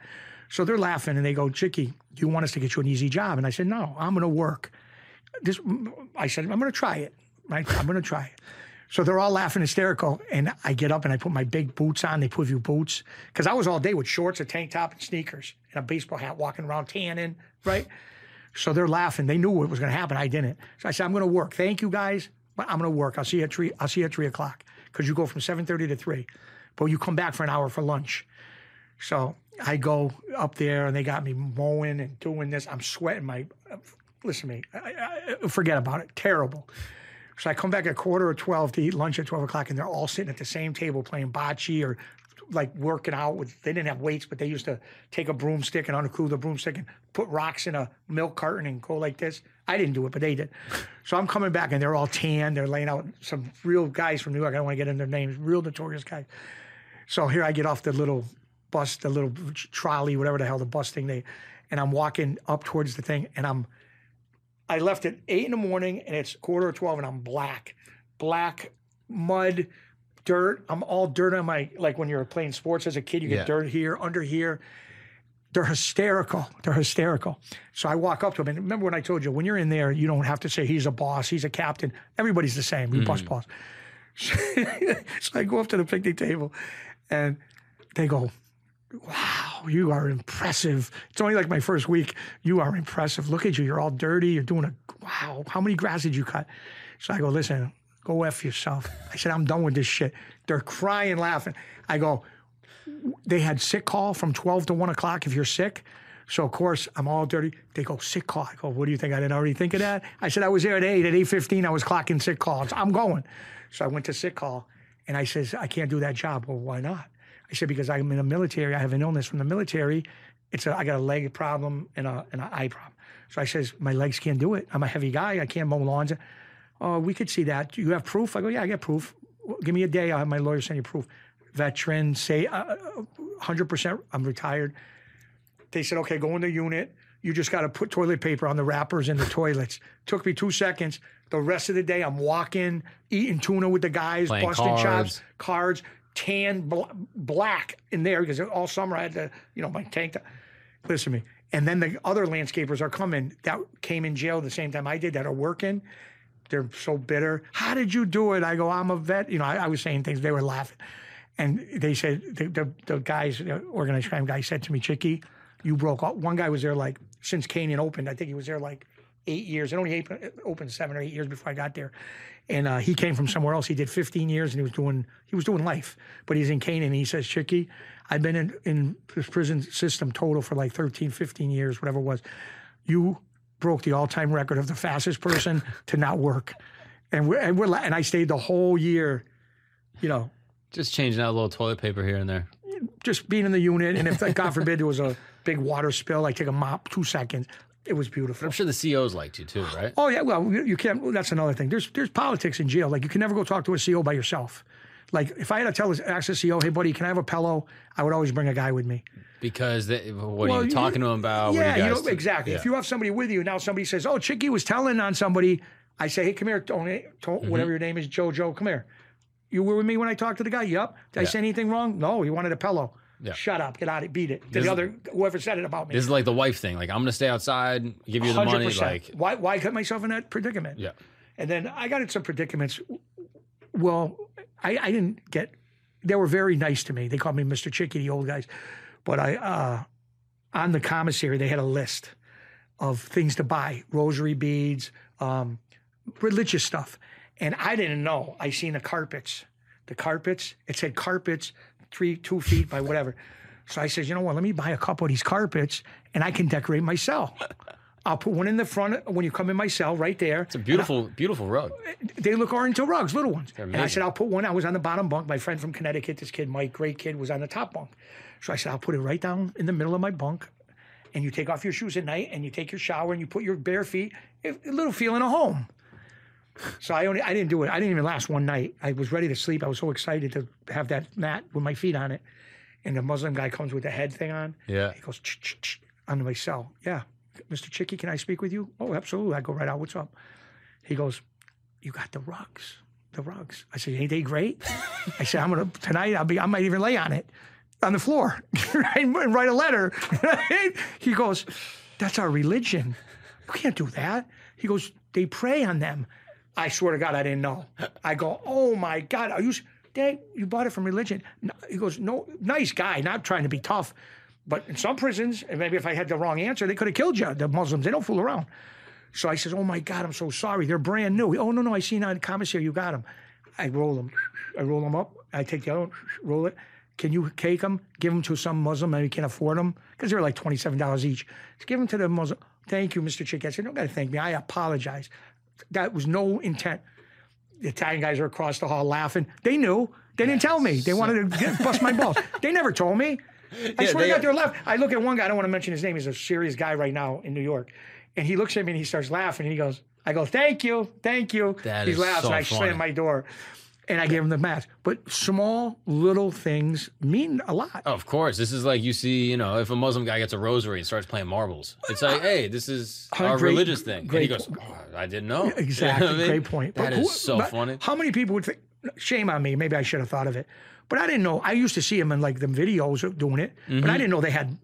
So they're laughing and they go, Chicky, do you want us to get you an easy job? And I said, no, I'm going to work. This, I said, I'm going to try it. Right? I'm going to try it. So they're all laughing hysterical. And I get up and I put my big boots on. They put you boots. Because I was all day with shorts, a tank top, and sneakers, and a baseball hat walking around tanning, right? So they're laughing. They knew what was going to happen. I didn't. So I said, I'm going to work. Thank you guys, but I'm going to work. I'll see you at three. I'll see you at three o'clock because you go from seven thirty to three, but you come back for an hour for lunch. So I go up there and they got me mowing and doing this. I'm sweating. My listen to me. I, I, forget about it. Terrible. So I come back at quarter of twelve to eat lunch at twelve o'clock, and they're all sitting at the same table playing bocce or like working out with. They didn't have weights, but they used to take a broomstick and uncrew the broomstick and put rocks in a milk carton and go like this. I didn't do it, but they did. So I'm coming back, and they're all tan. They're laying out some real guys from New York. I don't want to get in their names. Real notorious guys. So here I get off the little bus, the little trolley, whatever the hell the bus thing they, and I'm walking up towards the thing, and I'm I left at eight in the morning and it's quarter of twelve and I'm black, black mud, dirt. I'm all dirt on my like when you're playing sports as a kid, you get Yeah. dirt here, under here. They're hysterical. They're hysterical. So I walk up to them and remember when I told you when you're in there, you don't have to say he's a boss, he's a captain. Everybody's the same. We bust balls. so I go up to the picnic table and they go, wow, you are impressive. It's only like my first week. You are impressive. Look at you. You're all dirty. You're doing a, wow, how many grass did you cut? So I go, listen, go F yourself. I said, I'm done with this shit. They're crying, laughing. I go, they had sick call from 12 to 1 o'clock if you're sick. So, of course, I'm all dirty. They go, sick call. I go, what do you think? I didn't already think of that? I said, I was there at 8. At 8.15, I was clocking sick calls. I'm going. So I went to sick call, and I says, I can't do that job. Well, why not? I said, because I'm in the military. I have an illness from the military. It's a, I got a leg problem and a, and an eye problem. So I says, my legs can't do it. I'm a heavy guy. I can't mow lawns. Oh, we could see that. Do you have proof? I go, yeah, I got proof. Well, give me a day. I'll have my lawyer send you proof. Veteran, say uh, 100% I'm retired. They said, okay, go in the unit. You just got to put toilet paper on the wrappers in the toilets. Took me two seconds. The rest of the day, I'm walking, eating tuna with the guys, Playing busting chops, cards, tan, bl- black in there because all summer I had to, you know, my tank top. Listen to me. And then the other landscapers are coming that came in jail the same time I did that are working. They're so bitter. How did you do it? I go, I'm a vet. You know, I, I was saying things. They were laughing. And they said, the, the, the guys, the organized crime guy said to me, Chicky, you broke all. One guy was there like since Canaan opened. I think he was there like eight years. It only opened seven or eight years before I got there. And uh, he came from somewhere else. He did 15 years and he was doing he was doing life. But he's in Canaan. And he says, Chicky, I've been in, in this prison system total for like 13, 15 years, whatever it was. You broke the all time record of the fastest person to not work. and we're and we're and I stayed the whole year, you know, Just changing out a little toilet paper here and there. just being in the unit. And if God forbid there was a big water spill, I take a mop, two seconds. It was beautiful. I'm sure the COs liked you too, right? Oh yeah, well you you can't. That's another thing. There's there's politics in jail. Like you can never go talk to a CO by yourself. Like if I had to tell ask the CO, hey buddy, can I have a pillow? I would always bring a guy with me. Because they, what Well, are you you- talking to them about? Yeah, you you know exactly. Yeah. If you have somebody with you, now somebody says, "Oh, Chicky was telling on somebody." I say, "Hey, come here, Tony, to- Mm-hmm. whatever your name is, Jojo, come here." You were with me when I talked to the guy. Yep. Did I say anything wrong? No. He wanted a pillow. Yeah. Shut up. Get out. of Beat it. To the other whoever said it about me. This is like the wife thing. Like I'm gonna stay outside, give you the money. 100%. Like why? Why put myself in that predicament? yeah, And then I got in some predicaments. Well, I, I didn't get. They were very nice to me. They called me Mr. Chicky, the old guys. But I, uh, on the commissary, they had a list of things to buy: rosary beads, um, religious stuff. And I didn't know. I seen the carpets. The carpets. It said carpets, three, two feet by whatever. So I said, you know what? Let me buy a couple of these carpets, and I can decorate my cell. I'll put one in the front when you come in my cell, right there. it's a beautiful, beautiful rug. They look oriental rugs, little ones. And I said, I'll put one. I was on the bottom bunk. My friend from Connecticut, this kid, Mike, great kid, was on the top bunk. So I said, I'll put it right down in the middle of my bunk. And you take off your shoes at night and you take your shower and you put your bare feet, a a little feeling of home. So I only I didn't do it. I didn't even last one night. I was ready to sleep. I was so excited to have that mat with my feet on it. And the Muslim guy comes with the head thing on. Yeah. He goes ch onto my cell. Yeah, Mr. Chicky, can I speak with you? Oh, absolutely. I go right out. What's up? He goes, you got the rugs, the rugs. I said, ain't they great? I said, I'm gonna tonight. I'll be. I might even lay on it, on the floor, and write a letter. he goes, that's our religion. You can't do that. He goes, they pray on them. I swear to God, I didn't know. I go, oh my God, are you? Dad, you bought it from religion. He goes, no, nice guy, not trying to be tough. But in some prisons, and maybe if I had the wrong answer, they could have killed you. The Muslims, they don't fool around. So I says, oh my God, I'm so sorry. They're brand new. Oh, no, no, I seen on the commissary, you got them. I roll them. I roll them up. I take the other one, roll it. Can you cake them? Give them to some Muslim, and maybe can't afford them because they're like $27 each. Just give them to the Muslim. Thank you, Mr. Chick. I said, don't got to thank me. I apologize. That was no intent. The Italian guys are across the hall laughing. They knew. They didn't tell me. They wanted to get, bust my balls. They never told me. I Yeah, swear they- to God, they're laughing. I look at one guy. I don't want to mention his name. He's a serious guy right now in New York, and he looks at me and he starts laughing. And he goes, "I go, thank you, thank you." That he laughs, so and I funny. slam my door, and I gave him the mask. But small little things mean a lot. Of course, this is like you see, you know, if a Muslim guy gets a rosary and starts playing marbles, it's like, hey, this is our great- religious thing. And he goes, oh, I didn't know. You know Exactly. I mean? Great point. That But is who- so funny. How many people would think? Shame on me. Maybe I should have thought of it, but I didn't know. I used to see him in like the videos doing it, but I mm-hmm. didn't know they had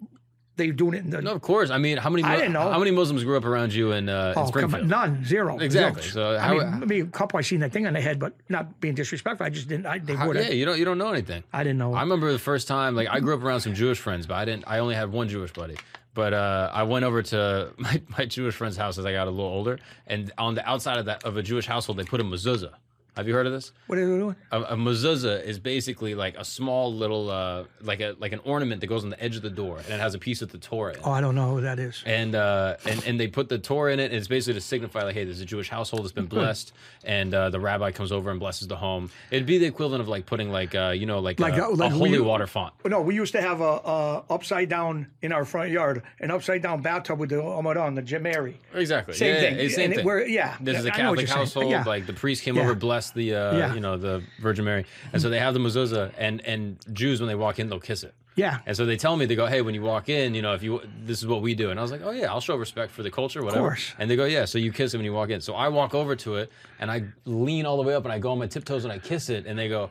they were doing it in the. No, of course. I mean, how many? I didn't know. How many Muslims grew up around you in, uh, in Oh, come Springfield? on. None, zero. Exactly. Zilch. So I how- mean, maybe a couple I seen that thing on the head, but not being disrespectful. I just didn't. I, they would. yeah, you don't you don't know anything. I didn't know. I remember the first time, like I grew up around some Jewish friends, but I didn't. I only had one Jewish buddy. But uh, I went over to my, my Jewish friend's house as I got a little older, and on the outside of that of a Jewish household, they put a mezuzah. Have you heard of this? what are they doing? A, a mezuzah is basically like a small little, uh, like a like an ornament that goes on the edge of the door, and it has a piece of the Torah. In it. Oh, I don't know who that is. And, uh, and and they put the Torah in it, and it's basically to signify like, hey, there's a Jewish household that's been blessed, and uh, the rabbi comes over and blesses the home. It'd be the equivalent of like putting like uh, you know like, Like, a, uh, like a we- holy water font. No, we used to have a, a upside down in our front yard, an upside down bathtub with the Ramadan, the Jemari. Exactly. Same yeah, thing. yeah, same And thing. we're- yeah, This is a I know what Catholic household. Yeah. Like the priest came Yeah. over, blessed the uh, Yeah. you know the Virgin Mary, and so they have the mezuzah, and and Jews when they walk in they'll kiss it. Yeah. And so they tell me they go, hey, when you walk in, you know, if you this is what we do, and I was like, oh yeah, I'll show respect for the culture, whatever. course. And they go, yeah, so you kiss it when you walk in. So I walk over to it, and I lean all the way up, and I go on my tiptoes, and I kiss it, and they go.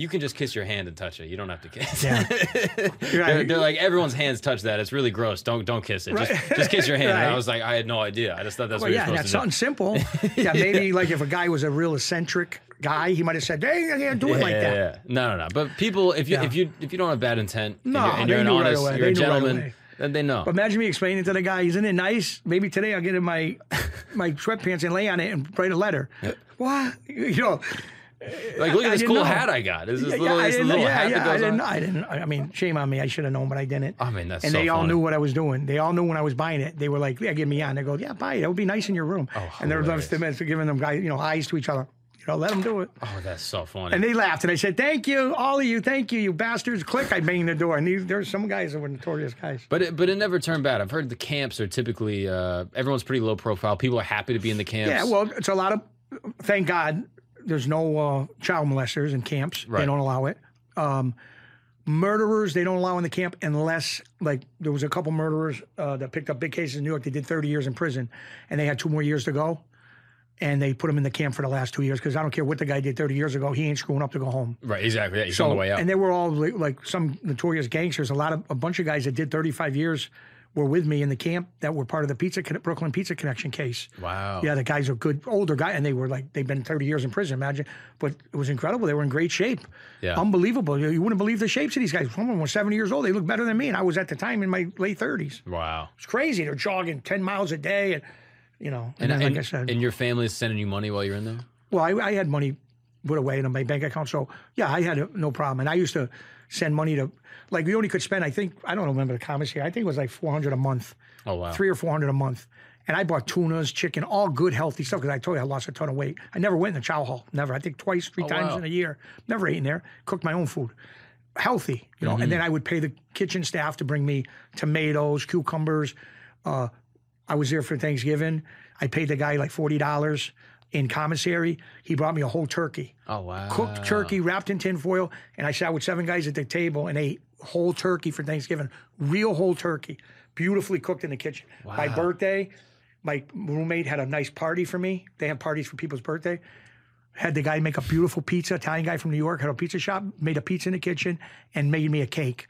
You can just kiss your hand and touch it. You don't have to kiss. Yeah. they're, they're like everyone's hands touch that. It's really gross. Don't don't kiss it. Just, Right. just kiss your hand. And I was like, I had no idea. I just thought that's Well, what yeah, you're supposed something to do. simple. Yeah, maybe like if a guy was a real eccentric guy, he might have said, "Hey, I can't do it like yeah, that." yeah. No, no, no. But people, if you Yeah. if you if you don't have bad intent, and No, you're, and you're an knew right honest, you're a knew right gentleman, then they know. But imagine me explaining to the guy, "Isn't it nice? Maybe today I'll get in my my sweatpants and lay on it and write a letter." What you know? Like, look at I this cool know. hat I got. Is this Yeah, little, I this didn't- little yeah, hat yeah, that I goes didn't, on? I didn't. I mean, shame on me. I should have known, but I didn't. I mean, that's and so they all funny. knew what I was doing. They all knew when I was buying it. They were like, "Yeah, give me on." They go, "Yeah, buy it. That would be nice in your room." Oh, and they're they're giving them guys, you know, eyes to each other. You know, let them do it. Oh, that's so funny. And they laughed, and I said, "Thank you, all of you. Thank you, you bastards." Click. I banged the door, and these, there's some guys that were notorious guys. But it, but it never turned bad. I've heard the camps are typically uh, everyone's pretty low profile. People are happy to be in the camps. Yeah, well, it's a lot of. Thank God, there's no uh, child molesters in camps. Right. They don't allow it. Um, murderers, they don't allow in the camp unless, like, there was a couple murderers uh, that picked up big cases in New York. They did 30 years in prison, and they had two more years to go. And they put them in the camp for the last two years because I don't care what the guy did 30 years ago. He ain't screwing up to go home. right, exactly. Yeah, he's on the way out. And they were all like, like some notorious gangsters. A lot of a bunch of guys that did 35 years were with me in the camp that were part of the pizza Brooklyn Pizza Connection case. wow. Yeah, the guys are good, older guy, and they were like they've been 30 years in prison. Imagine, but it was incredible. They were in great shape. Yeah. unbelievable. You, you wouldn't believe the shapes of these guys. Some of them were 70 years old. They look better than me, and I was at the time in my late 30s. Wow. It's crazy. They're jogging 10 miles a day, and you know. And, And, and, like I said, and your family is sending you money while you're in there. well, I, I had money put away in my bank account, so yeah, I had no problem. And I used to send money to, like, we only could spend. I think I don't remember the commissary. I think it was like 400 a month. Oh wow. three or four hundred a month. And I bought tunas, chicken, all good, healthy stuff. Because I told you I lost a ton of weight. I never went in the chow hall. Never. I think twice, three times wow. in a year. Never ate in there. Cooked my own food. Healthy, you know. And then I would pay the kitchen staff to bring me tomatoes, cucumbers. Uh, I was there for Thanksgiving. I paid the guy like forty dollars in commissary. He brought me a whole turkey Oh wow. cooked turkey wrapped in tin foil, and I sat with seven guys at the table and ate whole turkey for Thanksgiving, real whole turkey, beautifully cooked in the kitchen. My birthday, my roommate had a nice party for me. They have parties for people's birthday. Had the guy make a beautiful pizza. Italian guy from New York had a pizza shop, made a pizza in the kitchen, and made me a cake.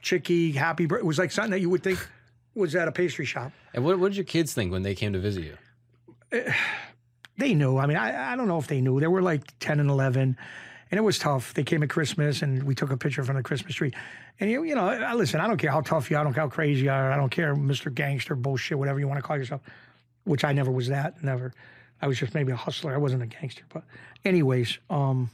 Chicky, happy birthday. It was like something that you would think was at a pastry shop. And what, what did your kids think when they came to visit you? Eh, they knew. I mean, I, I don't know if they knew. They were like 10 and 11, and it was tough. They came at Christmas, and we took a picture from the Christmas tree. And, you, you know, listen, I don't care how tough you are. I don't care how crazy you are. I don't care, Mr. Gangster, bullshit, whatever you want to call yourself, which I never was that. Never. I was just maybe a hustler. I wasn't a gangster. But, anyways, um,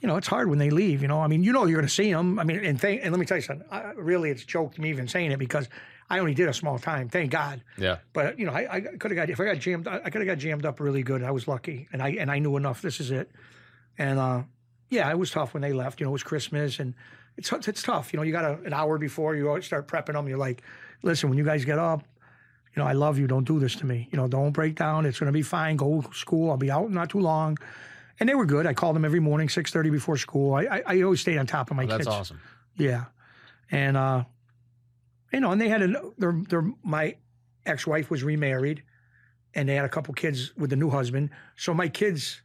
you know, it's hard when they leave. You know, I mean, you know, you're going to see them. I mean, and thank, and let me tell you something. I, really, it's a joke me even saying it because I only did a small time. Thank God. Yeah. But you know, I, I could have got if I got jammed, I could have got jammed up really good. I was lucky, and I and I knew enough. This is it, and uh, yeah, it was tough when they left. You know, it was Christmas, and it's it's tough. You know, you got a, an hour before you start prepping them. You're like, listen, when you guys get up, you know, I love you. Don't do this to me. You know, don't break down. It's going to be fine. Go to school. I'll be out not too long. And they were good. I called them every morning, six thirty before school. I, I I always stayed on top of my That's kids. That's awesome. Yeah, and uh, you know, and they had a their their my ex wife was remarried, and they had a couple kids with the new husband. So my kids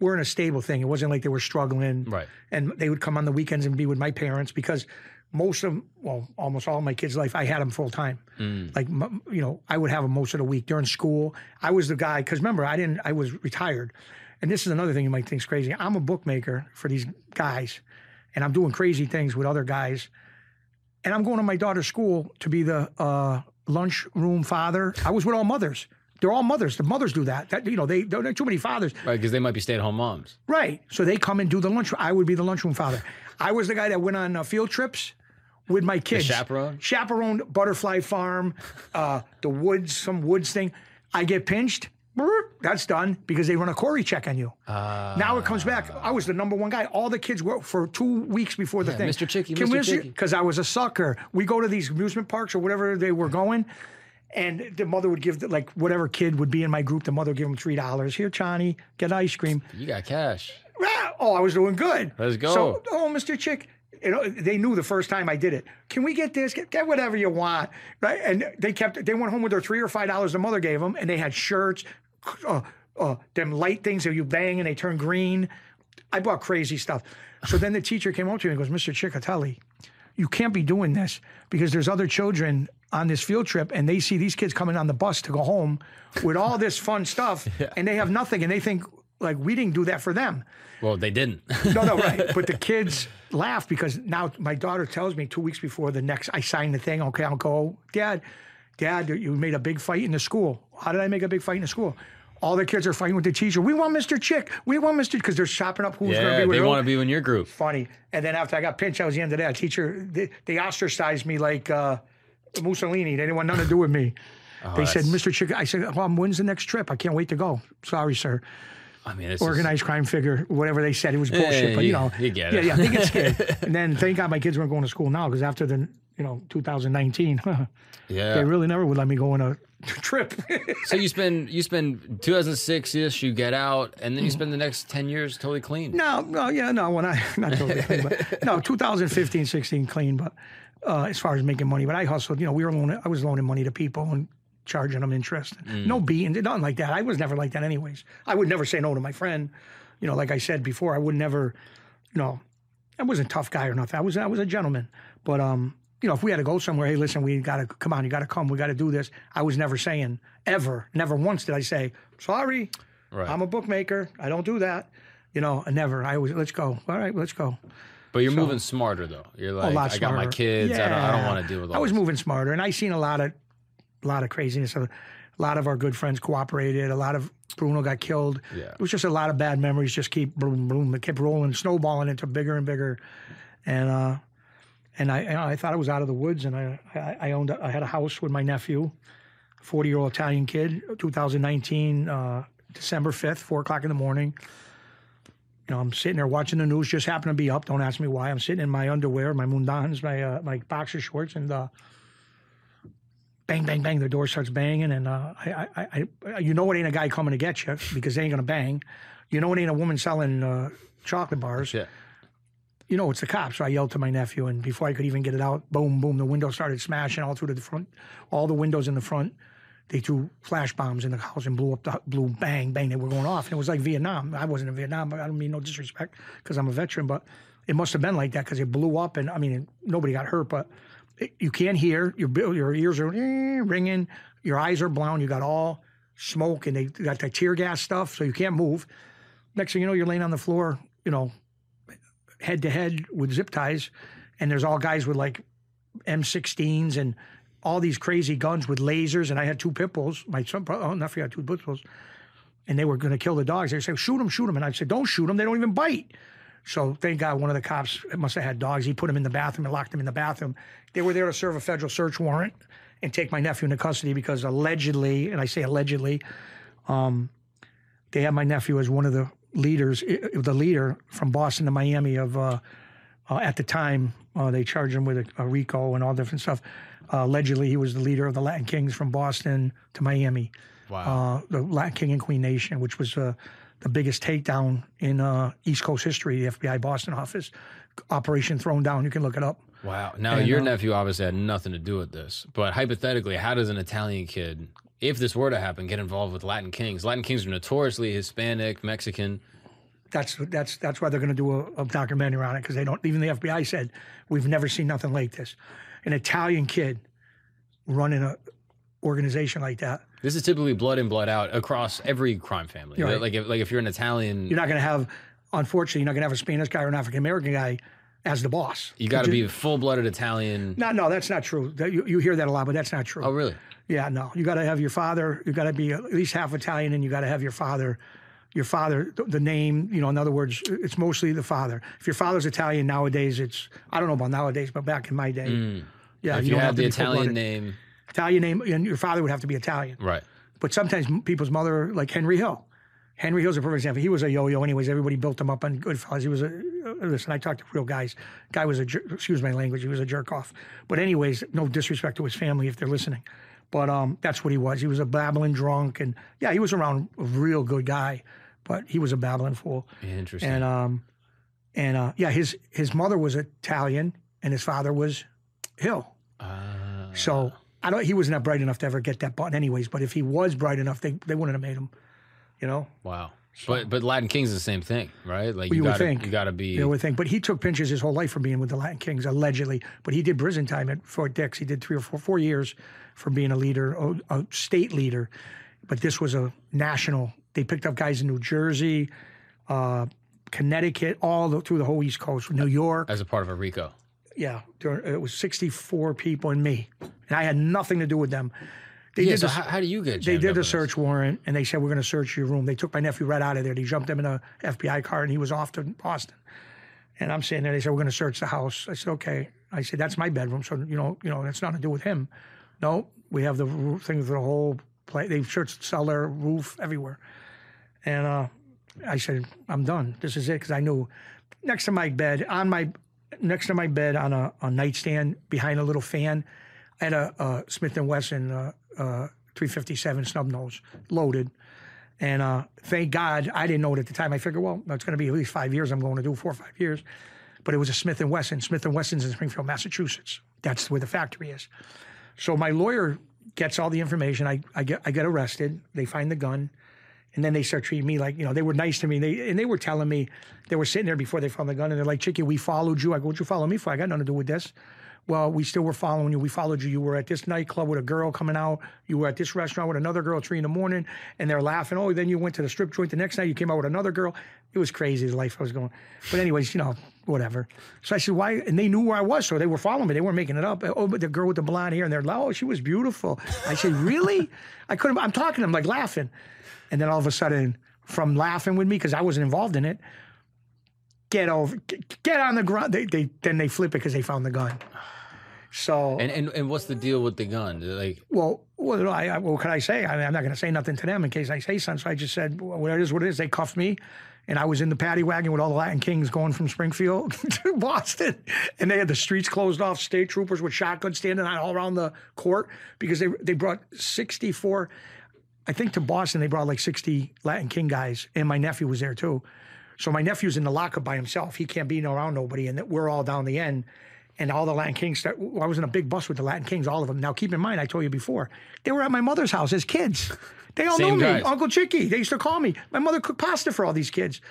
were in a stable thing. It wasn't like they were struggling, Right. and they would come on the weekends and be with my parents because most of well, almost all of my kids' life, I had them full time. Mm. Like you know, I would have them most of the week during school. I was the guy because remember, I didn't. I was retired, and this is another thing you might think is crazy. I'm a bookmaker for these guys, and I'm doing crazy things with other guys, and I'm going to my daughter's school to be the uh, lunchroom father. I was with all mothers. They're all mothers. The mothers do that. That you know, they don't have too many fathers. Right, because they might be stay-at-home moms. Right. So they come and do the lunch. I would be the lunchroom father. I was the guy that went on uh, field trips with my kids. chaperone? Chaperoned Butterfly Farm, uh, the woods, some woods thing. I get pinched. That's done because they run a CORI check on you. Uh, now it comes back. I was the number one guy. All the kids were for two weeks before the Yeah, thing. Mr. Chicky, Mr. Chicky. Because I was a sucker. We go to these amusement parks or whatever they were going, and the mother would give the, like whatever kid would be in my group. The mother would give them three dollars. Here, Johnny, get ice cream. you got cash. Ah, Oh, I was doing good. Let's go. So, oh, Mr. Chick, you know, they knew the first time I did it. Can we get this? Get, get whatever you want, right? And they kept. They went home with their three or five dollars the mother gave them, and they had shirts, uh, uh, them light things that you bang and they turn green. I bought crazy stuff. So then the teacher came up to me and goes, Mr. Cecchetelli, you can't be doing this because there's other children on this field trip and they see these kids coming on the bus to go home with all this fun stuff and they have nothing and they think like we didn't do that for them. Well, they didn't. No, no, right. But the kids laugh because now my daughter tells me two weeks before the next, I sign the thing. Okay, I'll go, Dad, Dad, you made a big fight in the school. How did I make a big fight in the school? All the kids are fighting with the teacher. We want Mr. Chick. We want Mr. Because they're chopping up who's going to Yeah, be with they want to be in your group. Funny. And then after I got pinched, I was the end of that. Teacher, they, they ostracized me like uh, Mussolini. They didn't want nothing to do with me. they said, Oh, Mr. Chick. I said, well, when's the next trip? I can't wait to go. Sorry, sir. I mean, it's Organized crime figure, whatever they said. It was bullshit. but, you know. you get yeah, it. Yeah, they get scared. and then thank God my kids weren't going to school now because after the, you know, 2019, yeah. they really never would let me go on a trip. So you spend you spend 2006 ish, you get out, and then you spend the next 10 years totally clean. No, no, yeah, no. When I not totally clean, but no, 2015, 16 clean, but uh, as far as making money, but I hustled. You know, we were loaning, I was loaning money to people and charging them interest. No beating, nothing like that. I was never like that, anyways. I would never say no to my friend. You know, like I said before, I would never. You know, I wasn't a tough guy or nothing. I was I was a gentleman, but um. You know, if we had to go somewhere, hey, listen, we got to come on, you got to come, we got to do this. I was never saying ever, never once did I say sorry. Right. I'm a bookmaker. I don't do that. You know, never. I always let's go. All right, let's go. But you're moving smarter though. You're like, I got my smarter. kids. I don't, I don't want to deal with all I was this. moving smarter, and I seen a lot of, a lot of craziness. A lot of our good friends cooperated. A lot of Bruno got killed. Yeah. It was just a lot of bad memories. Just keep boom, boom. It kept rolling, snowballing into bigger and bigger, and uh, and I I thought I was out of the woods, and I I, I owned a, I had a house with my nephew, forty year old Italian kid, 2019, uh, December 5th, four o'clock in the morning. You know, I'm sitting there watching the news. Just happened to be up. Don't ask me why. I'm sitting in my underwear, my mundans, my uh, my boxer shorts, and uh, bang, bang, bang. The door starts banging, and uh, I, I, I, you know, it ain't a guy coming to get you because they ain't gonna bang. You know, it ain't a woman selling uh, chocolate bars. Yeah. You know, it's the cops. So I yelled to my nephew, and before I could even get it out, boom, boom, the window started smashing all through the front, all the windows in the front. They threw flash bombs in the house and blew up the blew bang bang. They were going off, and it was like Vietnam. I wasn't in Vietnam, but I don't mean no disrespect because I'm a veteran, but it must have been like that because it blew up, and I mean nobody got hurt, but it, you can't hear your your ears are ringing, your eyes are blown, you got all smoke, and they got that tear gas stuff, so you can't move. Next thing you know, you're laying on the floor, you know, head to head with zip ties, and there's all guys with like M16s and all these crazy guns with lasers. And I had two pit bulls. My son, oh, nephew had two pit bulls, and they were going to kill the dogs. They said, "Shoot them, shoot them," and I said, "Don't shoot them. They don't even bite." So thank God one of the cops must have had dogs. He put them in the bathroom and locked them in the bathroom. They were there to serve a federal search warrant and take my nephew into custody because allegedly, and I say allegedly, um, they had my nephew as one of the leaders, the leader from Boston to Miami of, uh, uh, at the time, uh, they charged him with a, a RICO and all different stuff. Uh, allegedly, he was the leader of the Latin Kings from Boston to Miami, Wow. uh, the Latin King and Queen Nation, which was uh, the biggest takedown in uh, East Coast history, the FBI Boston office. Operation Throne Down. You can look it up. wow. Now and, your nephew obviously had nothing to do with this, but hypothetically, how does an Italian kid, if this were to happen, get involved with Latin Kings? Latin Kings are notoriously Hispanic, Mexican. That's that's that's why they're going to do a, a documentary on it because they don't. Even the FBI said we've never seen nothing like this. An Italian kid running a organization like that. This is typically blood in, blood out across every crime family. Right. Like if like if you're an Italian, You're not going to have, unfortunately, you're not going to have a Spanish guy or an African American guy as the boss. you got to be full blooded Italian. No, no, that's not true. You, you hear that a lot, but that's not true. Oh, really? Yeah, no. You got to have your father. You got to be at least half Italian, and you got to have your father. Your father, the name, you know. In other words, it's mostly the father. If your father's Italian nowadays, it's I don't know about nowadays, but back in my day, yeah, If you, don't have to the. Italian name, Italian name, and your father would have to be Italian. right? But sometimes people's mother, like Henry Hill. Henry Hill's a perfect example. He was a yo-yo, anyways. Everybody built him up on Goodfellas. He was a uh, listen. I talked to real guys. Guy was a jer- excuse my language. He was a jerk off. But anyways, no disrespect to his family if they're listening. But um, that's what he was. He was a babbling drunk, and yeah, he was around a real good guy, but he was a babbling fool. Interesting. And um, and uh, yeah, his his mother was Italian, and his father was Hill. Uh, So I don't. He wasn't that bright enough to ever get that button, anyways. But if he was bright enough, they they wouldn't have made him. You know, wow. But but Latin Kings is the same thing, right? Like you you would got to think. you got to be. you would think. But he took pinches his whole life for being with the Latin Kings, allegedly. But he did prison time at Fort Dix. He did three or four four years for being a leader, a, a state leader. But this was a national. They picked up guys in New Jersey, uh, Connecticut, all the, through the whole East Coast, New York. as a part of a RICO. yeah, it was 64 people and me. And I had nothing to do with them. They yeah. did So the, how, how do you get? they did the in this? search warrant and they said we're going to search your room. They took my nephew right out of there. They jumped him in a FBI car and he was off to Boston. And I'm sitting there. They said we're going to search the house. I said okay. I said that's my bedroom, so you know you know that's nothing to do with him. No, we have the thing for the whole place. They searched cellar, roof, everywhere. And uh, I said I'm done. This is it because I knew next to my bed on my next to my bed on a, a nightstand behind a little fan. I had a, a Smith and Wesson uh, uh, 357 snub nose loaded, and uh, thank God I didn't know it at the time. I figured, well, it's going to be at least five years. I'm going to do four or five years, but it was a Smith and Wesson. Smith and Wesson's in Springfield, Massachusetts. That's where the factory is. So my lawyer gets all the information. I, I get I get arrested. They find the gun. And then they start treating me like, you know, they were nice to me. They and they were telling me, they were sitting there before they found the gun, and they're like, Chicky, we followed you. I go, what'd you follow me for? I got nothing to do with this. Well, we still were following you. We followed you. You were at this nightclub with a girl coming out. You were at this restaurant with another girl at three in the morning, and they're laughing. Oh, then you went to the strip joint the next night. You came out with another girl. It was crazy the life I was going. But anyways, you know, whatever. So I said, why? And they knew where I was, so they were following me. They weren't making it up. Oh, but the girl with the blonde hair, and they're like, oh, she was beautiful. I said, really? I couldn't. I'm talking to them like laughing, and then all of a sudden, from laughing with me because I wasn't involved in it, get over, get, on the ground. They, they then they flip it because they found the gun. So And, and and what's the deal with the gun? Like, well, well, I, I, what can I say? I mean, I'm not going to say nothing to them in case I say something. So I just said, well, what it is, what it is. They cuffed me, and I was in the paddy wagon with all the Latin Kings going from Springfield to Boston, and they had the streets closed off. State troopers with shotguns standing all around the court because they they brought 64. I think to Boston they brought like 60 Latin King guys, and my nephew was there too. So my nephew's in the lockup by himself. He can't be around nobody, and we're all down the end. And all the Latin Kings, I was in a big bus with the Latin Kings, all of them. Now, keep in mind, I told you before, they were at my mother's house as kids. They all Same knew me. Uncle Chicky. They used to call me. My mother cooked pasta for all these kids.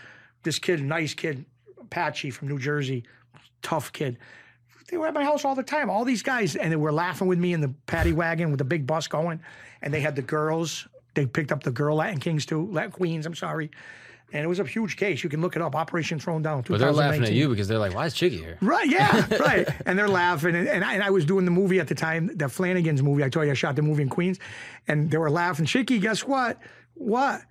This kid, nice kid, Apache from New Jersey, tough kid. They were at my house all the time. All these guys, and they were laughing with me in the paddy wagon with the big bus going. And they had the girls. They picked up the girl Latin Kings too, Latin Queens. I'm sorry. And it was a huge case. You can look it up. Operation Throne Down. but they're laughing at you because they're like, "Why is Chicky here?" Right, yeah, right. And they're laughing. And, and, I, and I was doing the movie at the time, the Flanagan's movie. I told you I shot the movie in Queens. And they were laughing. Chicky, guess what? What?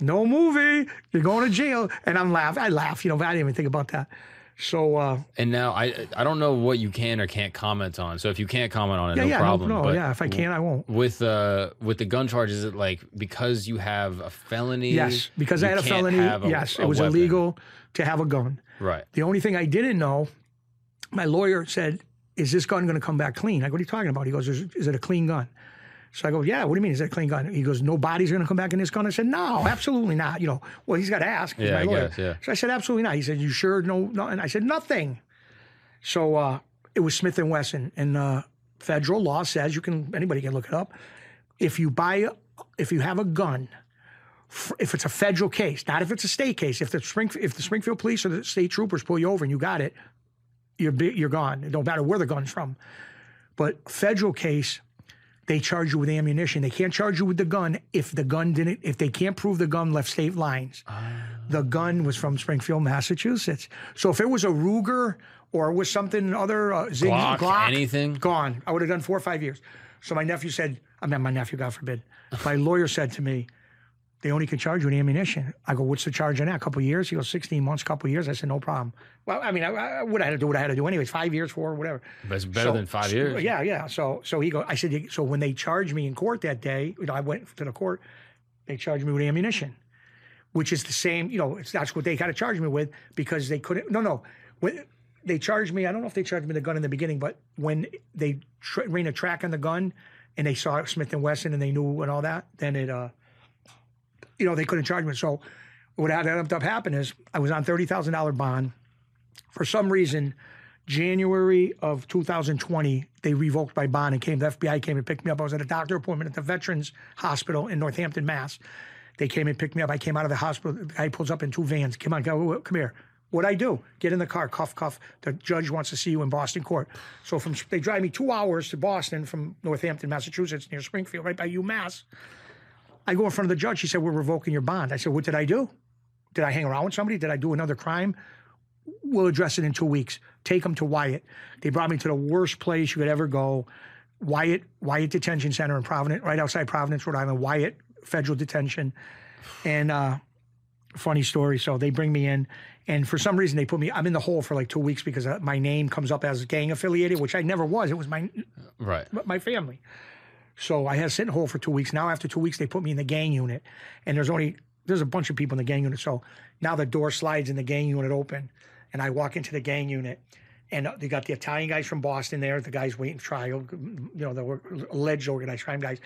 No movie. You're going to jail. And I'm laughing. I laugh, you know, but I didn't even think about that. So, uh, And now I I don't know what you can or can't comment on. So if you can't comment on it, yeah, no yeah, problem. no, no, yeah. If I can, I won't. with uh with the gun charges, is it like because you have a felony? Yes, because I had a felony. a- yes, a it was weapon? illegal to have a gun. Right. The only thing I didn't know, my lawyer said, "Is this gun going to come back clean?" I go, "What are you talking about?" He goes, "Is, is it a clean gun?" So I go, "Yeah." What do you mean? Is it a clean gun? He goes, "No body's going to come back in this gun." I said, "No, absolutely not." You know, well, he's got to ask. He's Yeah, my lawyer. guess, yeah. So I said, "Absolutely not." He said, "You sure? No, no." And I said, "Nothing." So uh, it was Smith and Wesson, and uh, federal law says you can anybody can look it up. If you buy, if you have a gun if it's a federal case, not if it's a state case. If the Spring, if the Springfield police or the state troopers pull you over and you got it, you're you're gone. It don't matter where the gun's from. But federal case, they charge you with ammunition. They can't charge you with the gun if the gun didn't. If they can't prove the gun left state lines. The gun was from Springfield, Massachusetts. So if it was a Ruger or was something other uh, Sig, Glock, anything? gone. I would have done four or five years. So my nephew said, I mean, my nephew, God forbid. My lawyer said to me, they only can charge you with ammunition. I go, what's the charge on that? A couple of years? He goes, 16 months, couple of years. I said, no problem. Well, I mean, I, I would have had to do what I had to do anyways, five years, four, whatever. But it's better So- than five so- years. Yeah, yeah. So, so he goes, I said, so when they charged me in court that day, you know, I went to the court. They charged me with ammunition, which is the same. You know, it's, that's what they got to charge me with because they couldn't. No, no. When they charged me, I don't know if they charged me the gun in the beginning, but when they tra- ran a track on the gun and they saw Smith and Wesson and they knew and all that, then it, uh, you know, they couldn't charge me. So what ended up happening is I was on thirty thousand dollar bond. For some reason, January of 2020, they revoked my bond and came. The FBI came and picked me up. I was at a doctor appointment at the Veterans Hospital in Northampton, Mass. They came and picked me up. I came out of the hospital. The guy pulls up in two vans. Come on, go, come here. What I do? Get in the car, cuff, cuff. The judge wants to see you in Boston court. So from they drive me two hours to Boston from Northampton, Massachusetts, near Springfield, right by UMass. I go in front of the judge. He said, "We're revoking your bond." I said, "What did I do? Did I hang around with somebody? Did I do another crime?" We'll address it in two weeks. Take them to Wyatt. They brought me to the worst place you could ever go. Wyatt Wyatt Detention Center in Providence, right outside Providence, Rhode Island. Wyatt Federal Detention, and uh, funny story. So they bring me in, and for some reason they put me. I'm in the hole for like two weeks because uh, my name comes up as gang affiliated, which I never was. It was my Right. my family. So I had to sit in hole for two weeks. Now after two weeks, they put me in the gang unit, and there's only there's a bunch of people in the gang unit. So now the door slides in the gang unit open, and I walk into the gang unit, and they got the Italian guys from Boston there, the guys waiting trial, you know, the alleged organized crime guys,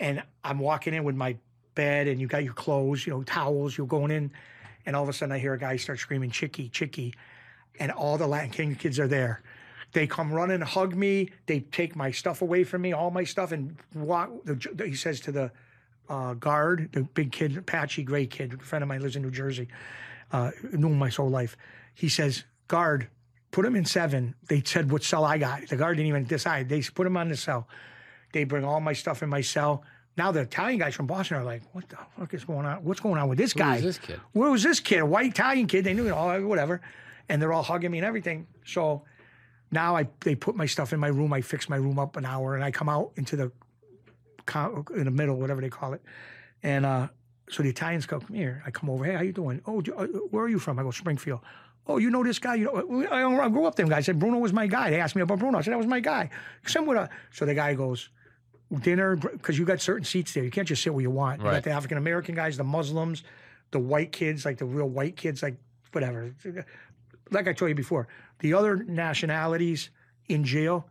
and I'm walking in with my bed, and you got your clothes, you know, towels, you're going in, and all of a sudden I hear a guy start screaming "Chicky, Chicky," and all the Latin King kids are there. They come running, hug me. They take my stuff away from me, all my stuff, and walk. He says to the uh, guard, the big kid, patchy gray kid, a friend of mine lives in New Jersey, uh, knew him my whole life. He says, guard, put him in seven. They said what cell I got. The guard didn't even decide. They put him on the cell. They bring all my stuff in my cell. Now the Italian guys from Boston are like, "What the fuck is going on? What's going on with this guy? is this kid? Where was this kid? A white Italian kid? They knew it all, whatever." And they're all hugging me and everything. So now I they put my stuff in my room. I fix my room up an hour, and I come out into the in the middle, whatever they call it. And uh, so the Italians go, "Come here." I come over. Hey, how you doing? Oh, do, uh, where are you from? I go Springfield. Oh, you know this guy? You know, I, I grew up there. Guy I said Bruno was my guy. They asked me about Bruno. I said that was my guy. A, so the guy goes, dinner because you got certain seats there. You can't just sit where you want. You got the African American guys, the Muslims, the white kids, like the real white kids, like whatever. Like I told you before, the other nationalities in jail,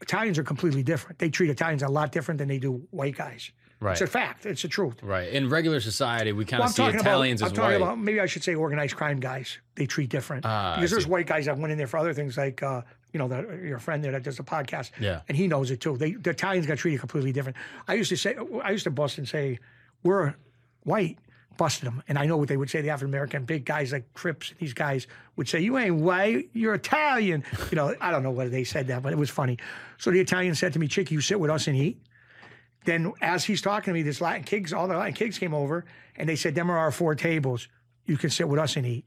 Italians are completely different. They treat Italians a lot different than they do white guys. Right. It's a fact. It's the truth. Right. In regular society, we kind Well, of see Italians about, as I'm talking white. about maybe I should say organized crime guys. They treat different I because there's white guys that went in there for other things like uh, you know the, your friend there that does the podcast. Yeah. and he knows it too. They the Italians got treated completely different. I used to say I used to bust and say we're white. Busted them, and I know what they would say. The African American big guys like Crips, these guys would say, "You ain't white, you're Italian." You know, I don't know whether they said that, but it was funny. So the Italian said to me, "Chick, you sit with us and eat." then as he's talking to me, this Latin kids, all the Latin kids came over and they said, them are our four tables. You can sit with us and eat.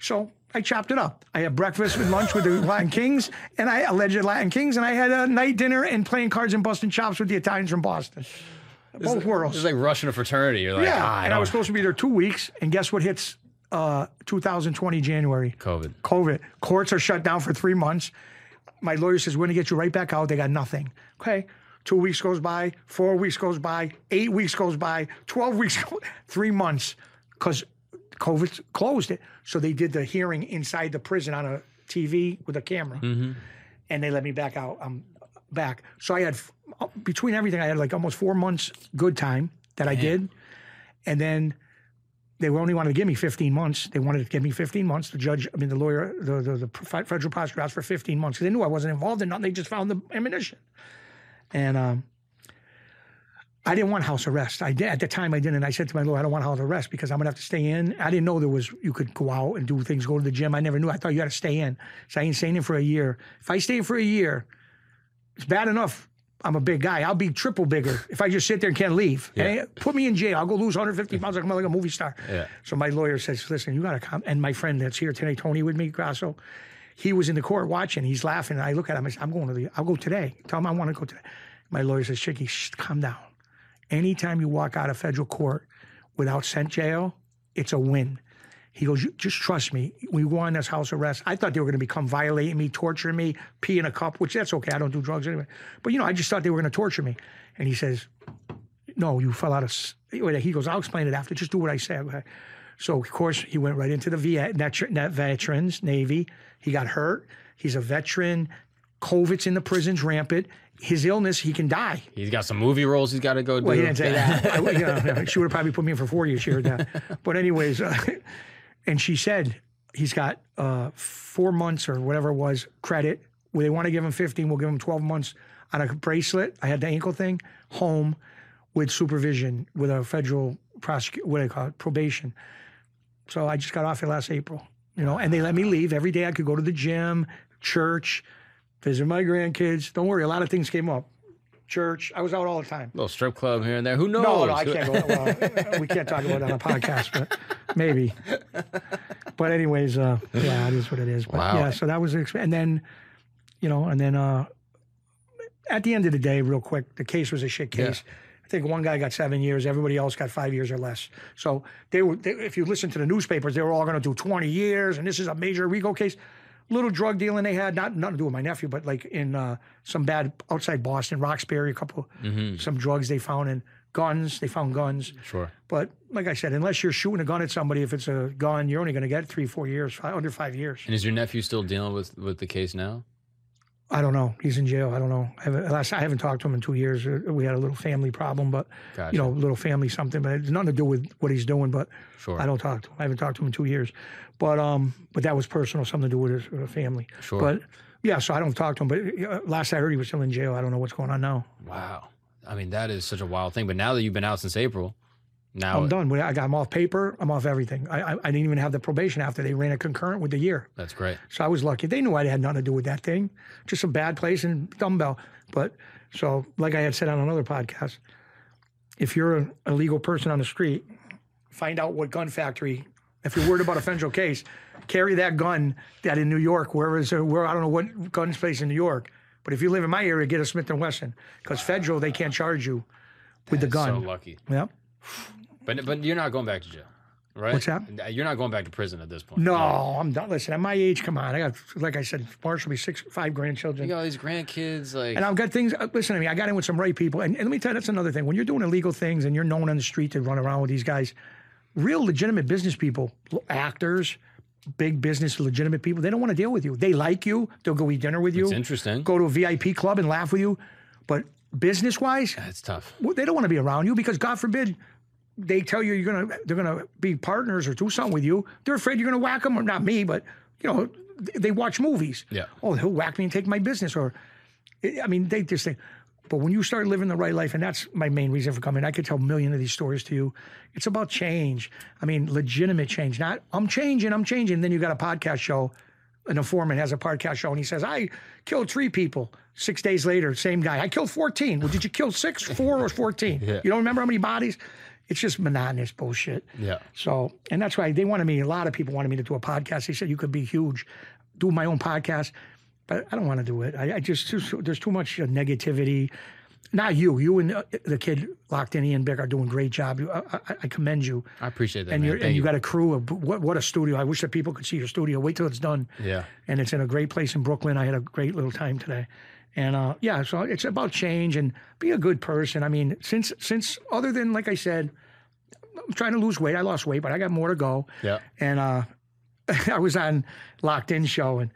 So I chopped it up. I had breakfast and lunch with the Latin Kings and I alleged Latin Kings and I had a night dinner and playing cards and busting chops with the Italians from Boston. Both worlds. It's like rushing a fraternity. You're like, yeah. ah, I and I was supposed to be there two weeks. And guess what hits uh, 2020 January? COVID. COVID. Courts are shut down for three months. My lawyer says, we're going to get you right back out. They got nothing. Okay. Two weeks goes by, four weeks goes by, eight weeks goes by, 12 weeks, three months, because COVID closed it. So they did the hearing inside the prison on a TV with a camera. And they let me back out. I'm back. So I had, between everything, I had like almost four months good time that I did. And then they only wanted to give me 15 months. They wanted to give me 15 months. The judge, I mean, the lawyer, the, the, the federal prosecutor asked for 15 months because they knew I wasn't involved in nothing. They just found the ammunition. And um, I didn't want house arrest. I did, at the time I didn't. I said to my lawyer, I don't want house arrest because I'm gonna have to stay in. I didn't know there was you could go out and do things, go to the gym. I never knew. I thought you had to stay in. So I ain't staying in for a year. If I stay in for a year, it's bad enough. I'm a big guy. I'll be triple bigger if I just sit there and can't leave. Yeah. Eh, Put me in jail. I'll go lose 150 pounds. I'll come out like a movie star. Yeah. So my lawyer says, listen, you got to come. And my friend that's here today, Tony, with me, Grasso, he was in the court watching. He's laughing. And I look at him. I say, I'm going to the, I'll go today. Tell him I want to go today. My lawyer says, Chicky, shh, calm down. Anytime you walk out of federal court without sent jail, it's a win. He goes, just trust me. We go on this house arrest. I thought they were going to become violating me, torturing me, pee in a cup, which that's okay. I don't do drugs anyway. But you know, I just thought they were going to torture me. And he says, no, you fell out of. He goes, I'll explain it after. Just do what I say. Okay. So of course he went right into the net, net veterans Navy. He got hurt. He's a veteran. COVID's in the prisons rampant. His illness, he can die. He's got some movie roles he's got to go do. Well, he didn't say that. I, you know, she would have probably put me in for four years. She heard that. But anyways, uh, and she said he's got uh, four months or whatever it was credit. Well, they want to give him 15. We'll give him 12 months on a bracelet. I had the ankle thing home with supervision with a federal prosecute. What do they call it? Probation. So I just got off it last April. You know, and they let me leave every day. I could go to the gym, church, visit my grandkids. Don't worry, a lot of things came up. Church. I was out all the time. little strip club here and there. Who knows? No, no, I can't go. Well, we can't talk about it on a podcast, but maybe. But anyways, uh, yeah, it is what it is. But Wow. yeah, so that was, the exp- and then, you know, and then uh, at the end of the day, real quick, the case was a shit case. I think one guy got seven years, everybody else got five years or less. So they were, they, if you listen to the newspapers, they were all going to do 20 years, and this is a major RICO case. Little drug dealing they had, not nothing to do with my nephew, but like in uh, some bad outside Boston, Roxbury, a couple, some drugs they found and guns. They found guns. Sure. But like I said, unless you're shooting a gun at somebody, if it's a gun, you're only going to get three, four years, five, under five years. And is your nephew still dealing with with the case now? I don't know. He's in jail. I don't know. I haven't, last, I haven't talked to him in two years. Uh, We had a little family problem, but Gotcha. you know, little family something. But it's nothing to do with what he's doing. But Sure. I don't talk to him. I haven't talked to him in two years. But um, but that was personal, something to do with his uh, family. Sure. But yeah, so I don't talk to him. But uh, last I heard, he was still in jail. I don't know what's going on now. Wow. I mean, that is such a wild thing. But now that you've been out since April, now I'm done. I got him off paper. I'm off everything. I, I I didn't even have the probation after they ran a concurrent with the year. that's great. So I was lucky. They knew I had nothing to do with that thing. Just a bad place in dumbbell. But so, like I had said on another podcast, if you're an illegal person on the street, find out what gun factory. If you're worried about a federal case, carry that gun that in New York, wherever is where I don't know what gun place in New York. But if you live in my area, get a Smith and Wesson because federal they can't charge you with the gun. So lucky. Yep. But but you're not going back to jail, right? What's that? You're not going back to prison at this point. No, I'm done. Listen, at my age, come on. I got, like I said, March will be six, five grandchildren. You got all these grandkids, like And I've got things. uh, Listen to me. I got in with some right people, and, and let me tell you, that's another thing. When you're doing illegal things and you're known on the street to run around with these guys, real legitimate business people, actors, big business legitimate people, they don't want to deal with you. They like you. They'll go eat dinner with you. it's interesting. Go to a VIP club and laugh with you, but business wise, That's tough. they don't want to be around you because God forbid they tell you you're gonna they're gonna be partners or do something with you. They're afraid you're gonna whack them, or not me, but you know they watch movies. Yeah. Oh, he'll whack me and take my business, or I mean they just think. But when you start living the right life, and that's my main reason for coming, I could tell a million of these stories to you. It's about change. I mean, legitimate change. Not I'm changing, I'm changing. Then you got a podcast show. An informant has a podcast show, and he says, "I killed three people." Six days later, same guy. I killed 14. Well, did you kill six, four, or 14? You don't remember how many bodies? It's just monotonous bullshit. Yeah. So, and that's why they wanted me. A lot of people wanted me to do a podcast. They said you could be huge, do my own podcast, but I don't want to do it. I, I just there's too much uh, negativity. Not you, you and uh, the kid locked in, Ian Bick, are doing a great job. You- I, I, commend you. I appreciate that, And you're and you you. got a crew of what what a studio. I wish that people could see your studio. Wait till it's done. Yeah. And it's in a great place in Brooklyn. I had a great little time today. And uh, yeah, so it's about change and be a good person. I mean, since since other than like I said, I'm trying to lose weight. I lost weight, but I got more to go. Yeah. And uh, I was on Locked In show, and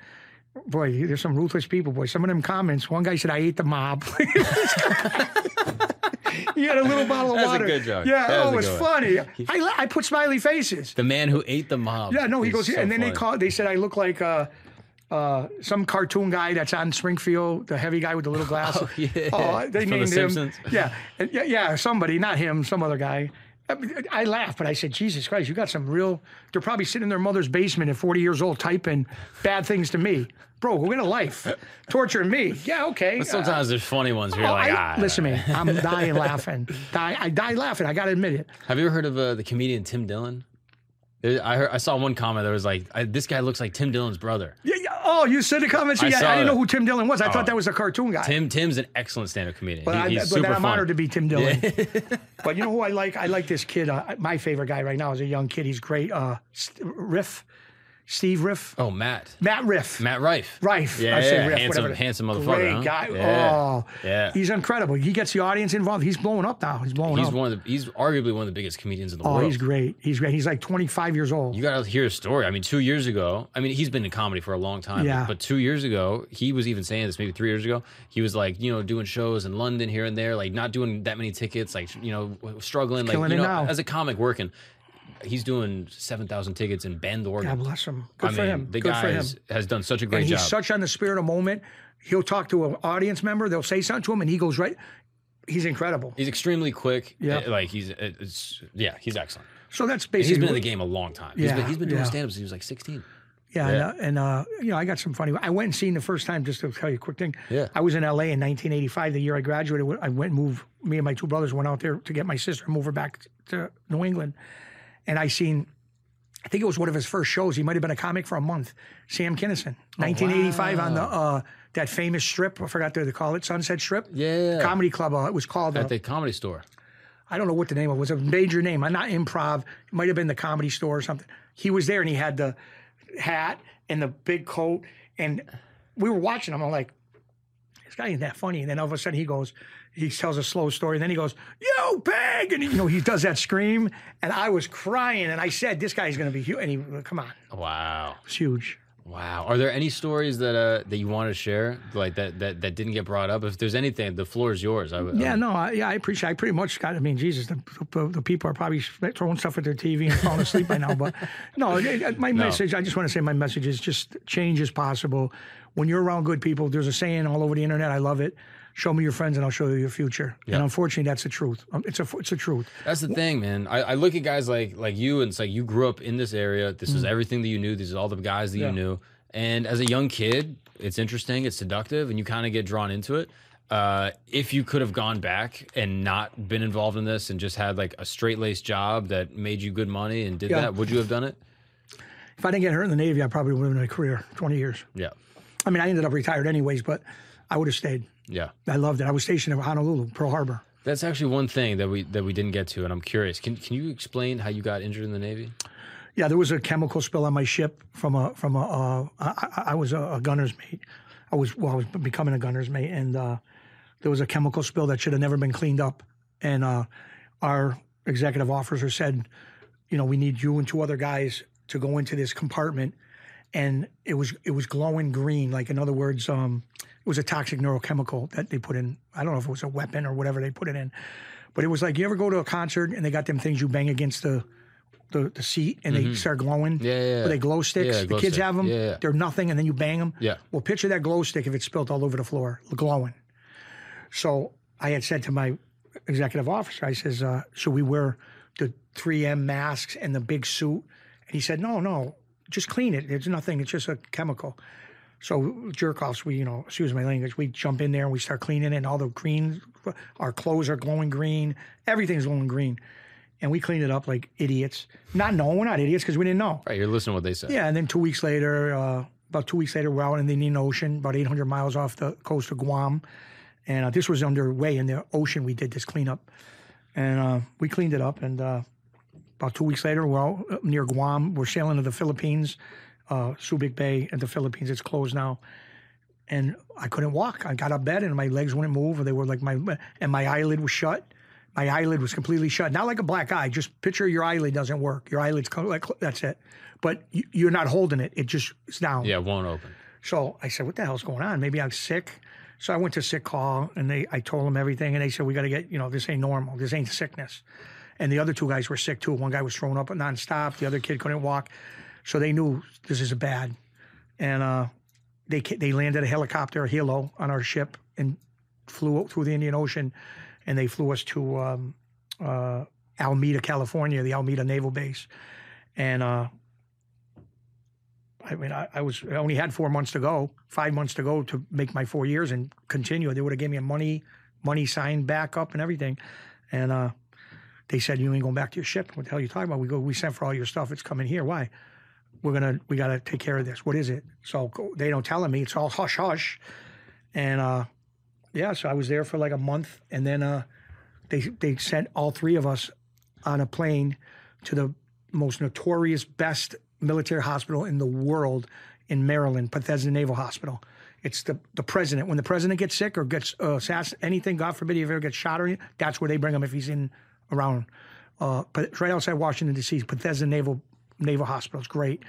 boy, there's some ruthless people. Boy, some of them comments. One guy said, "I ate the mob." he had a little bottle of That's a water. good joke. Yeah, That was oh, a it was funny. I I put smiley faces. The man who ate the mob. Yeah, no, he goes, so and then they funny. call. They said I look like uh, uh, some cartoon guy that's on Springfield, the heavy guy with the little glasses. Oh, yeah. Oh, they From The him. Simpsons? Yeah, yeah, yeah, somebody, not him, some other guy. I, mean, I laughed, but I said, Jesus Christ, you got some real. They're probably sitting in their mother's basement at 40 years old typing bad things to me. Bro, we're in a life. Torturing me. Yeah, okay. But sometimes there's funny ones where you're Oh, like, I- ah. listen to me. I'm dying laughing. Die, I die laughing. I got to admit it. Have you ever heard of uh, the comedian Tim Dillon? I heard, I saw one comment that was like, I, "This guy looks like Tim Dillon's brother." Yeah, yeah. Oh, you said the comments. I Yeah, saw I didn't know who Tim Dillon was. I thought that was a cartoon guy. Tim Tim's an excellent stand-up comedian. But, He- I, he's but I'm honored to be Tim Dillon. but you know who I like? I like this kid. Uh, my favorite guy right now is a young kid. He's great. Uh, Riff, Steve Riff, Oh, Matt. Matt Riff. Matt Rife. Rife. Yeah, I say yeah, Riff, handsome, whatever. handsome motherfucker. Great huh? guy. Yeah. Oh, yeah. he's incredible. He gets the audience involved. He's blowing up now. He's blowing He's up. one of the. He's arguably one of the biggest comedians in the oh, world. Oh, he's great. He's great. He's like 25 years old. You got to hear his story. I mean, two years ago, I mean, he's been in comedy for a long time. Yeah. But two years ago, he was even saying this, maybe three years ago, he was like, you know, doing shows in London here and there, like not doing that many tickets, like, you know, struggling, like, you know, now. as a comic working. He's doing 7,000 tickets in Bend, Oregon. God bless him. Good I for mean, him. the Good guy for him. has, has done such a great and he's job. such on the spirit of moment. He'll talk to an audience member. They'll say something to him, and he goes right. He's incredible. he's extremely quick. Yeah. Uh, Like, he's, it's, yeah, he's excellent. So that's basically. He's been in the game a long time. He's Yeah, been, he's been doing yeah. stand up since he was like 16. Yeah, Yeah. and, uh, and uh, you know, I got some funny. I went and seen the first time. Just to tell you a quick thing. Yeah. I was in L.A. in 1985, the year I graduated. I went and moved. Me and my two brothers went out there to get my sister, and move her back to New England, and I seen I think it was one of his first shows. He might have been a comic for a month. Sam Kinison, 1985 on the uh, that famous strip. I forgot what they call it, Sunset Strip. Yeah. Comedy Club. Uh, it was called. At Uh, the comedy store. I don't know what the name of it was. It was a major name. I'm not improv. It might have been the comedy store or something. He was there and he had the hat and the big coat. And we were watching him. I'm like, this guy ain't that funny. And then all of a sudden he goes, he tells a slow story. And then he goes, yo, pig!" And, you know, he does that scream. And I was crying. And I said, this guy's going to be huge. And he, come on, Wow. it's huge. Wow. Are there any stories that uh, that you want to share, like that, that that didn't get brought up? If there's anything, the floor is yours. I, Yeah, no, I, yeah, I appreciate. I pretty much got. I mean, Jesus, the, the, the people are probably throwing stuff at their TV and falling asleep by now. But no, my message. I just want to say my message is just change is possible. When you're around good people, there's a saying all over the internet. I love it. Show me your friends, and I'll show you your future. Yeah. And unfortunately, that's the truth. Um, It's a it's the truth. That's the thing, man. I, I look at guys like like you, and it's like you grew up in this area. This is everything that you knew. These are all the guys that Mm. Yeah. you knew. And as a young kid, it's interesting. It's seductive, and you kind of get drawn into it. Uh, if you could have gone back and not been involved in this, and just had like a straight laced job that made you good money and did Yeah. that, would you have done it? If I didn't get hurt in the Navy, I probably would have been in a career, 20 years. Yeah, I mean, I ended up retired anyways, but I would have stayed. Yeah. I loved it. I was stationed at Honolulu, Pearl Harbor. That's actually one thing that we that we didn't get to, and I'm curious. Can can you explain how you got injured in the Navy? Yeah, there was a chemical spill on my ship from a from a. Uh, I, I was a, a gunner's mate. I was well, I was becoming a gunner's mate, and uh, there was a chemical spill that should have never been cleaned up. And uh, our executive officer said, you know, we need you and two other guys to go into this compartment, and it was it was glowing green. Like in other words, um, it was a toxic neurochemical that they put in. I don't know if it was a weapon or whatever they put it in, but it was like you ever go to a concert and they got them things you bang against the the, the seat and they start glowing. Mm-hmm. Yeah, yeah, yeah. Where they glow sticks. Yeah, the glow kids stick. have them. Yeah, yeah. They're nothing, and then you bang them. Yeah. Well, picture that glow stick if it's spilt all over the floor, glowing. So I had said to my executive officer, I says, uh, should we wear the 3M masks and the big suit? And he said, no, no, just clean it. It's nothing. It's just a chemical. So jerk offs, we, you know, excuse my language, we jump in there and we start cleaning it and all the green, our clothes are glowing green. Everything's glowing green. And we cleaned it up like idiots. Not knowing we're not idiots because we didn't know. Right, you're listening to what they said. Yeah, and then two weeks later, uh, about two weeks later, we're out in the Indian Ocean, about 800 miles off the coast of Guam. And uh, this was underway in the ocean. We did this cleanup. And uh, we cleaned it up. And uh, about two weeks later, we're out near Guam. We're sailing to the Philippines, uh, Subic Bay in the Philippines. It's closed now. And I couldn't walk. I got out of bed and my legs wouldn't move. Or they were like my, and my eyelid was shut. My eyelid was completely shut. Not like a black eye. Just picture your eyelid doesn't work. Your eyelid's like that's it. But you, you're not holding it. It just it's down. Yeah, it won't open. So I said, "What the hell's going on? Maybe I'm sick." So I went to sick call and they I told them everything and they said, "We got to get you know this ain't normal. This ain't sickness." And the other two guys were sick too. One guy was thrown up nonstop. The other kid couldn't walk. So they knew this is a bad. And uh, they they landed a helicopter, a helo, on our ship and flew through the Indian Ocean, and they flew us to um, uh, Alameda, California, the Alameda Naval Base, and. Uh, I mean, I, I was I only had four months to go, five months to go to make my four years and continue. They would have gave me a money money sign back up and everything, and uh, they said you ain't going back to your ship. What the hell are you talking about? We go, we sent for all your stuff. It's coming here. Why? We're gonna we gotta take care of this. What is it? So they don't tell me. It's all hush hush, and uh, yeah. So I was there for like a month, and then uh, they they sent all three of us on a plane to the most notorious, best military hospital in the world in Maryland, Bethesda Naval Hospital. It's the, the president. When the president gets sick or gets uh, assass- anything, God forbid, he ever gets shot or anything, that's where they bring him if he's in around. Uh, but right outside Washington D.C. Bethesda Naval Naval Hospital. It's great,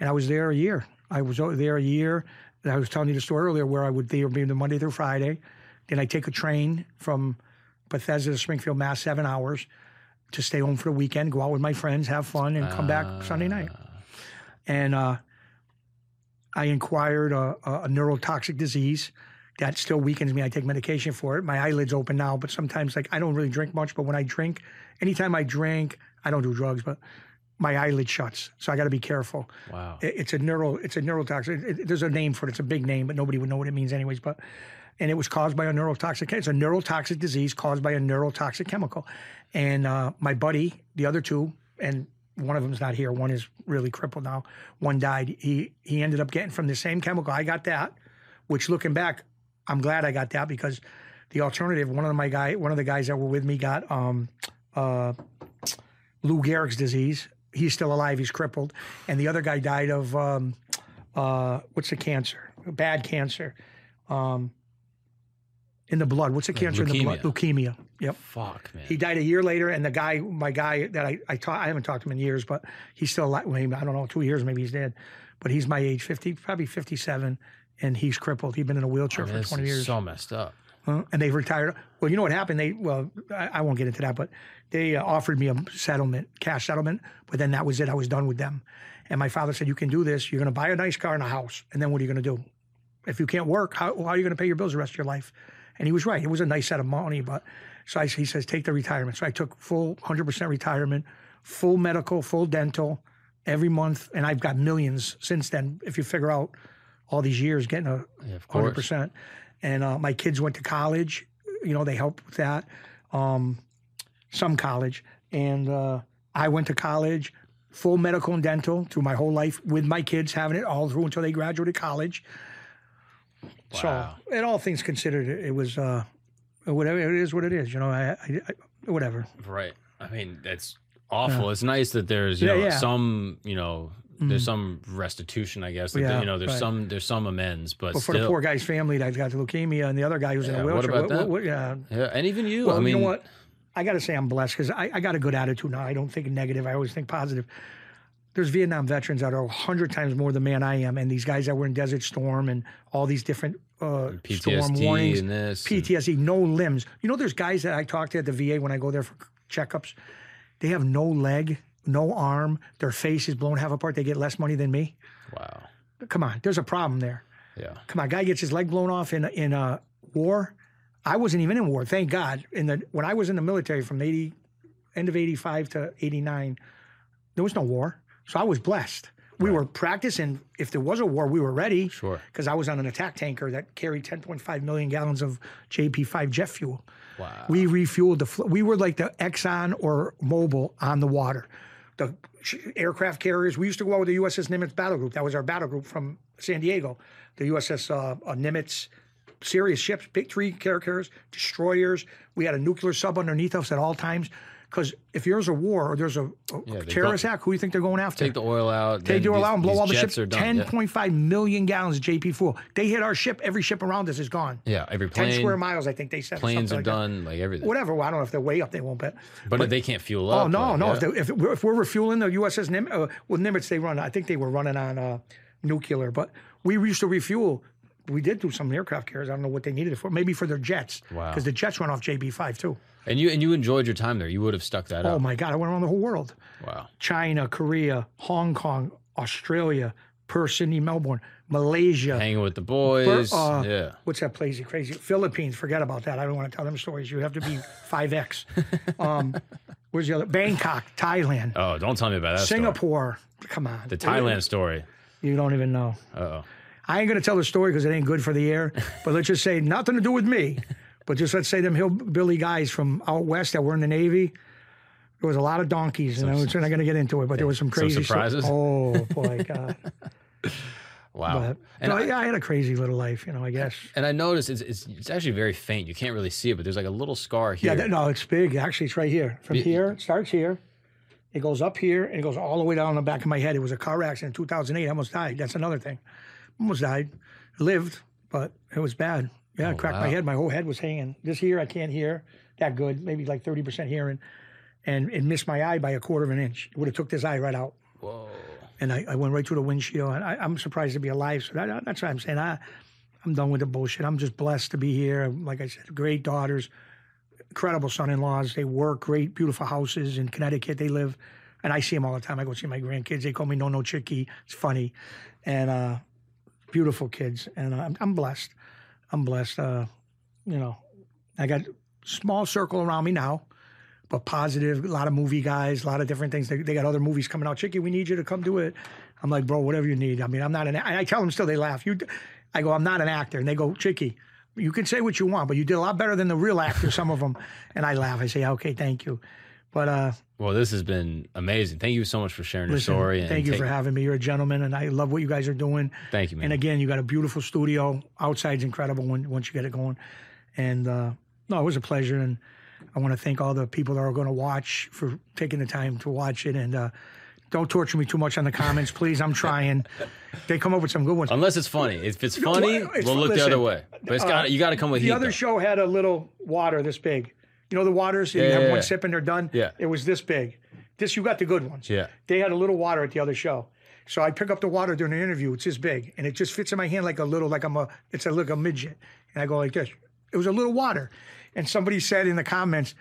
and I was there a year. I was there a year. And I was telling you the story earlier where I would there be the Monday through Friday. Then I take a train from Bethesda to Springfield, Mass, seven hours to stay home for the weekend, go out with my friends, have fun, and come back Sunday night. And uh, I inquired a, a, a neurotoxic disease that still weakens me. I take medication for it. My eyelids open now, but sometimes like I don't really drink much. But when I drink, anytime I drink, I don't do drugs, but my eyelid shuts. So I got to be careful. Wow. It- it's a neuro. It's a neurotoxic. It, it- there's a name for it. It's a big name, but nobody would know what it means anyways. But and it was caused by a neurotoxic. It's a neurotoxic disease caused by a neurotoxic chemical. And uh, my buddy, the other two, and one of them's not here. One is really crippled now. One died. He he ended up getting from the same chemical. I got that, which looking back, I'm glad I got that because the alternative. One of my guy, one of the guys that were with me got um, uh, Lou Gehrig's disease. He's still alive. He's crippled, and the other guy died of um, uh, what's the cancer? Bad cancer. Um, in the blood. What's the cancer in the blood? Leukemia. Yep. Fuck, man. He died a year later, and the guy, my guy that I I, ta- I haven't talked to him in years, but he's still alive. Well, I don't know, two years maybe he's dead, but he's my age, fifty, probably fifty-seven, and he's crippled. He's been in a wheelchair I mean, for twenty is years, So messed up. And they've retired. Well, you know what happened? They well, I, I won't get into that, but they uh, offered me a settlement, cash settlement, but then that was it. I was done with them, and my father said, "You can do this. You're going to buy a nice car and a house, and then what are you going to do? If you can't work, how, how are you going to pay your bills the rest of your life?" And he was right. It was a nice set of money, but so I, he says, take the retirement. So I took full 100% retirement, full medical, full dental every month. And I've got millions since then. If you figure out all these years getting a Yeah, 100%. And uh, my kids went to college. You know, they helped with that. Um, some college. And uh, I went to college, full medical and dental through my whole life with my kids, having it all through until they graduated college. Wow. So, in all things considered, it, was uh, whatever it is, what it is. You know, I, I, I whatever. Right. I mean, that's awful. It's nice that there's you Yeah, know yeah. Some you know there's some restitution, I guess. Yeah, you know, there's right. some there's some amends, but, But for still. the poor guy's family that got the leukemia and the other guy who's in Yeah, a what wheelchair. about that? yeah. yeah, and even you. Well, I mean, you know what? I got to say I'm blessed because I, I got a good attitude now. I don't think negative. I always think positive. There's Vietnam veterans that are a hundred times more the man I am, and these guys that were in Desert Storm and all these different uh, storm PTSD warnings, and this. and- PTSD, no limbs. You know, there's guys that I talk to at the VA when I go there for checkups. They have no leg, no arm. Their face is blown half apart. They get less money than me. wow. Come on, there's a problem there. Yeah. Come on, guy gets his leg blown off in in a war. I wasn't even in war, thank God. In the when I was in the military from eighty, end of eighty five to eighty nine, there was no war, so I was blessed. We were practicing. If there was a war, we were ready. Sure. Because I was on an attack tanker that carried ten point five million gallons of JP five jet fuel. Wow. We refueled the. We were like the Exxon or Mobil on the water. The aircraft carriers. We used to go out with the USS Nimitz battle group. That was our battle group from San Diego. The USS uh, uh, Nimitz, serious ships, big three carriers, destroyers. We had a nuclear sub underneath us at all times. Because if there's a war or there's a, a Yeah, terrorist attack, who do you think they're going after? Take the oil out. Take the oil out and blow all the ships. ships. Are done. Yeah. 10.5 million gallons of JP fuel. They hit our ship. Every ship around us is gone. yeah, every plane. 10 square miles, I think they said. planes are like that done. Like everything. whatever. Well, I don't know if they're way up, they won't. But But, they can't fuel up. oh no, like, no. yeah. If, they, if, we're, if we're refueling the USS Nim, uh, well, Nimitz, they run. I think they were running on uh, nuclear, but we used to refuel. We did do some aircraft carriers. I don't know what they needed it for. Maybe for their jets. Wow. Because the jets run off JP five too. And you and you enjoyed your time there. You would have stuck that up. Oh my God! I went around the whole world. Wow. China, Korea, Hong Kong, Australia, Perth, Sydney, Melbourne, Malaysia. Hanging with the boys. uh, yeah. What's that place? Crazy Philippines. Forget about that. I don't want to tell them stories. You have to be five X. Um, where's the other? Bangkok, Thailand, Oh, don't tell me about that. story. Singapore. Come on. The Thailand story. You don't even know. Uh oh. I ain't gonna tell the story because it ain't good for the air. But let's just say nothing to do with me. But just let's say them hillbilly guys from out west that were in the Navy. There was a lot of donkeys, and I'm not going to get into it. But there was some crazy sto- surprises? Oh boy, God! Wow. But and, no, I, yeah, I had a crazy little life, you know. I guess. and I noticed it's, it's it's actually very faint. You can't really see it, but there's like a little scar here. Yeah, that, no, it's big. Actually, it's right here. From here, it starts here. It goes up here and it goes all the way down the back of my head. It was a car accident in 2008. I almost died. That's another thing. Almost died. Lived, but it was bad. Yeah, it cracked my head. My whole head was hanging. This ear, I can't hear that good. Maybe like 30% hearing. And it missed my eye by a quarter of an inch. It would have took this eye right out. Whoa. And I, I went right through the windshield. And I, I'm surprised to be alive. So that, that's what I'm saying. I, I'm done with the bullshit. I'm just blessed to be here. Like I said, great daughters, incredible son-in-laws. They work great, beautiful houses in Connecticut. They live, and I see them all the time. I go see my grandkids. They call me No No Chicky. It's funny, and uh, beautiful kids. And uh, I'm, I'm blessed. I'm blessed. Uh, you know, I got small circle around me now, but positive. A lot of movie guys, a lot of different things. They, they got other movies coming out. Chicky, we need you to come do it. I'm like, bro, whatever you need. I mean, I'm not an. I tell them still. They laugh. You, I go, I'm not an actor, and they go, Chicky. You can say what you want, but you did a lot better than the real actors, some of them. And I laugh. I say, okay, thank you. But uh, Well, this has been amazing. Thank you so much for sharing your story. And thank you take- for having me. You're a gentleman, and I love what you guys are doing. Thank you, man. And again, you got a beautiful studio. Outside's incredible when once you get it going. And uh, no, it was a pleasure. And I want to thank all the people that are going to watch for taking the time to watch it. And uh, don't torture me too much on the comments, please. I'm trying. They come up with some good ones. Unless it's funny. If it's funny, well, it's- we'll look the other way. But it's got you got to come with the heat. other though. show had a little water this big. You know the waters. you Yeah, have yeah, one yeah. sip and they're done. Yeah. It was this big. This you got the good ones. Yeah. They had a little water at the other show. So I pick up the water during the interview. It's this big, and it just fits in my hand like a little, like I'm a, it's a like a midget, and I go like this. It was a little water, and somebody said in the comments,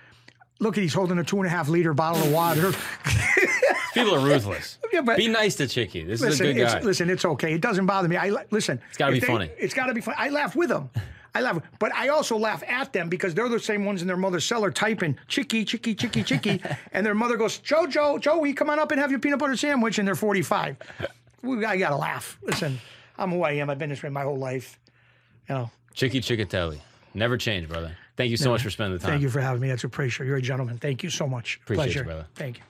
"Look, at he's holding a two and a half liter bottle of water." People are ruthless. Yeah, but- Be nice to Chicky. This listen, is a good it's, guy. listen, it's okay. It doesn't bother me. I listen. It's gotta be funny. It's got to be funny. I laugh with them. I laugh, but I also laugh at them because they're the same ones in their mother's cellar typing "chicky, chicky, chicky, chicky," and their mother goes, "Joe, Joe, Joey, come on up and have your peanut butter sandwich," and they're forty-five. We- I gotta laugh. Listen, I'm who I am. I've been this way my whole life. You know. Chicky Cecchetelli. Never change, brother. Thank you so much for spending the time. Thank you for having me. That's appreciated. You're a gentleman. Thank you so much. Appreciate you, Pleasure. brother. Thank you.